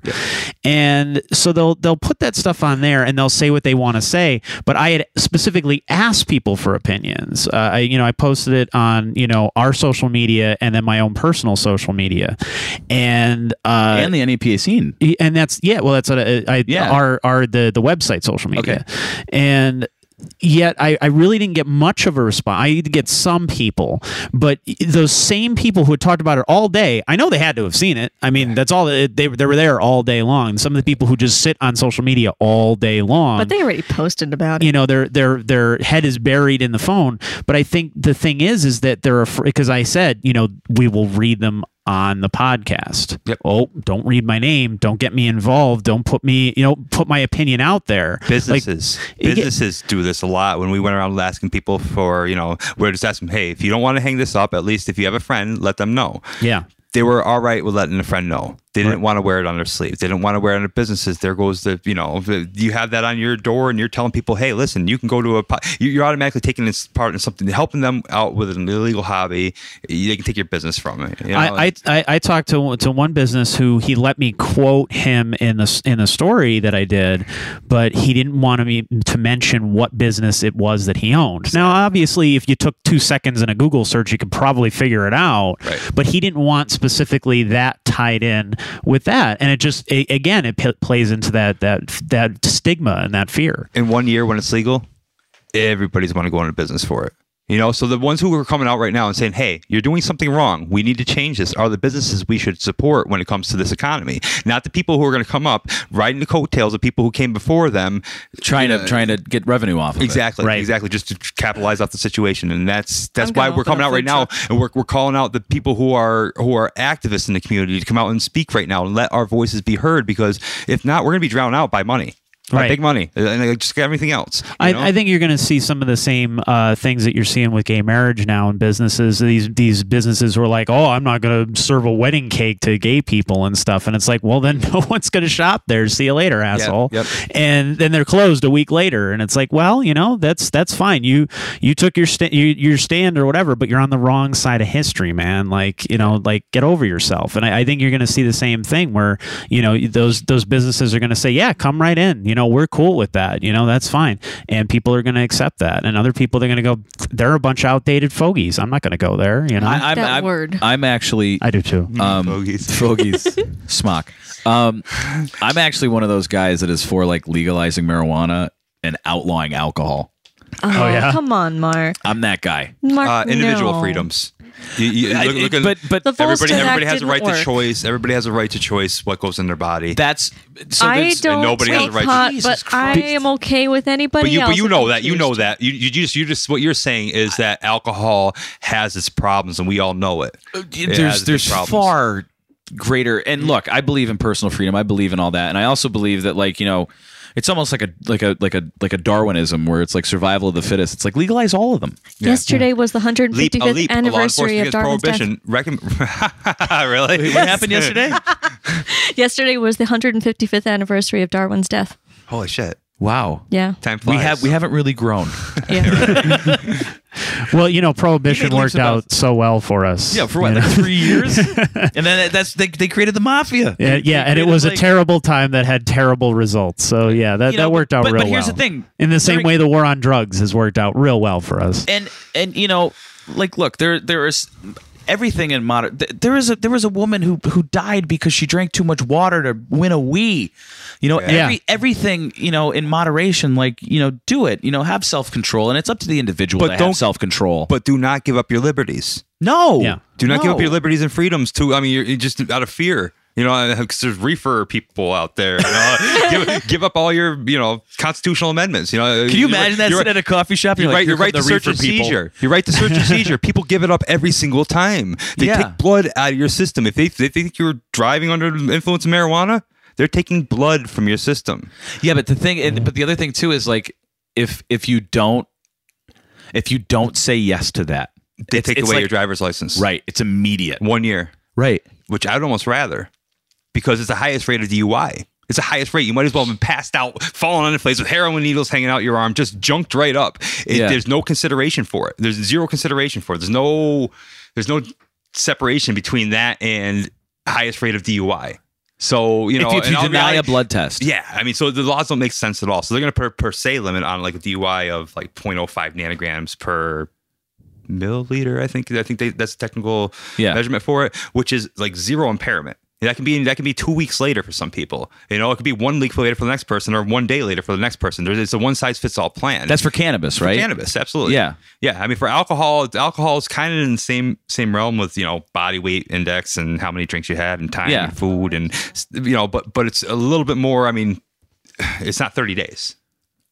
And so they'll they'll put that stuff on there and they'll say what they want to say. But I had specifically asked people for opinions. Uh, I you know I posted it on you know our social media and then my own personal social media, and uh, and the NEPA scene. and that's yeah well that's what I, I Yeah. our our the the website social media and yet I, I really didn't get much of a response. I did get some people, but those same people who had talked about it all day, I know they had to have seen it. I mean, that's all they, they were there all day long. Some of the people who just sit on social media all day long, But they already posted about it. you know their their their head is buried in the phone but i think the thing is is that they're afraid because i said you know we will read them on the podcast Yep. oh don't read my name don't get me involved don't put me you know put my opinion out there Like, Businesses, get- businesses do this a lot. When we went around asking people for, you know, we're just asking, hey, if you don't want to hang this up, at least if you have a friend, let them know. yeah They were all right with letting a friend know. They didn't want to wear it on their sleeves. They didn't want to wear it in their businesses. There goes the, you know, you have that on your door and you're telling people, hey, listen, you can go to a, you're automatically taking this part in something, helping them out with an illegal hobby. They can take your business from it. You know? I, I, I I talked to to one business who he let me quote him in the in the story that I did, but he didn't want me to mention what business it was that he owned. Now, obviously, if you took two seconds in a Google search, you could probably figure it out. Right. But he didn't want specifically that tied in with that, and it just a again it p- plays into that that that stigma and that fear. in one year when it's legal, everybody's going to go into business for it. You know, so the ones who are coming out right now and saying, "Hey, you're doing something wrong. We need to change this," are the businesses we should support when it comes to this economy. Not the people who are going to come up riding the coattails of people who came before them. trying to trying to get revenue off of it. Exactly, Right. exactly, just to capitalize off the situation, and that's that's I'm why we're coming out right food now, truck. and we're we're calling out the people who are who are activists in the community to come out and speak right now and let our voices be heard. Because if not, we're going to be drowned out by money, Right. big money, and like, just everything else. I, I think you're going to see some of the same uh, things that you're seeing with gay marriage now in businesses. These these businesses were like, "Oh, I'm not going to serve a wedding cake to gay people and stuff," and it's like, "Well, then no one's going to shop there. See you later, asshole." yep. And then they're closed a week later, and it's like, "Well, you know, that's that's fine. You you took your sta- you, your stand or whatever, but you're on the wrong side of history, man. Like, you know, like get over yourself." And I, I think you're going to see the same thing where you know those those businesses are going to say, "Yeah, come right in. You know, we're cool with that. You know, that's fine." And people are going to accept that, and other people they're going to go, "They're a bunch of outdated fogies. I'm not going to go there." You know, I, I, I'm, That I'm, word. I'm actually I do too. um, Fogies. fogies, smock. Um, I'm actually one of those guys that is for like legalizing marijuana and outlawing alcohol. Oh, yeah? come on, Mark. I'm that guy. Mark, uh, individual no. freedoms. You, you, look, look at- but but The everybody, everybody has a right work. to choice. Everybody has a right to choice what goes in their body. that's so I don't nobody has take the right to- pot, Jesus but I am okay with anybody but you, else. but you know that. You know to. that. You, you just, you just, what you're saying is that alcohol has its problems, and we all know it. It Uh, there's there's far greater and look i believe in personal freedom i believe in all that and i also believe that like you know it's almost like a like a like a like a darwinism where it's like survival of the fittest it's like legalize all of them Yesterday was the 155th Leap, a leap. Anniversary enforcement of against Darwin's death. prohibition. Recom- really? what happened yesterday Yesterday was the 155th anniversary of Darwin's death. Holy shit! Wow Yeah. Time flies. we have we haven't really grown Yeah. well, you know, prohibition You made leaps worked out so well for us. yeah for what you know? like three years and then that's they, they created the mafia Yeah, yeah, and it created, was a terrible time that had terrible results. So yeah, that, You know, that worked out but- real but here's well. the thing. In the same During- way, the war on drugs has worked out real well for us. and and you know like look there there is everything in modern th- there is a there was a woman who who died because she drank too much water to win a wee you know every everything you know in moderation like you know do it you know have self-control and it's up to the individual But to don't- have self-control But do not give up your liberties. no Yeah. Do not give up your liberties and freedoms. To I mean, you're, you're just out of fear. You know, because there's reefer people out there. You know? give, give up all your, you know, constitutional amendments. You know, can you imagine that sitting at a coffee shop You're you're right. You're right to the search and reefer people." seizure. You're right to search and seizure. People give it up every single time. They Yeah. take blood out of your system. If they, they think you're driving under the influence of marijuana, they're taking blood from your system. Yeah, but the thing, and, but the other thing too is like if if you don't if you don't say yes to that, They it's- take it's away like- your driver's license. Right, it's immediate. One year, Right. which I'd almost rather, because it's the highest rate of DUI. It's the highest rate. You might as well have been passed out, falling on the place with heroin needles hanging out your arm, just junked right up. It, Yeah. There's no consideration for it. There's zero consideration for it. There's no, there's no separation between that and highest rate of DUI. So you know, if you, if you deny reality- a blood test, Yeah, I mean, so the laws don't make sense at all. So they're going to put a per se limit on like a DUI of like 0.05 nanograms per milliliter. I think I think they, that's the technical Yeah. measurement for it, which is like zero impairment. That can be that can be two weeks later for some people. You know, it could be one week later for the next person, or one day later for the next person. There's it's a one size fits all plan. That's for cannabis, right? cannabis, absolutely. Yeah. yeah. I mean, for alcohol, alcohol is kind of in the same same realm with you know body weight index and how many drinks you had and time Yeah. and food and you know, but but it's a little bit more. I mean, it's not 30 days.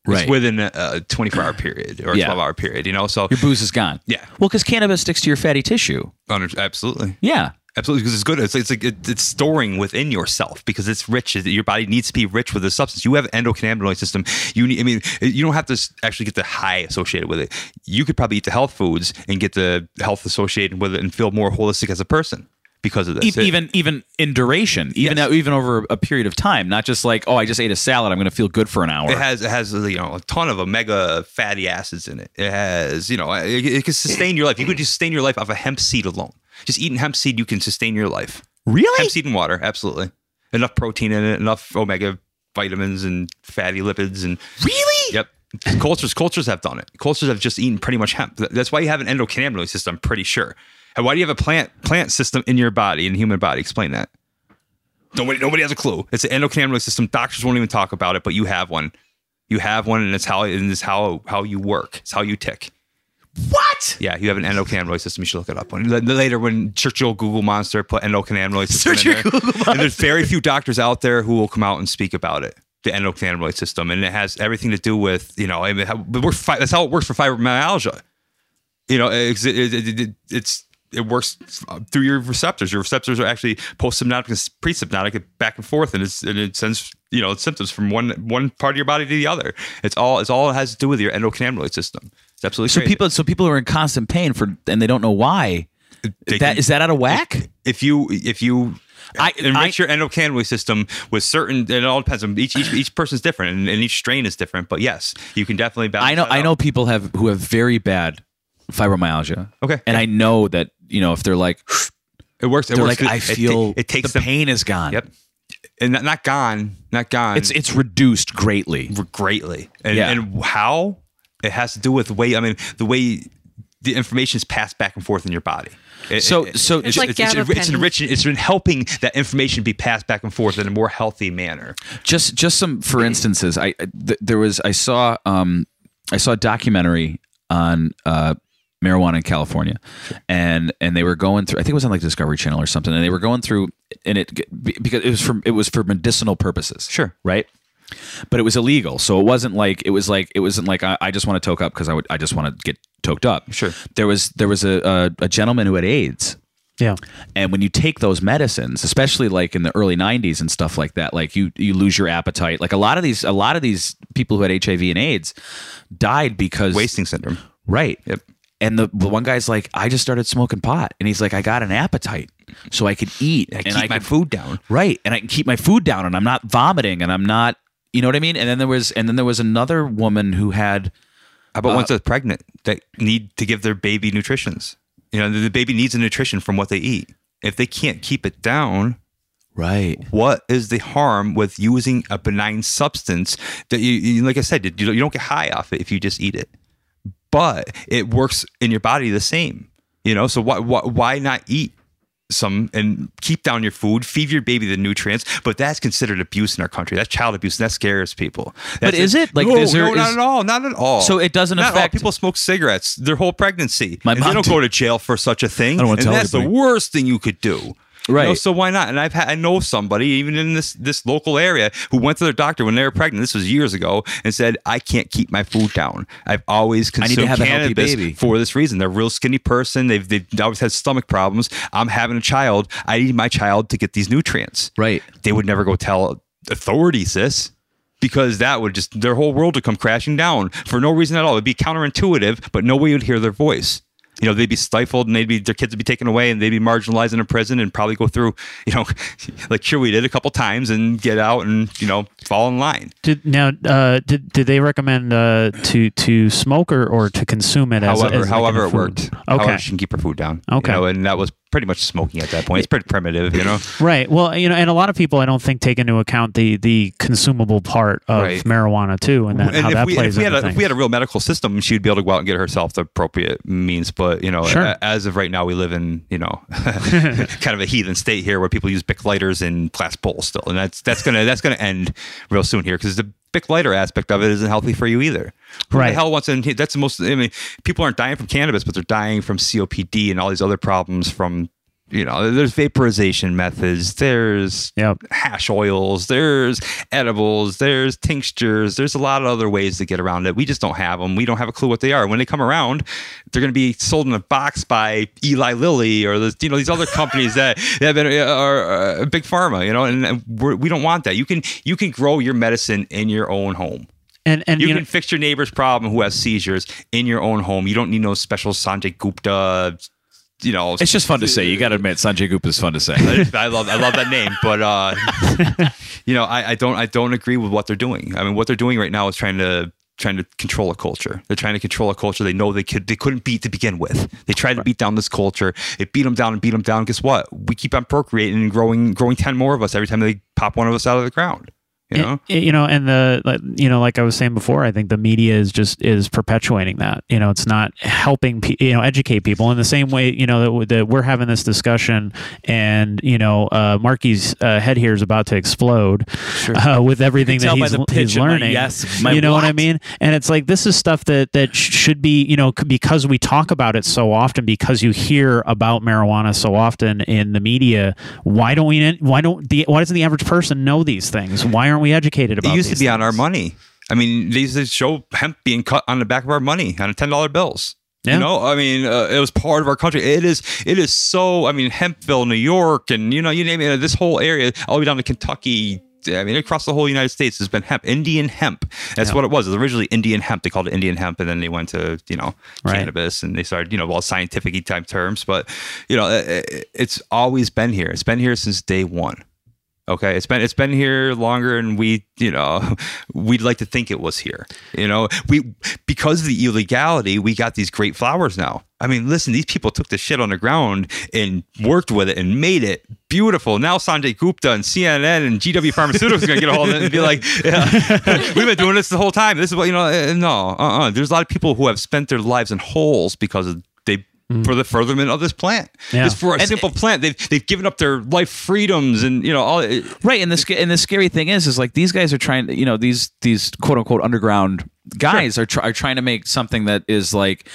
Right. It's within a, a 24 hour period or a Yeah. 12 hour period. You know, so Your booze is gone. yeah, Well, because cannabis sticks to your fatty tissue. under- absolutely. Yeah. Absolutely, because it's good. It's it's like it, it's storing within yourself because it's rich. Your body needs to be rich with the substance. You have endocannabinoid system. You need. I mean, you don't have to actually get the high associated with it. You could probably eat the health foods and get the health associated with it and feel more holistic as a person because of this. Even even in duration, even Yes. even over a period of time, not just like oh, I just ate a salad, I'm going to feel good for an hour. It has it has you know a ton of omega fatty acids in it. It has you know it, it can sustain your life. You could just sustain your life off a hemp seed alone. Just eating hemp seed, you can sustain your life. really? Hemp seed and water, absolutely. Enough protein in it, enough omega vitamins and fatty lipids and Really? yep. Cultures cultures have done it. Cultures have just eaten pretty much hemp. That's why you have an endocannabinoid system. I'm pretty sure. And why do you have a plant plant system in your body, in the human body? Explain that. Nobody nobody has a clue. It's an endocannabinoid system. Doctors won't even talk about it, but you have one. You have one, and it's how and it's how how you work. It's how you tick. What? Yeah, you have an endocannabinoid system. You should look it up. When later, when Churchill Google monster, put endocannabinoid system. Search in there. Google And there's very few doctors out there who will come out and speak about it. The endocannabinoid system, and it has everything to do with you know, I mean, it works, fi- that's how it works for fibromyalgia. You know, it's it, it, it, it's it works through your receptors. Your receptors are actually post-synaptic and pre-synaptic, back and forth, and, it's, and it sends you know symptoms from one one part of your body to the other. It's all it's all it has to do with your endocannabinoid system. It's absolutely So crazy. people, so people are in constant pain for, and they don't know why. They that can- is that out of whack? if you if you I- enrich I- your endocannabinoid system with certain it all depends on each each, each person's different and, and each strain is different but yes you can definitely balance I know, I out. know people have who have very bad fibromyalgia. Okay. and I know that you know if they're like, it works it they're works like, I it, feel it, takes the them pain is gone. yep and not, not gone not gone It's it's reduced greatly. greatly and, Yeah. and how it has to do with the way I mean the way the information is passed back and forth in your body. It- So- it- so- It's like it's, it's, it's enriching it's been helping that information be passed back and forth in a more healthy manner. Just just some for instances i I- th- there was i saw um i saw a documentary on uh marijuana in california. And and they were going through i think it was on like discovery channel or something and they were going through and it because it was for it was for medicinal purposes. Sure. right but it was illegal so it wasn't like it was like it wasn't like i, I just want to toke up because i would i just want to get toked up Sure. there was there was a, a, a gentleman who had aids Yeah. and when you take those medicines, especially like in the early '90s and stuff like that, like you you lose your appetite. Like a lot of these, a lot of these people who had HIV and AIDS died because wasting syndrome Right. Yep. And the, the one guy's like, I just started smoking pot, and he's like, I got an appetite, so I could eat I and keep I my could- food down Right, and I can keep my food down, and I'm not vomiting, and I'm not, you know what I mean. And then there was, and then there was another woman who had How about ones uh, that are pregnant that need to give their baby nutritions? You know, the, baby needs a nutrition from what they eat. If they can't keep it down, right. what is the harm with using a benign substance that you, you like I said, you don't, you don't get high off it if you just eat it, but it works in your body the same. You know, so why why, why not eat? Some and keep down your food, feed your baby the nutrients, but that's considered abuse in our country. That's child abuse, and that scares people. That's is it? Like, no, is there- no, not is- at all, not at all. So it doesn't Not affect- people smoke cigarettes their whole pregnancy. My and mom they don't did. go to jail for such a thing. I don't wanna and tell that's the worst thing you could do. You know, Right. so why not? And I've had, I know somebody even in this this local area who went to their doctor when they were pregnant. This was years ago, and said, "I can't keep my food down. I've always I need consumed to have a healthy cannabis baby." for this reason. They're a real skinny person. They've they've always had stomach problems. I'm having a child. I need my child to get these nutrients. Right. They would never go tell authorities this. Because that would just their whole world would come crashing down for no reason at all. It'd be counterintuitive, but nobody would hear their voice you know they'd be stifled and they'd be their kids would be taken away and they'd be marginalized in a prison and probably go through you know like sure we did a couple times and get out and you know fall in line Did now uh, did did they recommend uh, to to smoke or, or to consume it as however as like however a it food? worked Okay. however she can keep her food down Okay. you know, and that was pretty much smoking at that point. It's pretty primitive, you know. Right. Well, you know, and a lot of people I don't think take into account the the consumable part of Right. marijuana too, and, that, and how if that we, plays if we had a, if we had a real medical system, she'd be able to go out and get herself the appropriate means. But you know, Sure. as of right now, we live in you know kind of a heathen state here where people use Bic lighters and glass bowls still, and that's that's gonna that's gonna end real soon here because the Bic lighter aspect of it isn't healthy for you either. Who Right. the hell wants to? That's the most. I mean, people aren't dying from cannabis, but they're dying from COPD and all these other problems from. You know, there's vaporization methods. There's Yep. hash oils, there's edibles, there's tinctures, there's a lot of other ways to get around it. We just don't have them. We don't have a clue what they are. When they come around, they're going to be sold in a box by Eli Lilly or the, you know these other companies that, that have been uh, are uh, big pharma. You know, and, and we're, we don't want that. You can you can grow your medicine in your own home. and and You, you, can know, fix your neighbor's problem who has seizures in your own home. You don't need no special Sanjay Gupta. You know, It's just fun to say. You got to admit, Sanjay Gupta is fun to say. I love I love that name, but uh, you know, I, I don't I don't agree with what they're doing. I mean, what they're doing right now is trying to trying to control a culture. They're trying to control a culture they know they could they couldn't beat to begin with. They tried to beat down this culture. They beat them down and beat them down. Guess what? We keep on procreating and growing growing ten more of us every time they pop one of us out of the ground. You know. y- you know, and the like, you know, like I was saying before, I think the media is just is perpetuating that. You know, it's not helping pe- you know educate people in the same way. You know that, w- that we're having this discussion, and you know, uh, Marky's uh, head here is about to explode uh, with everything that he's, he's in my learning. yes, my you know what I mean? And it's like this is stuff that that sh- should be you know because we talk about it so often because you hear about marijuana so often in the media. Why don't we? Why don't the? Why doesn't the average person know these things? Why aren't we educated about? It used to be on our money. I mean, they used to show hemp being cut on the back of our money on ten dollar bills. Yeah. You know, I mean, uh, it was part of our country. It is, it is so. I mean, Hempville, New York, and you know, you name it. This whole area, all the way down to Kentucky. I mean, across the whole United States has been hemp, Indian hemp. That's what it was. It was originally Indian hemp. They called it Indian hemp, and then they went to you know Right. cannabis, and they started you know all scientific type terms. But you know, it- it's always been here. It's been here since day one. Okay, it's been it's been here longer, and we you know we'd like to think it was here. You know, we because of the illegality, we got these great flowers now. I mean, listen, these people took the shit on the ground and worked with it and made it beautiful. Now Sanjay Gupta and CNN and GW Pharmaceuticals are gonna get a hold of it and be like, yeah, "We've been doing this the whole time. This is what you know." uh, No, uh, uh there's a lot of people who have spent their lives in holes because of they. For the furtherment of this plant, Yeah. just for a And- simple plant, they've they've given up their life freedoms and you know all. Right, and the sca- and the scary thing is, is like these guys are trying, you know, these these quote unquote underground guys are try- are trying to make something that is like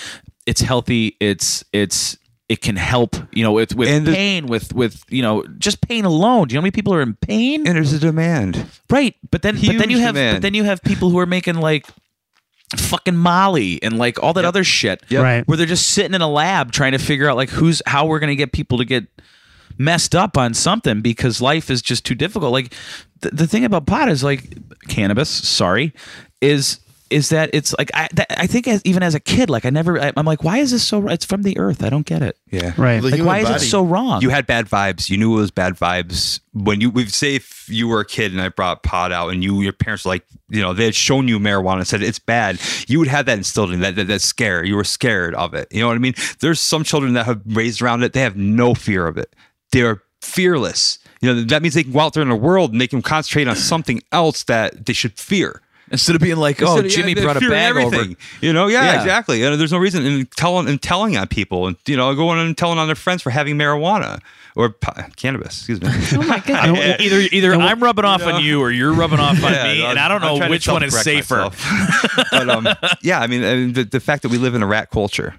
it's healthy, it's it's it can help, you know, with with And the- pain, with with you know, just pain alone. Do you know how many people are in pain? And there's a demand. Right, but then but then Huge you have but then you have people who are making like fucking Molly and like all that other shit, Yep. Right. where they're just sitting in a lab trying to figure out like who's how we're gonna get people to get messed up on something because life is just too difficult. Like the, the thing about pot is like cannabis. Sorry, is is that it's like I that, I think as, even as a kid, like I never I, I'm like why is this so? It's from the earth. I don't get it. Yeah. Right. Like human why is it so wrong? You had bad vibes. You knew it was bad vibes when you. We say if you were a kid and I brought pot out, and you, your parents, were like you know, they had shown you marijuana and said it's bad. You would have that instilled in you, that, that that scare. You were scared of it. You know what I mean? There's some children that have raised around it. They have no fear of it. They're fearless. You know that means they can go out there in the world and they can concentrate on something else that they should fear. Instead of being like, oh, Instead of- Jimmy yeah, brought a fearing bag over. everything. You know, yeah, Yeah. exactly. And there's no reason in telling and telling on people, and you know, going and telling on their friends for having marijuana or po- cannabis. Excuse me. Oh my goodness. Either either I'm rubbing off on you or you're rubbing off on Yeah, me, I'm- and I don't I'm know trying to which one is safer. but um, yeah, I mean, I mean the, the fact that we live in a rat culture,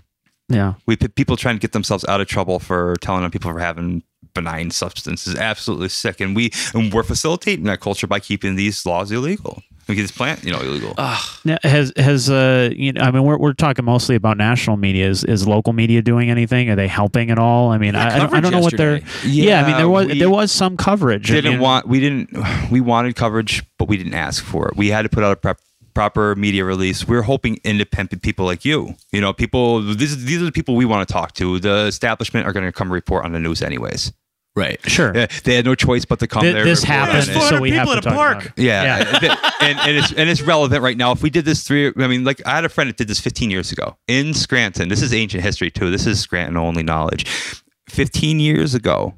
Yeah. we people trying to get themselves out of trouble for telling on people for having benign substance is absolutely sick, and we and we're facilitating that culture by keeping these laws illegal. We get this plant, you know, illegal. Now, Has has uh you know I mean we're we're talking mostly about national media. Is is local media doing anything? Are they helping at all? I mean I, I, don't, I don't know what they're. yesterday. Yeah, I mean there was there was some coverage. I didn't mean, want we didn't we wanted coverage but we didn't ask for it we had to put out a prep, proper media release we are hoping independent people like you you know people these, these are the people we want to talk to the establishment are going to come report on the news anyways Right. Sure. Yeah, they had no choice but to come Th- there this happened, it. so we have to talk about it. Yeah, and, and it's and it's relevant right now. If we did this three, I mean, like I had a friend that did this 15 years ago in Scranton. This is ancient history too. This is Scranton only knowledge. 15 years ago,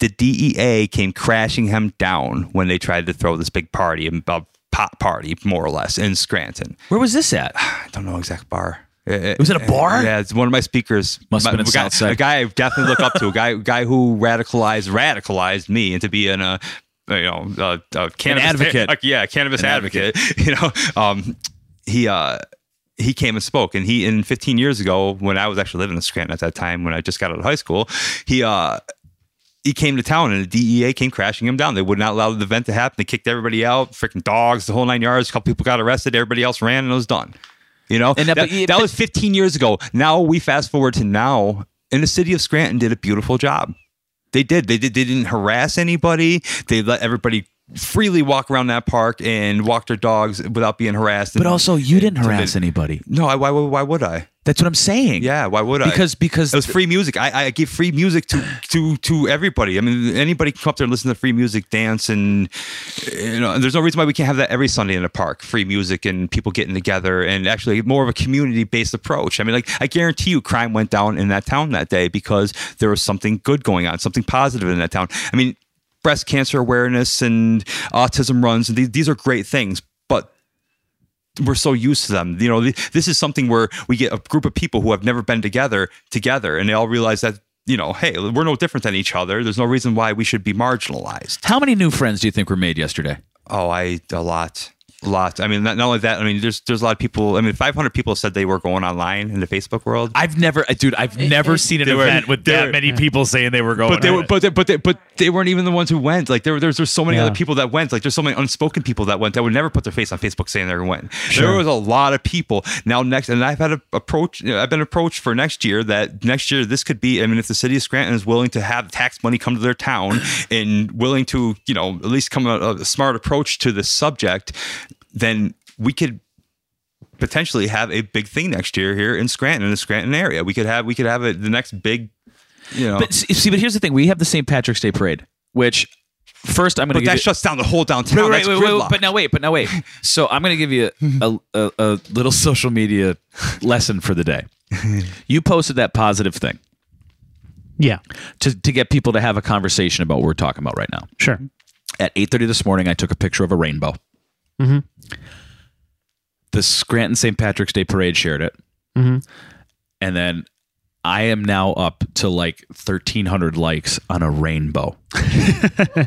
the DEA came crashing him down when they tried to throw this big party, a pop party, more or less, in Scranton. Where was this at? I don't know exact bar. It was it a bar? Yeah, it's one of my speakers. Must have been a guy, Southside. A guy I definitely look up to. A guy, guy who radicalized radicalized me into being a you know a, a cannabis advocate. uh, yeah, cannabis An advocate. You know, um, he uh he came and spoke, and he in 15 years ago when I was actually living in Scranton at that time when I just got out of high school, he uh he came to town and the DEA came crashing him down. They would not allow the event to happen. They kicked everybody out, freaking dogs, the whole nine yards. A couple people got arrested. Everybody else ran and it was done. You know, And that- that, but- that was 15 years ago. Now we fast forward to now, and the city of Scranton did a beautiful job. They did. They did. They didn't harass anybody. They let everybody freely walk around that park and walk their dogs without being harassed. But and- also, you didn't harass anybody. No, I, why, would- why would I? That's what I'm saying. Yeah, why would I? Because because it was free music. I, I give free music to to to everybody. I mean, anybody can come up there and listen to free music, dance, and you know. There's no reason why we can't have that every Sunday in the park. Free music and people getting together, and actually more of a community based approach. I mean, like I guarantee you, crime went down in that town that day because there was something good going on, something positive in that town. I mean, breast cancer awareness and autism runs. These, these are great things, but we're so used to them. You know, th- this is something where we get a group of people who have never been together together, and they all realize that you know, hey, we're no different than each other. There's no reason why we should be marginalized. how many new friends do you think were made yesterday? Oh, I a lot. A lot. I mean, not, not only that. I mean, there's there's a lot of people. I mean, 500 people said they were going online in the Facebook world. I've never, uh, dude, I've never seen an They were- event with that were- many people saying they were going. but they were, but they, but they, but they weren't even the ones who went. Like there, there's there's so many Yeah. other people that went. Like there's so many unspoken people that went that would never put their face on Facebook saying they went. There was a lot of people. Now next, and I've had a approach. you know, I've been approached for next year that next year this could be. I mean, if the city of Scranton is willing to have tax money come to their town and willing to, you know, at least come a, a smart approach to this subject, then we could potentially have a big thing next year here in Scranton in the Scranton area. We could have we could have it the next big. You know, But see, see, but here's the thing: we have the St. Patrick's Day parade, which first I'm going to But give that you. shuts down the whole downtown. Right, right, That's wait, wait, wait, but now wait, but now wait. So I'm going to give you a, a, a little social media lesson for the day. You posted that positive thing Yeah, to, to get people to have a conversation about what we're talking about right now. sure. At 8:30 this morning, I took a picture of a rainbow. Mm-hmm. The Scranton St. Patrick's Day parade shared it, mm-hmm. and then I am now up to like 1,300 likes on a rainbow.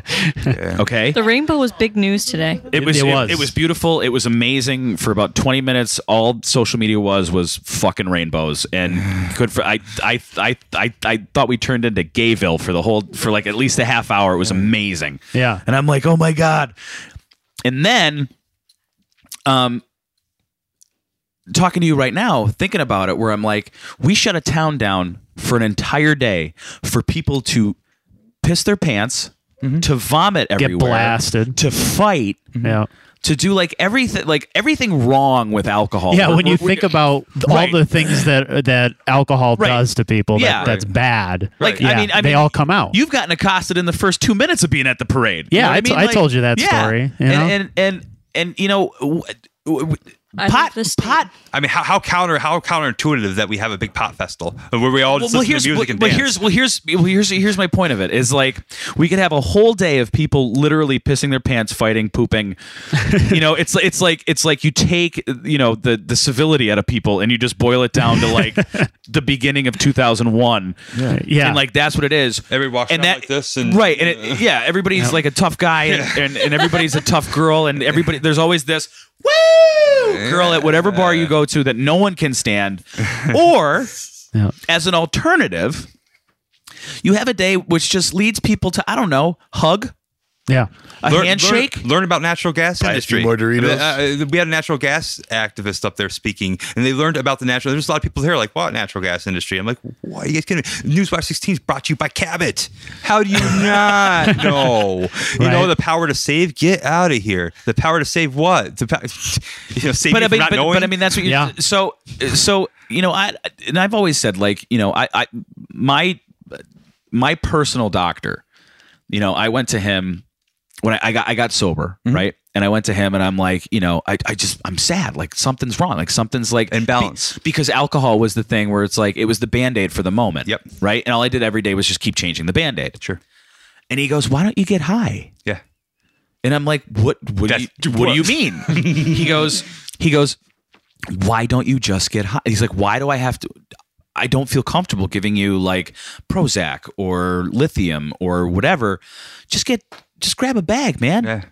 Okay. The rainbow was big news today. It was, It it, was. it was beautiful. It was amazing for about 20 minutes. All social media was was fucking rainbows and good for I I I I, I thought we turned into Gayville for the whole for like at least a half hour. It was amazing. Yeah. And I'm like, "Oh my god." And then um talking to you right now, thinking about it where I'm like, we shut a town down for an entire day for people to piss their pants, to vomit everywhere, Get blasted. to fight, Yeah. to do like everything like everything wrong with alcohol. Yeah, We're- when you we're- think about Right. all the things that that alcohol Right. does to people, Yeah. that, that's bad. Like, yeah, I mean, I they mean, all come out. You've gotten accosted in the first two minutes of being at the parade. You Yeah, know I I t- mean? I told you that story, you know? and, and and and you know, pot think the state- pot. I mean, how, how counter how counterintuitive that we have a big pot festival where we all just Well, listen here's to music well, and well, dance. here's well here's well, here's here's my point of it is like we could have a whole day of people literally pissing their pants, fighting, pooping. you know, it's it's like it's like you take you know the the civility out of people and you just boil it down to like the beginning of 2001. yeah. and like that's what it is. Everybody walks and around like this and- right, and it, uh, yeah, everybody's like a tough guy, and, and, and everybody's a tough girl, and everybody there's always this woo girl at whatever bar you go to that no one can stand, or Yeah. as an alternative, you have a day which just leads people to I don't know hug yeah. a Learn- handshake. Learn, learn about natural gas Buy industry. more Doritos. Uh, uh, we had a natural gas activist up there speaking, and they learned about the natural. There's a lot of people here like, "What natural gas industry?" I'm like, "Why are you guys kidding me?" Newswatch 16 is brought to you by Cabot. How do you not know? You know the power to save. Get out of here. The power to save what? The pow- you know, save but, me I from mean, not but, knowing. but I mean that's what you Yeah. so so you know I and I've always said like you know I I my my personal doctor you know I went to him when I, I got I got sober, Mm-hmm. right? And I went to him and I'm like, you know, I, I just I'm sad. Like something's wrong. Like something's like Imbalance. be- because alcohol was the thing where it's like it was the band-aid for the moment. Yep. Right. And all I did every day was just keep changing the band-aid. Sure. And he goes, Why don't you get high? Yeah. And I'm like, What what, do you, what do you mean? he goes, he goes, Why don't you just get high? He's like, Why do I have to I don't feel comfortable giving you like Prozac or lithium or whatever. Just get just grab a bag, man. Yeah.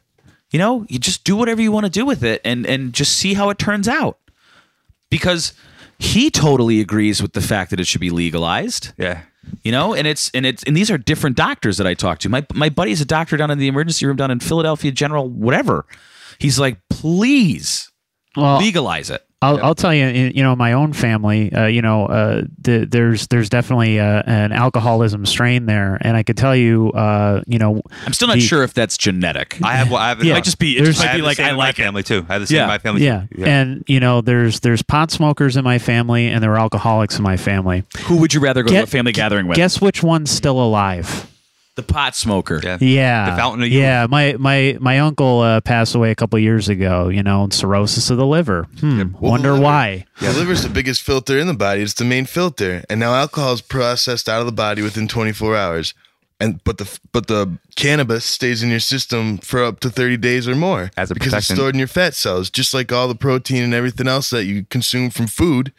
You know, you just do whatever you want to do with it and and just see how it turns out. Because he totally agrees with the fact that it should be legalized. Yeah. You know, and it's and it's and these are different doctors that I talk to. My my buddy's a doctor down in the emergency room down in Philadelphia General, whatever. He's like, please Well, legalize it. I'll, I'll tell you, in- you know, my own family, uh, you know, uh, the, there's there's definitely uh, an alcoholism strain there, and I could tell you, uh, you know, I'm still not the- sure if that's genetic. I have. I have. Yeah. it Might just be- it There's- just might be like I in my like family too. I have the same Yeah. in my family. yeah. too. and you know, there's there's pot smokers in my family, and there are alcoholics in my family. Who would you rather go Get- to a family gathering with? Guess which one's still alive? The pot smoker. Yeah. Yeah, The fountain of youth. yeah. My my my uncle uh, passed away a couple years ago. You know, cirrhosis of the liver. Hmm. Well, Wonder the liver- why? The liver's the biggest filter in the body. It's the main filter, and now alcohol is processed out of the body within 24 hours. And but the but the cannabis stays in your system for up to 30 days or more As a because it's stored in your fat cells, just like all the protein and everything else that you consume from food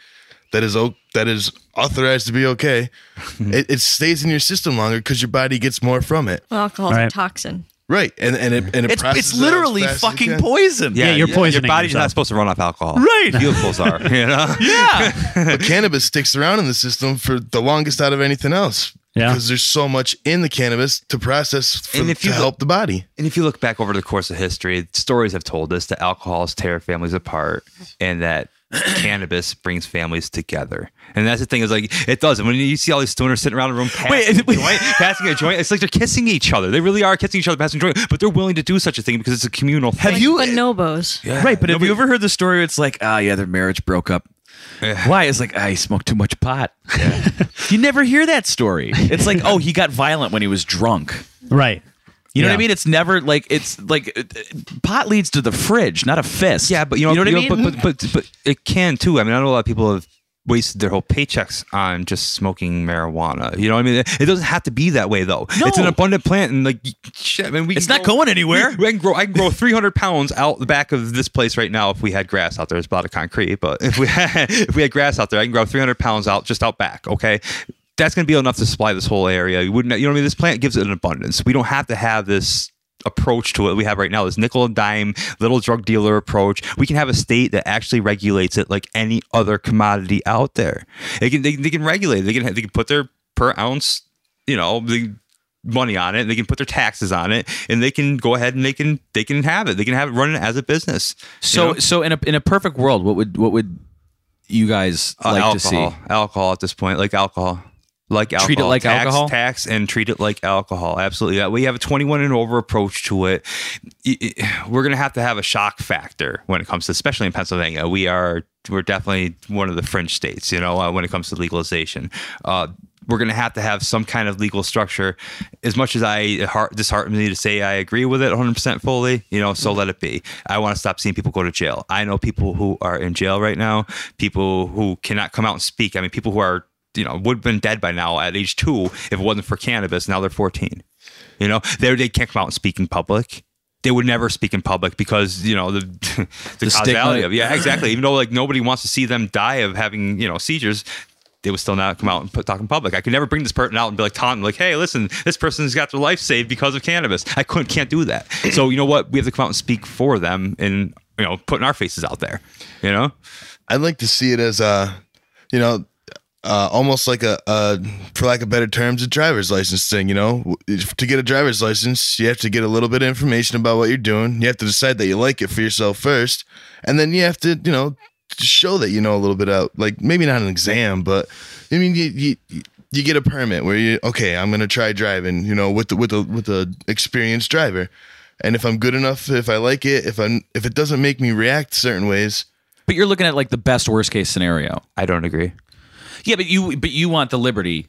that is o- that is authorized to be okay. it, it stays in your system longer because your body gets more from it. Well, alcohol's a Right. toxin. Right, and and it and it It's it's it out as literally it fucking poison. Yeah, you're Your poisoning body's yourself. not supposed to run off alcohol. Right. Vehicles are. You know. Yeah. but cannabis sticks around in the system for the longest out of anything else. Yeah. Because there's so much in the cannabis to process for, And if to you help the body. And if you look back over the course of history, stories have told us that alcohols tear families apart and that cannabis brings families together. And that's the thing is like it does. And when you see all these stoners sitting around the room passing, Wait, a, joint, passing a joint, it's like they're kissing each other. They really are kissing each other, passing a joint, but they're willing to do such a thing because it's a communal thing. Have you Bonobos. right? But have you ever heard the story? Where it's like, ah, yeah, their marriage broke up. Why? It's like, I he smoked too much pot. you never hear that story. It's like, oh, he got violent when he was drunk. Right. You know what I mean? It's never like it's like uh, pot leads to the fridge, not a fist. Yeah, but you know, what I mean? But, but but but it can too. I mean, I know a lot of people have wasted their whole paychecks on just smoking marijuana. You know what I mean? It doesn't have to be that way though. It's an abundant plant, and like shit. I mean, we It's not grow- going anywhere. We, we can grow. I can grow 300 pounds out the back of this place right now if we had grass out there. It's a lot of concrete, but if we had, if we had grass out there, I can grow 300 pounds out just out back. Okay. That's going to be enough to supply this whole area. You wouldn't, you know what I mean? This plant gives it an abundance. We don't have to have this approach to what we have right now this nickel and dime little drug dealer approach we can have a state that actually regulates it like any other commodity out there they can they, they can regulate it they can they can put their per ounce you know the money on it they can put their taxes on it and they can go ahead and they can they can have it they can have it running as a business you so know? so in a in a perfect world, what would what would you guys Uh, like alcohol to see? alcohol at this point like alcohol like alcohol. Treat it like tax, alcohol? tax and treat it like alcohol absolutely yeah, we have a 21 and over approach to it we're gonna have to have a shock factor when it comes to especially in pennsylvania we are we're definitely one of the fringe states you know uh, when it comes to legalization uh, we're going to have to have some kind of legal structure. As much as I heart, disheartens me to say I agree with it 100% fully, you know, so let it be. I want to stop seeing people go to jail. I know people who are in jail right now, people who cannot come out and speak. I mean, people who are, you know, would have been dead by now at age two if it wasn't for cannabis. Now they're 14. You know, they they can't come out and speak in public. They would never speak in public because you know the the, The causality of yeah exactly. Even though like nobody wants to see them die of having you know seizures, they would still not come out and put, talk in public. I could never bring this person out and be like them, like, hey, listen, this person's got their life saved because of cannabis. I couldn't can't do that. So you know what? We have to come out and speak for them and you know putting our faces out there. You know, I'd like to see it as a, you know, uh, almost like a, a, for lack of better terms, a driver's license thing. You know, If- to get a driver's license, you have to get a little bit of information about what you're doing. You have to decide that you like it for yourself first, and then you have to, you know, show that you know a little bit out. Like maybe not an exam, but I mean, you you. You get a permit where you okay. I'm gonna try driving, you know, with the with the with the experienced driver, and if I'm good enough, if I like it, if I'm if it doesn't make me react certain ways, But you're looking at like the best worst case scenario. I don't agree. Yeah, but you but you want the liberty.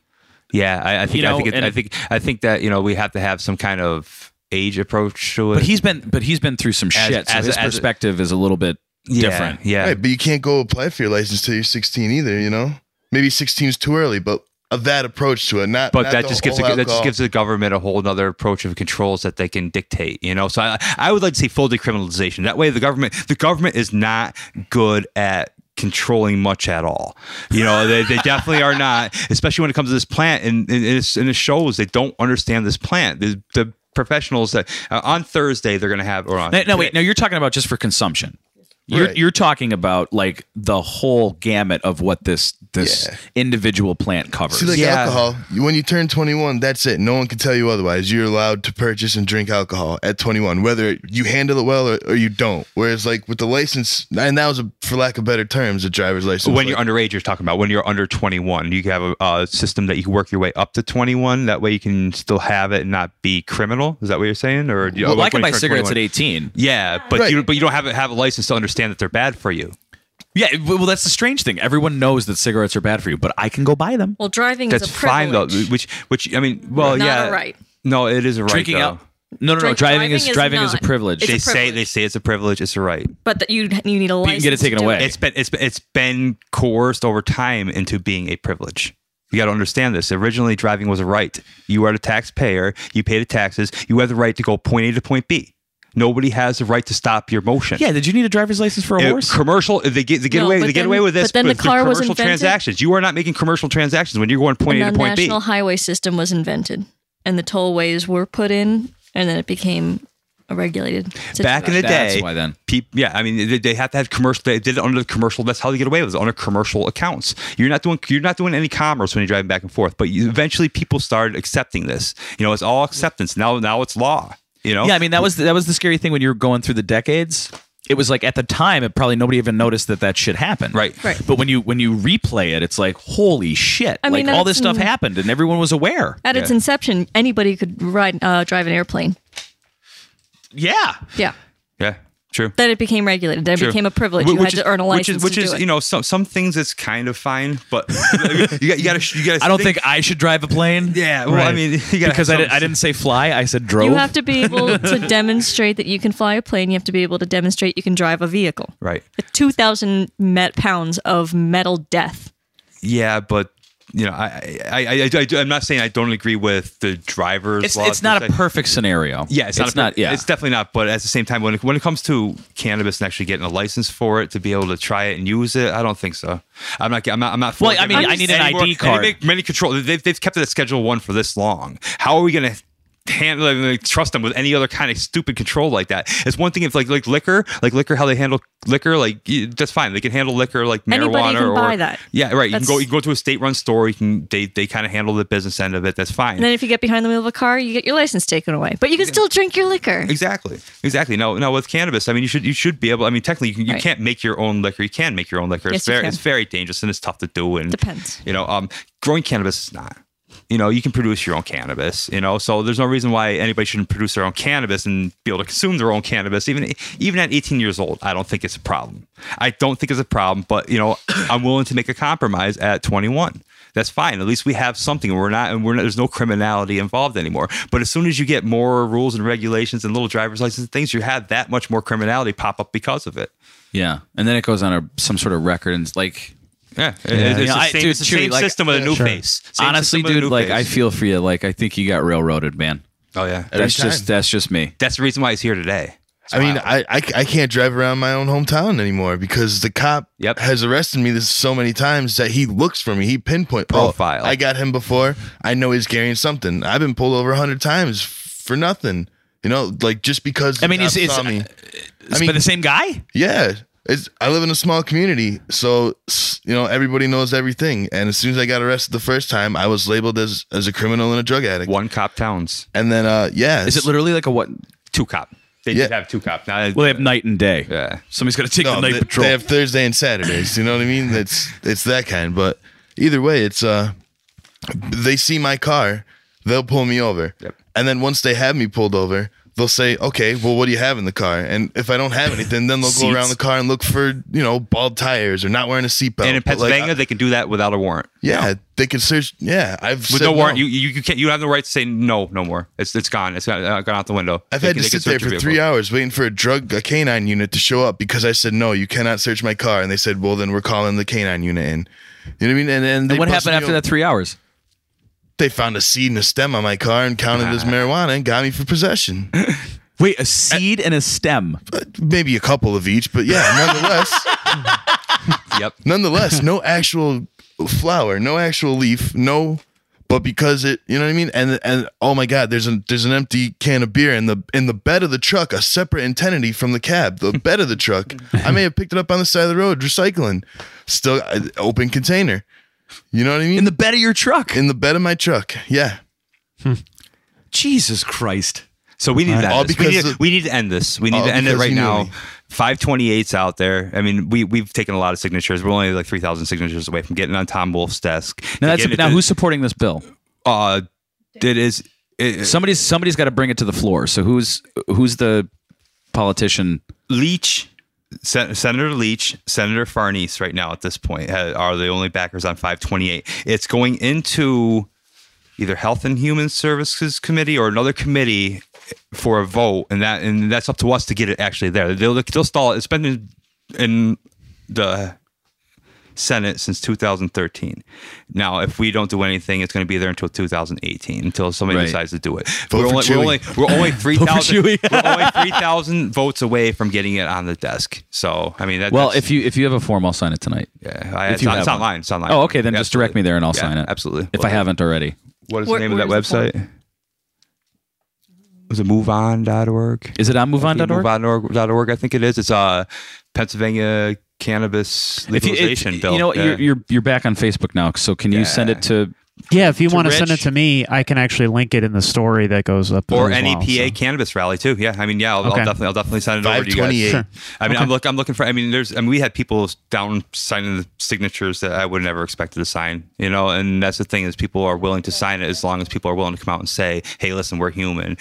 Yeah, I, I think You know, I think it, I think I think that you know we have to have some kind of age approach to it. But he's been but he's been through some As- shit, so as- his as- perspective is a little bit yeah, different. Yeah, Right, but you can't go apply for your license till you're 16 either. You know, maybe 16 is too early, but of that approach to it, not. but not that just gives whole the, that just gives the government a whole other approach of controls that they can dictate. You know, so I, I would like to see full decriminalization. That way, the government the government is not good at controlling much at all. You know, they, they definitely are not, especially when it comes to this plant. And, and, it's, and it shows they don't understand this plant. The, the professionals that uh, on Thursday they're going to have or on No, no, wait. No, you're talking about just for consumption. You're Right. you're talking about like the whole gamut of what this this Yeah. individual plant covers. See, like Yeah. alcohol, when you turn 21, that's it. No one can tell you otherwise. You're allowed to purchase and drink alcohol at 21, whether you handle it well or, or you don't. Whereas, like with the license, and that was, a, for lack of better terms, a driver's license. when like, you're underage, you're talking about when you're under 21. You have a, a system that you can work your way up to 21. That way, you can still have it and not be criminal. Is that what you're saying? Or do you- well, like I can buy cigarettes 21? at 18. Yeah, but Right. you but you don't have have a license to understand that they're bad for you. Yeah, well, that's the strange thing. Everyone knows that cigarettes are bad for you, but I can go buy them. Well, driving That's is a right. That's fine though. Which which I mean, well, Not yeah, a right. No, it is a right. Drinking though. out. No, no, no. Drink- Driving, driving is is driving is a not. privilege. It's a They say they say it's a privilege. It's a right. but that you you need a license. you license. can get it taken to do away. It's been it's been, it's been coerced over time into being a privilege. You got to understand this. Originally, driving was a right. You are the taxpayer. You pay the taxes. You have the right to go point A to point B. Nobody has the right to stop your motion. yeah, did you need a driver's license for a Uh, horse? commercial, they get they get No, away but they get then- away with this. but then the with car was commercial invented. transactions. You are not making commercial transactions when you're going point and A to point B. The national highway system was invented, and the tollways were put in, and then it became a regulated. Back in the situation. That's day, why then. peop yeah, I mean, they, they have to have commercial. They did it under the commercial. That's how they get away with it under commercial accounts. You're not doing you're not doing any commerce when you're driving back and forth. But you, eventually, people started accepting this. You know, it's all acceptance now. Now it's law. You know, Yeah, I mean that was that was the scary thing when you were going through the decades. It was like at the time, it probably nobody even noticed that that shit happened. Right. Right. But when you when you replay it, it's like holy shit! I mean, like all this stuff happened, and everyone was aware. At its inception, anybody could ride, uh, drive an airplane. Yeah. Yeah. yeah, true. Then it became regulated. Then it True. became a privilege. Wh- You had to earn a which license is, which to is do it. you know some some things it's kind of fine, but you got you got to you got. I don't think I should drive a plane. Yeah, well, I mean, you gotta because I, did, I didn't say fly. I said drove. You have to be able to demonstrate that you can fly a plane. You have to be able to demonstrate you can drive a vehicle. right. 2,000 met pounds of metal death. Yeah, but you know, I I, I, I, am not saying I don't agree with the driver's. it's laws it's not a perfect scenario. Yeah, it's, it's not. Yeah, it's definitely not. But at the same time, when it, when it comes to cannabis and actually getting a license for it to be able to try it and use it, I don't think so. I'm not. I'm not. I'm not. Well. I mean, I need an Anymore- ID and card. They make many control. They've they've kept it at Schedule One for this long. How are we going to? Handle like, trust them with any other kind of stupid control like that. It's one thing if like like liquor, like liquor, how they handle liquor, like that's fine. They can handle liquor like Anybody marijuana can or buy that. Yeah, right. You can go. You can go to a state-run store. You can. They they kind of handle the business end of it. That's fine. And then if you get behind the wheel of a car, you get your license taken away. But you can still drink your liquor. Exactly. Exactly. No, no. With cannabis, I mean, you should you should be able. I mean, technically, you, can, you Right. can't make your own liquor. You can make your own liquor. Yes, it's very it's very dangerous and it's tough to do. And Depends. You know, um, growing cannabis is not. You know, you can produce your own cannabis. You know, so there's no reason why anybody shouldn't produce their own cannabis and be able to consume their own cannabis. Even even at 18 years old, I don't think it's a problem. I don't think it's a problem. But you know, I'm willing to make a compromise at 21 that's fine. At least we have something. We're not, and we're not, there's no criminality involved anymore. But as soon as you get more rules and regulations and little driver's license things, you have that much more criminality pop up because of it. yeah, and then it goes on a some sort of record and like Yeah, It- it's, Yeah, the I- same, dude, it's the Chewy, same like- system with a new Sure. face. Same honestly, system with a dude. new Like I feel for you. Like I think you got railroaded, man. oh yeah, Every That's just time. that's just me. that's the reason why he's here today. I mean, I, I I can't drive around my own hometown anymore because the cop Yep. has arrested me this so many times that he looks for me. He pinpoint oh, Profile. I got him before. I know he's carrying something. I've been pulled over a hundred times for nothing. You know, like just because. I mean, the it's cop it's, saw me. Uh, it's mean- but the same guy. Yeah. It's, I live in a small community, so you know everybody knows everything. And as soon as I got arrested the first time, I was labeled as as a criminal and a drug addict. One cop towns, And then, uh, yeah, Is it literally like a what? two cop. They Yeah. did have two cop. Now, Well, they have night and day. yeah. Somebody's got to take no, the night they, patrol. they have Thursday and Saturdays. You know what I mean? It's it's that kind. But either way, it's uh, they see my car, they'll pull me over, Yep. and then once they have me pulled over, they'll say, okay, well, what do you have in the car? And if I don't have anything, then they'll go around the car and look for, you know, bald tires or not wearing a seatbelt. and in But, like, Pennsylvania, I- they can do that without a warrant. yeah, they can search. Yeah, I've With said no warrant, you, you you can't you have the right to say no, no more. It's it's gone. It's gone, uh, gone out the window. I've They had can- to sit there for three hours waiting for a drug, a canine unit to show up because I said no, you cannot search my car, and they said, well, then we're calling the canine unit in. You know what I mean? And then And what happened after over. that three hours? They found a seed and a stem on my car and counted as marijuana and got me for possession. Wait, a seed and a stem. Maybe a couple of each, but yeah, nonetheless, Yep. nonetheless, no actual flower, no actual leaf, no. But because it, you know what I mean, and and oh my God, there's an there's an empty can of beer in the in the bed of the truck, a separate entity from the cab, the bed of the truck. I may have picked it up on the side of the road, recycling, still uh, open container. You know what I mean? In the bed of your truck. in the bed of my truck, yeah. Jesus Christ. So we need to All end this. We need, of- we need to end this. We need to end it right now. me. 528's out there. I mean, we we've taken a lot of signatures. We're only like 3,000 signatures away from getting on Tom Wolf's desk. Now that's Getting it now to- who's supporting this bill? uh it is it, Somebody's somebody's got to bring it to the floor. So who's who's the politician? Leach, Sen- Senator Leach, Senator Farnese, right now at this point ha- are the only backers on 528. It's going into either Health and Human Services Committee or another committee for a vote, and that and that's up to us to get it actually there. They'll, they'll stall it. It's been in, in the Senate since 2013. Now, if we don't do anything, it's going to be there until 2018 until somebody Right. decides to do it. Vote we're, for only, we're only we're only 3,000 Chewy. we're only 3,000 votes away from getting it on the desk. So, I mean, that, Well, that's- if you if you have a form, I'll sign it tonight. yeah, I, if it's, you on, it's one. online. It's online. Oh, okay. Then Yeah, just direct me there and I'll Yeah, sign it. Absolutely. If I haven't already. What is Where- the name of that where's the form? website? Was it moveon.org? Is it on moveon.org? MoveOn.org, I think it is. It's uh, Pennsylvania cannabis If you, legalization it- bill. you know, Yeah. you're, you're you're back on Facebook now. So can you send it to? Yeah, if you To want to send it to me, I can actually link it in the story that goes up. or as well, NEPA so. cannabis rally too. Yeah, I mean, yeah, I'll, Okay. I'll definitely, I'll definitely send it over to you guys. 528. Sure. I mean, I'm look, I'm looking for. I mean, there's, I mean, we had people down signing the signatures that I would never expected to sign. You know, and that's the thing is people are willing to sign it as long as people are willing to come out and say, "Hey, listen, we're human."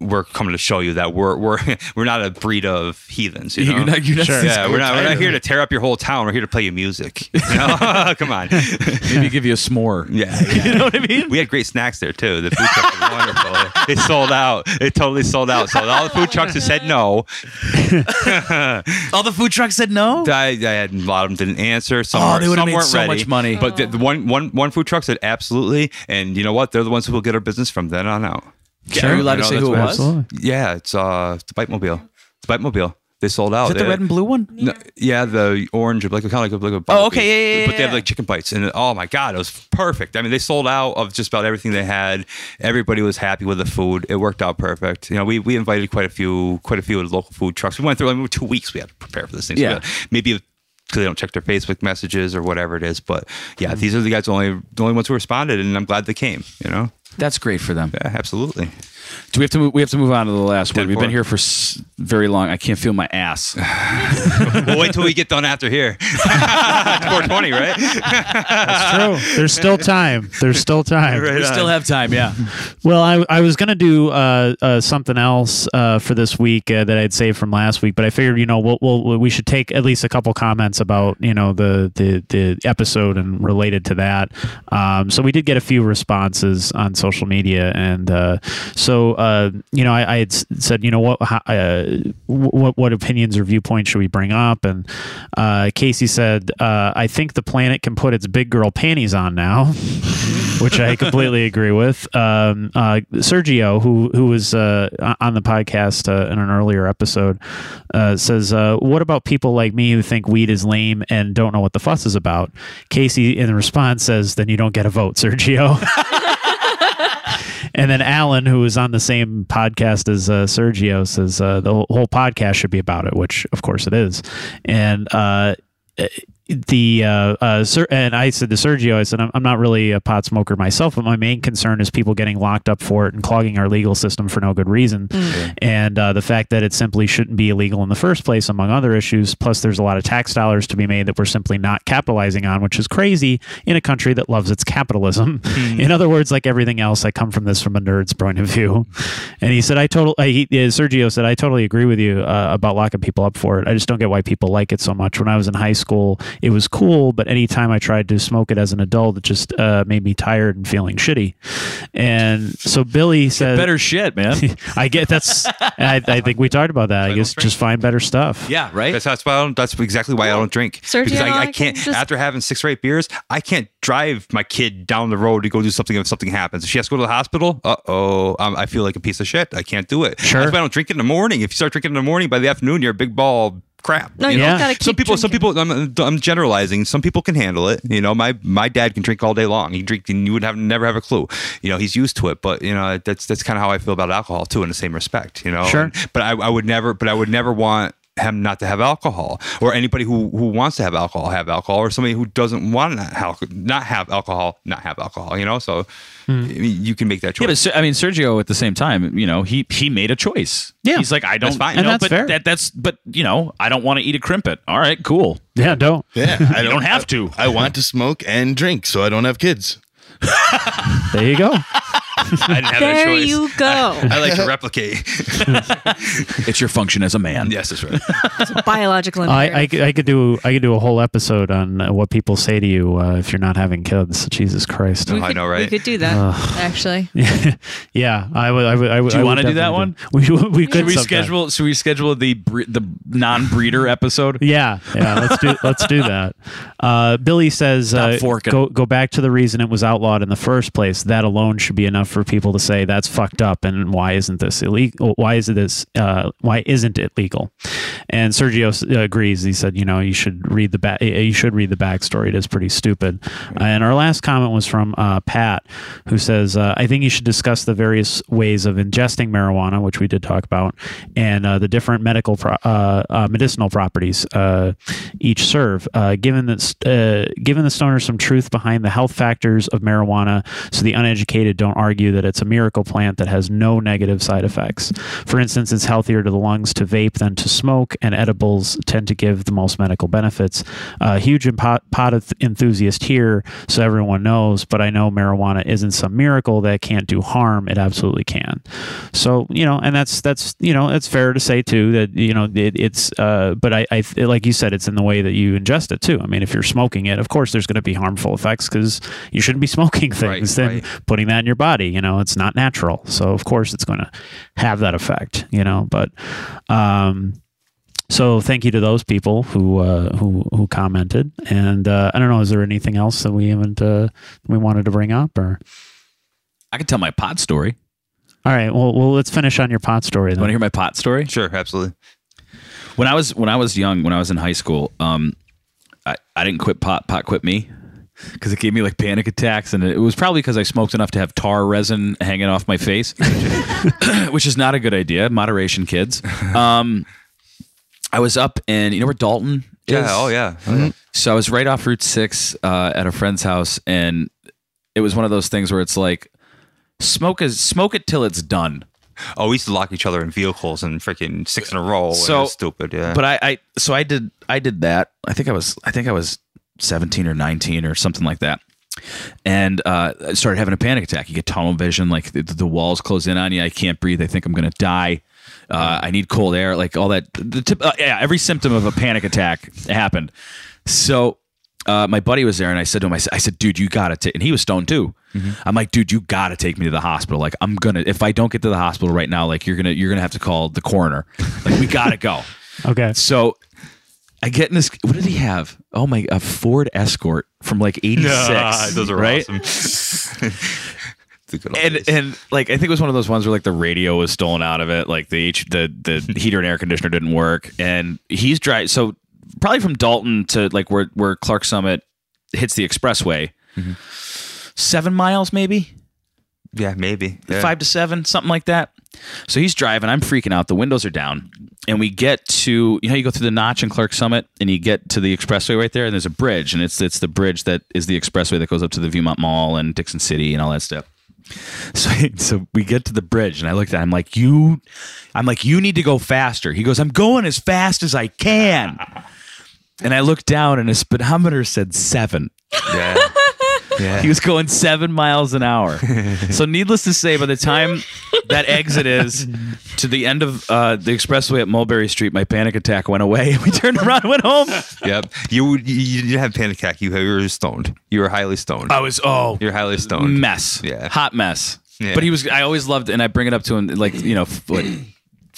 We're coming to show you that we're we're we're not a breed of heathens. You know? You're not- you're not- Sure. yeah, we're not we're not here to tear up your whole town. We're here to play you music. You know? Come on. Maybe give you a s'more. Yeah, you know what I mean. We had great snacks there too. The food truck was wonderful. It sold out. It totally sold out. So all the food trucks that said no, All the food trucks said no. I, I had a lot of them didn't answer. Some, Oh, were- they would've some made weren't so ready. much money. But the, the one one one food truck said absolutely, and you know what? They're the ones who will get our business from then on out. Are you allowed You to say who it was? Absolutely. Yeah, it's uh the Bite Mobile. It's Bite Mobile. They sold out. Is it the They- red and blue one? no, yeah, the orange, like kind of like a, like a Oh, okay, yeah, yeah, But they have like chicken bites, and oh my god, it was perfect. I mean, they sold out of just about everything they had. Everybody was happy with the food. It worked out perfect. You know, we, we invited quite a few quite a few local food trucks. We went through like two weeks. We had to prepare for this thing. So Yeah. maybe because they don't check their Facebook messages or whatever it is. But yeah, hmm. these are the guys only the only ones who responded, and I'm glad they came. You know, That's great for them. yeah, absolutely. Do we have to move, we have to move on to the last one? We've been here for s- very long. I can't feel my ass. we'll wait till we get done after here. 420, right? That's true. There's still time. There's still time. we still have time. Yeah. Well, I, I was going to do uh, uh, something else uh, for this week uh, that I'd saved from last week, but I figured, you know, we'll, we'll, we should take at least a couple comments about, you know, the, the, the episode and related to that. Um, so we did get a few responses on social media. And uh, so, uh, you know, I, I had said, you know, what, uh, what, what opinions or viewpoints should we bring up? And uh, Casey said, uh, I think the planet can put its big girl panties on now which I completely agree with. Um, uh, Sergio, who who was uh, on the podcast in an earlier episode, says, "What about people like me who think weed is lame and don't know what the fuss is about?" Casey, in response, says, "Then you don't get a vote, Sergio." and then Alan, who is on the same podcast as uh, Sergio, says uh, the whole- podcast should be about it, which of course it is. And uh, the uh, uh, Ser- and I said to Sergio, I said I'm, I'm not really a pot smoker myself, but my main concern is people getting locked up for it and clogging our legal system for no good reason, and uh, the fact that it simply shouldn't be illegal in the first place, among other issues. Plus, there's a lot of tax dollars to be made that we're simply not capitalizing on, which is crazy in a country that loves its capitalism. In other words, like everything else, I come from this from a nerd's point of view. And he said, I totally, uh, uh, Sergio said, I totally agree with you uh, about locking people up for it. I just don't get why people like it so much. When I was in high school, it was cool, but anytime I tried to smoke it as an adult, it just uh, made me tired and feeling shitty. And so Billy said, Better shit, man. I get that's, I, I think we talked about that. I don't guess drink. just find better stuff. yeah, right. That's, that's why I don't, that's exactly why I don't drink. Sergio, because I, I I can can't just- after having six or eight beers, I can't drive my kid down the road to go do something if something happens. If she has to go to the hospital, uh oh, um, I feel like a piece of shit. I can't do it. Sure. That's why I don't drink in the morning. If you start drinking in the morning, by the afternoon, you're a big ball of crap. No, you you know? Gotta keep some people, some people. I'm, I'm generalizing. Some people can handle it. You know, my my dad can drink all day long. He drink, and you would have never have a clue. You know, he's used to it. But you know, that's that's kind of how I feel about alcohol too, in the same respect. You know, Sure. And- but I, I would never. But I would never want him not to have alcohol, or anybody who who wants to have alcohol have alcohol, or somebody who doesn't want to have, not have alcohol not have alcohol. You know, so hmm. I mean, you can make that choice. Yeah, but I mean, Sergio at the same time, you know, he he made a choice. Yeah. he's like, I don't, That's fine. you And that's but fair. That, that's, but you know, I don't want to eat a crimpet. All right, cool. Yeah, don't. Yeah, I You don't have to. I want to smoke and drink, so I don't have kids. There you go. I didn't have There choice. you go. I like to replicate. It's your function as a man. yes, that's right. Biological I, I, could- I could do I could do a whole episode on uh, what people say to you uh, if you're not having kids. Jesus Christ. we I could, know, We could do that, actually. yeah, I would. I would. I would. Do you wanna do that definitely We we could Should we sometime. schedule? Should we schedule the bre- the non-breeder episode? Yeah, yeah. Let's do let's do that. Uh, Billy says Stop uh, go go back to the reason it was outlawed in the first place. That alone should be enough for people to say that's fucked up. And why isn't this illegal? Why is it this? Uh, why isn't it legal? And Sergio uh, agrees. He said, you know, you should read the back. You should read the backstory. It is pretty stupid. Uh, and our last comment was from uh, Pat, who says, uh, I think you should discuss the various ways of ingesting marijuana, which we did talk about, and uh, the different medical pro- uh, uh, medicinal properties uh, each serve. Uh, given that, uh, given the stoner some truth behind the health factors of marijuana, so the uneducated don't argue that it's a miracle plant that has no negative side effects. For instance, it's healthier to the lungs to vape than to smoke, and edibles tend to give the most medical benefits. Uh, huge pot enthusiast here, so everyone knows. But I know marijuana isn't some miracle that can't do harm. It absolutely can. So you know, and that's that's you know, it's fair to say too that you know it, it's. Uh, but I, I like you said, it's in the way that you ingest it too. I mean, if you're smoking it, of course, there's going to be harmful effects because you shouldn't be smoking things. then right. putting that in your body, you know, it's not natural. So of course, it's going to have that effect. You know, but. Um, so thank you to those people who uh, who who commented, and uh, I don't know. Is there anything else that we haven't uh, we wanted to bring up? Or I can tell my pot story. all right, well, well, let's finish on your pot story Want to hear my pot story? Sure, absolutely. When I was when I was young, when I was in high school, um, I, I didn't quit pot. Pot quit me because it gave me like panic attacks, and it was probably because I smoked enough to have tar resin hanging off my face, which is not a good idea. Moderation, kids. Um, I was up in you know where Dalton is. Yeah. Oh yeah. Oh, yeah. So I was right off Route Six uh, at a friend's house, and it was one of those things where it's like smoke is smoke it till it's done. Oh, we used to lock each other in vehicles and freaking six in a row. So- So stupid. Yeah. But I, I so I did I did that. I think I was I think I was 17 or 19 or something like that. And uh, I started having a panic attack. You get tunnel vision, like the, the walls close in on you. I can't breathe. I think I'm going to die. Uh, I need cold air, like all that. The tip, uh, yeah, every symptom of a panic attack happened. So uh, my buddy was there, and I said to him, I said, I said dude, you got to take. And he was stoned too. I'm like, dude, you got to take me to the hospital. Like, I'm gonna. If I don't get to the hospital right now, like, you're gonna, you're gonna have to call the coroner. Like, we got to go. Okay, So I get in this. What did he have? Oh my, a Ford Escort from like '86. Ah, those are right. awesome. The good old And days. and like I think it was one of those ones where like the radio was stolen out of it, like the H, the the heater and air conditioner didn't work, and he's driving. So probably from Dalton to like where where Clarks Summit hits the expressway, seven miles maybe, yeah, maybe Yeah. five to seven, something like that. So he's driving. I'm freaking out. The windows are down, and we get to you know you go through the notch in Clarks Summit and you get to the expressway right there and there's a bridge and it's it's the bridge that is the expressway that goes up to the Viewmont Mall and Dickson City and all that stuff. So, so we get to the bridge and I looked at him I'm like you I'm like you need to go faster. He goes I'm going as fast as I can. And I looked down and his speedometer said 7. Yeah. Yeah. He was going seven miles an hour. so, needless to say, by the time that exit is to the end of uh, the expressway at Mulberry Street, my panic attack went away. We turned around and went home. yep. You you, you didn't have panic attack. You, you were stoned. You were highly stoned. I was, oh, You're highly stoned. mess. Yeah. Hot mess. Yeah. But he was, I always loved, and I bring it up to him, like, you know, what,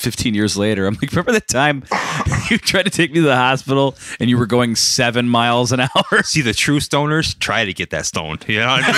15 years later. I'm like, remember the time you tried to take me to the hospital and you were going seven miles an hour? See, the true stoners try to get that stoned. You know what I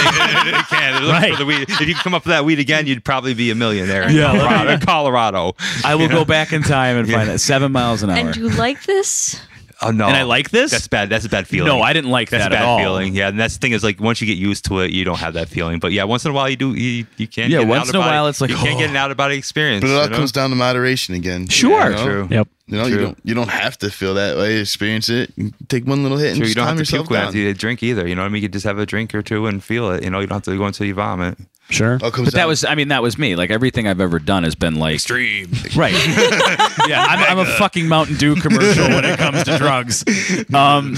mean? They can. They're Right. for the weed. If you come up with that weed again, you'd probably be a millionaire in Yeah, let Colorado. Colorado. I will go back in time and find that seven miles an hour. And you like this? Oh no! And I like this? That's bad. That's a bad feeling. No, I didn't like That's that a at bad all. feeling. Yeah, and that's the thing is like once you get used to it, you don't have that feeling. But yeah, once in a while you do. You, you can. Yeah, get an once in a out-of-body- while it's like, you can't oh. get an out of body experience. But it all you know? comes down to moderation again. Sure. You know? True. Yep. You know, you don't you don't have to feel that way. Experience it. Take one little hit and True, just you don't calm have to yourself puke down. you drink either. You know what I mean? You could just have a drink or two and feel it. You know, you don't have to go until you vomit. Sure. All comes But that down- was, I mean, that was me. Like everything I've ever done has been like Extreme. right. yeah, I'm, I'm a fucking Mountain Dew commercial when it comes to drugs. Um,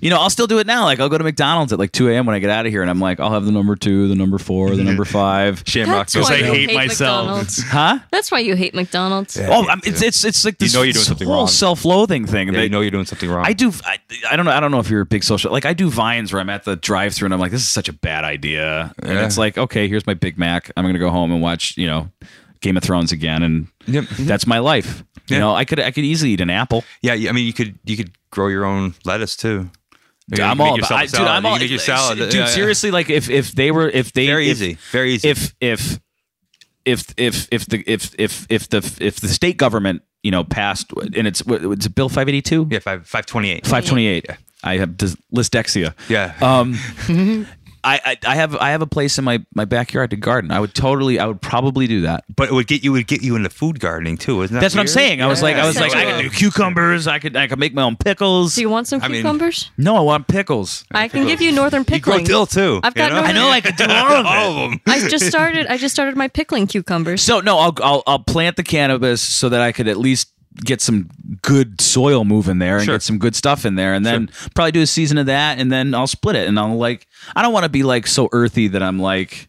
you know, I'll still do it now. Like I'll go to McDonald's at like 2 a.m. when I get out of here, and I'm like, I'll have the number two, the number four, the number five. Shamrock. That's why I you hate myself. McDonald's. Huh? That's why you hate McDonald's. Oh, I'm, it's it's it's like You this know you're doing something whole wrong. self-loathing thing. Yeah, that- you know you're doing something wrong. I do. I, I don't know. I don't know if you're a big social. Like I do vines where I'm at the drive-through and I'm like, this is such a bad idea. And Yeah. it's like, okay, here's my Big Mac. I'm gonna go home and watch, you know, Game of Thrones again, and Yep. Mm-hmm. that's my life. You know, I could I could easily eat an apple. Yeah, I mean, you could you could grow your own lettuce too. You I'm all about, I, dude. I'm all can make your salad. dude. Yeah, yeah. seriously, like if if they were if they very if, easy, very easy. If if if if if the if if if the if the state government you know passed and it's it's bill 582 yeah, five five twenty eight. 528 I have dys- dyslexia Yeah. um I, I I have I have a place in my my backyard to garden. I would totally I would probably do that. but it would get you would get you into food gardening too, isn't that? That's what I'm weird? saying. I was like I was like I Sensual. could do cucumbers. I could I could make my own pickles. Do you want some I mean- cucumbers? no, I want pickles. I can give you northern You grow pickling. dill too. I've you got know? I know, I could do all of all of them. I just started. I just started my pickling cucumbers. So no, I'll, I'll I'll plant the cannabis so that I could at least get some good soil moving there and Sure. get some good stuff in there, and then probably do a season of that, and then I'll split it, and I'll like I don't want to be like so earthy that I'm like.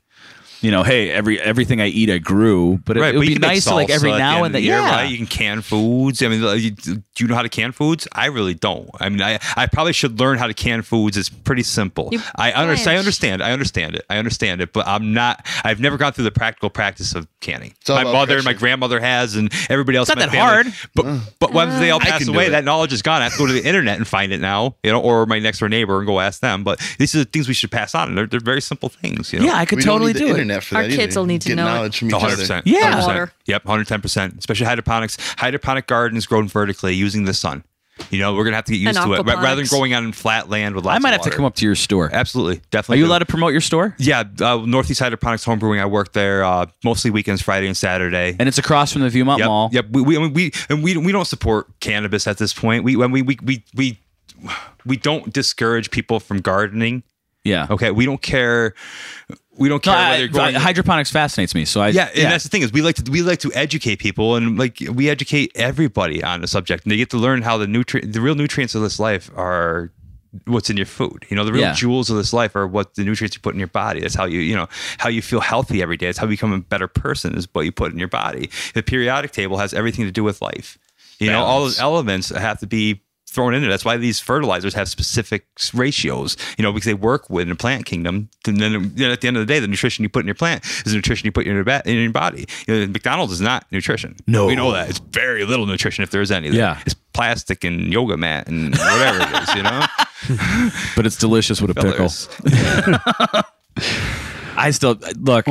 You know, hey, every everything I eat, I grew, but it, Right, it but would you be nice to like every salsa at the now and then. the year, Yeah, right? You can can foods. I mean, uh, you, do you know how to can foods? I really don't. I mean, I, I probably should learn how to can foods. It's pretty simple. You I understand. I understand. I understand it. I understand it. But I'm not. I've never gone through the practical practice of canning. My about mother and my grandmother has, and everybody else. It's in not my that family. hard. But mm. but once they all pass away, that knowledge is gone. I have to go to the internet and find it now. You know, or my next door neighbor and go ask them. But these are the things we should pass on. They're, they're very simple things. You know? yeah, I could we totally don't need do the it. Internet for Our that either. kids will need to Get know it. knowledge from each hundred other. Yeah. 100%. Yep, hundred ten percent. Especially hydroponics. Hydroponic gardens grown vertically using the sun. You know, we're gonna have to get used And to it Ra- rather than aquaponics. out in flat land with lots. I might of have to come up to your store. Absolutely, definitely. Are you do. allowed to promote your store? Yeah, uh, Northeast Hydroponics Home Brewing. I work there uh, mostly weekends, Friday and Saturday. And it's across from the Viewmont Yep, Mall. Yep. We, we, I mean, we and we we don't support cannabis at this point. We when we we we we we don't discourage people from gardening. Yeah. Okay, we don't care. We don't No, care I- you're growing. hydroponics fascinates me. So I yeah, and that's the thing is we like to we like to educate people and like we educate everybody on the subject and they get to learn how the nutri- the real nutrients of this life are what's in your food. You know, the real Yeah. jewels of this life are what the nutrients you put in your body. That's how you, you know, how you feel healthy every day. It's how you become a better person is what you put in your body. The periodic table has everything to do with life. You know, all those elements have to be thrown in there. That's why these fertilizers have specific ratios, you know, because they work with the plant kingdom. And then at the end of the day, the nutrition you put in your plant is the nutrition you put in your, ba- in your body. You know, McDonald's is not nutrition. No. We know that. It's very little nutrition if there is any. Yeah. It's plastic and yoga mat and whatever it is, you know? but it's delicious with a pickle. I still look.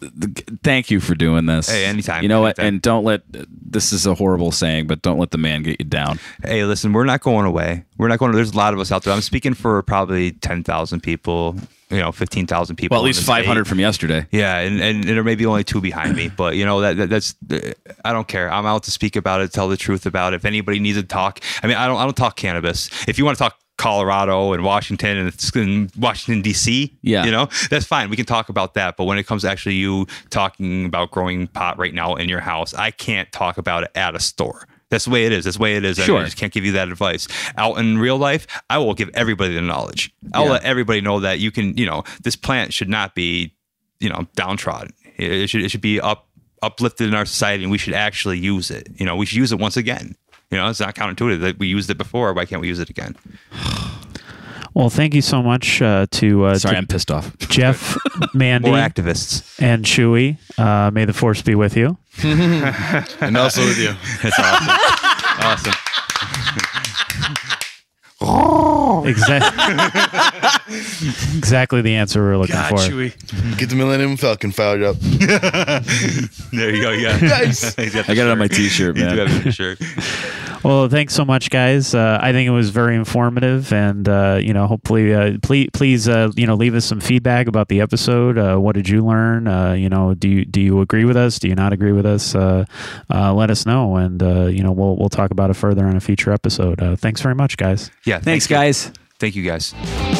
Th- Thank you for doing this. Hey, anytime, You know what? And don't let this is a horrible saying, but don't let the man get you down. Hey, listen, we're not going away. We're not going. There's a lot of us out there. I'm speaking for probably ten thousand people. you know, fifteen thousand people. Well, at least 500 from yesterday. Yeah, and, and, and there may be only two behind me, but you know that, that that's uh, I don't care. I'm out to speak about it, tell the truth about it. If anybody needs to talk, I mean, I don't I don't talk cannabis. If you want to talk Colorado and Washington and it's in Washington D.C., Yeah. you know that's fine. We can talk about that. But when it comes to actually you talking about growing pot right now in your house, I can't talk about it at a store. That's the way it is. That's the way it is. I, mean, Sure. I just can't give you that advice. Out in real life, I will give everybody the knowledge. I'll Yeah. let everybody know that you can, you know, this plant should not be, you know, downtrodden. It it should it should be up uplifted in our society, and we should actually use it. You know, we should use it once again. You know, it's not counterintuitive that we used it before. Why can't we use it again? Well, thank you so much uh, to, uh, Sorry, to I'm pissed off. Jeff, Mandy, More activists. and Chewy. Uh, may the force be with you. and also with you. That's awesome. awesome. Exactly. exactly the answer we are looking for. Get the Millennium Falcon fired up. There you go. Yeah. Nice. Got I the got it on my. T-shirt, You do man. have it on your shirt. Well, thanks so much, guys. Uh, I think it was very informative, and uh, you know, hopefully, uh, please, please, uh, you know, leave us some feedback about the episode. Uh, what did you learn? Uh, you know, do you do you agree with us? Do you not agree with us? Uh, uh, let us know, and uh, you know, we'll we'll talk about it further on a future episode. Uh, thanks very much, guys. Yeah. Thanks, thank you. guys. Thank you, guys.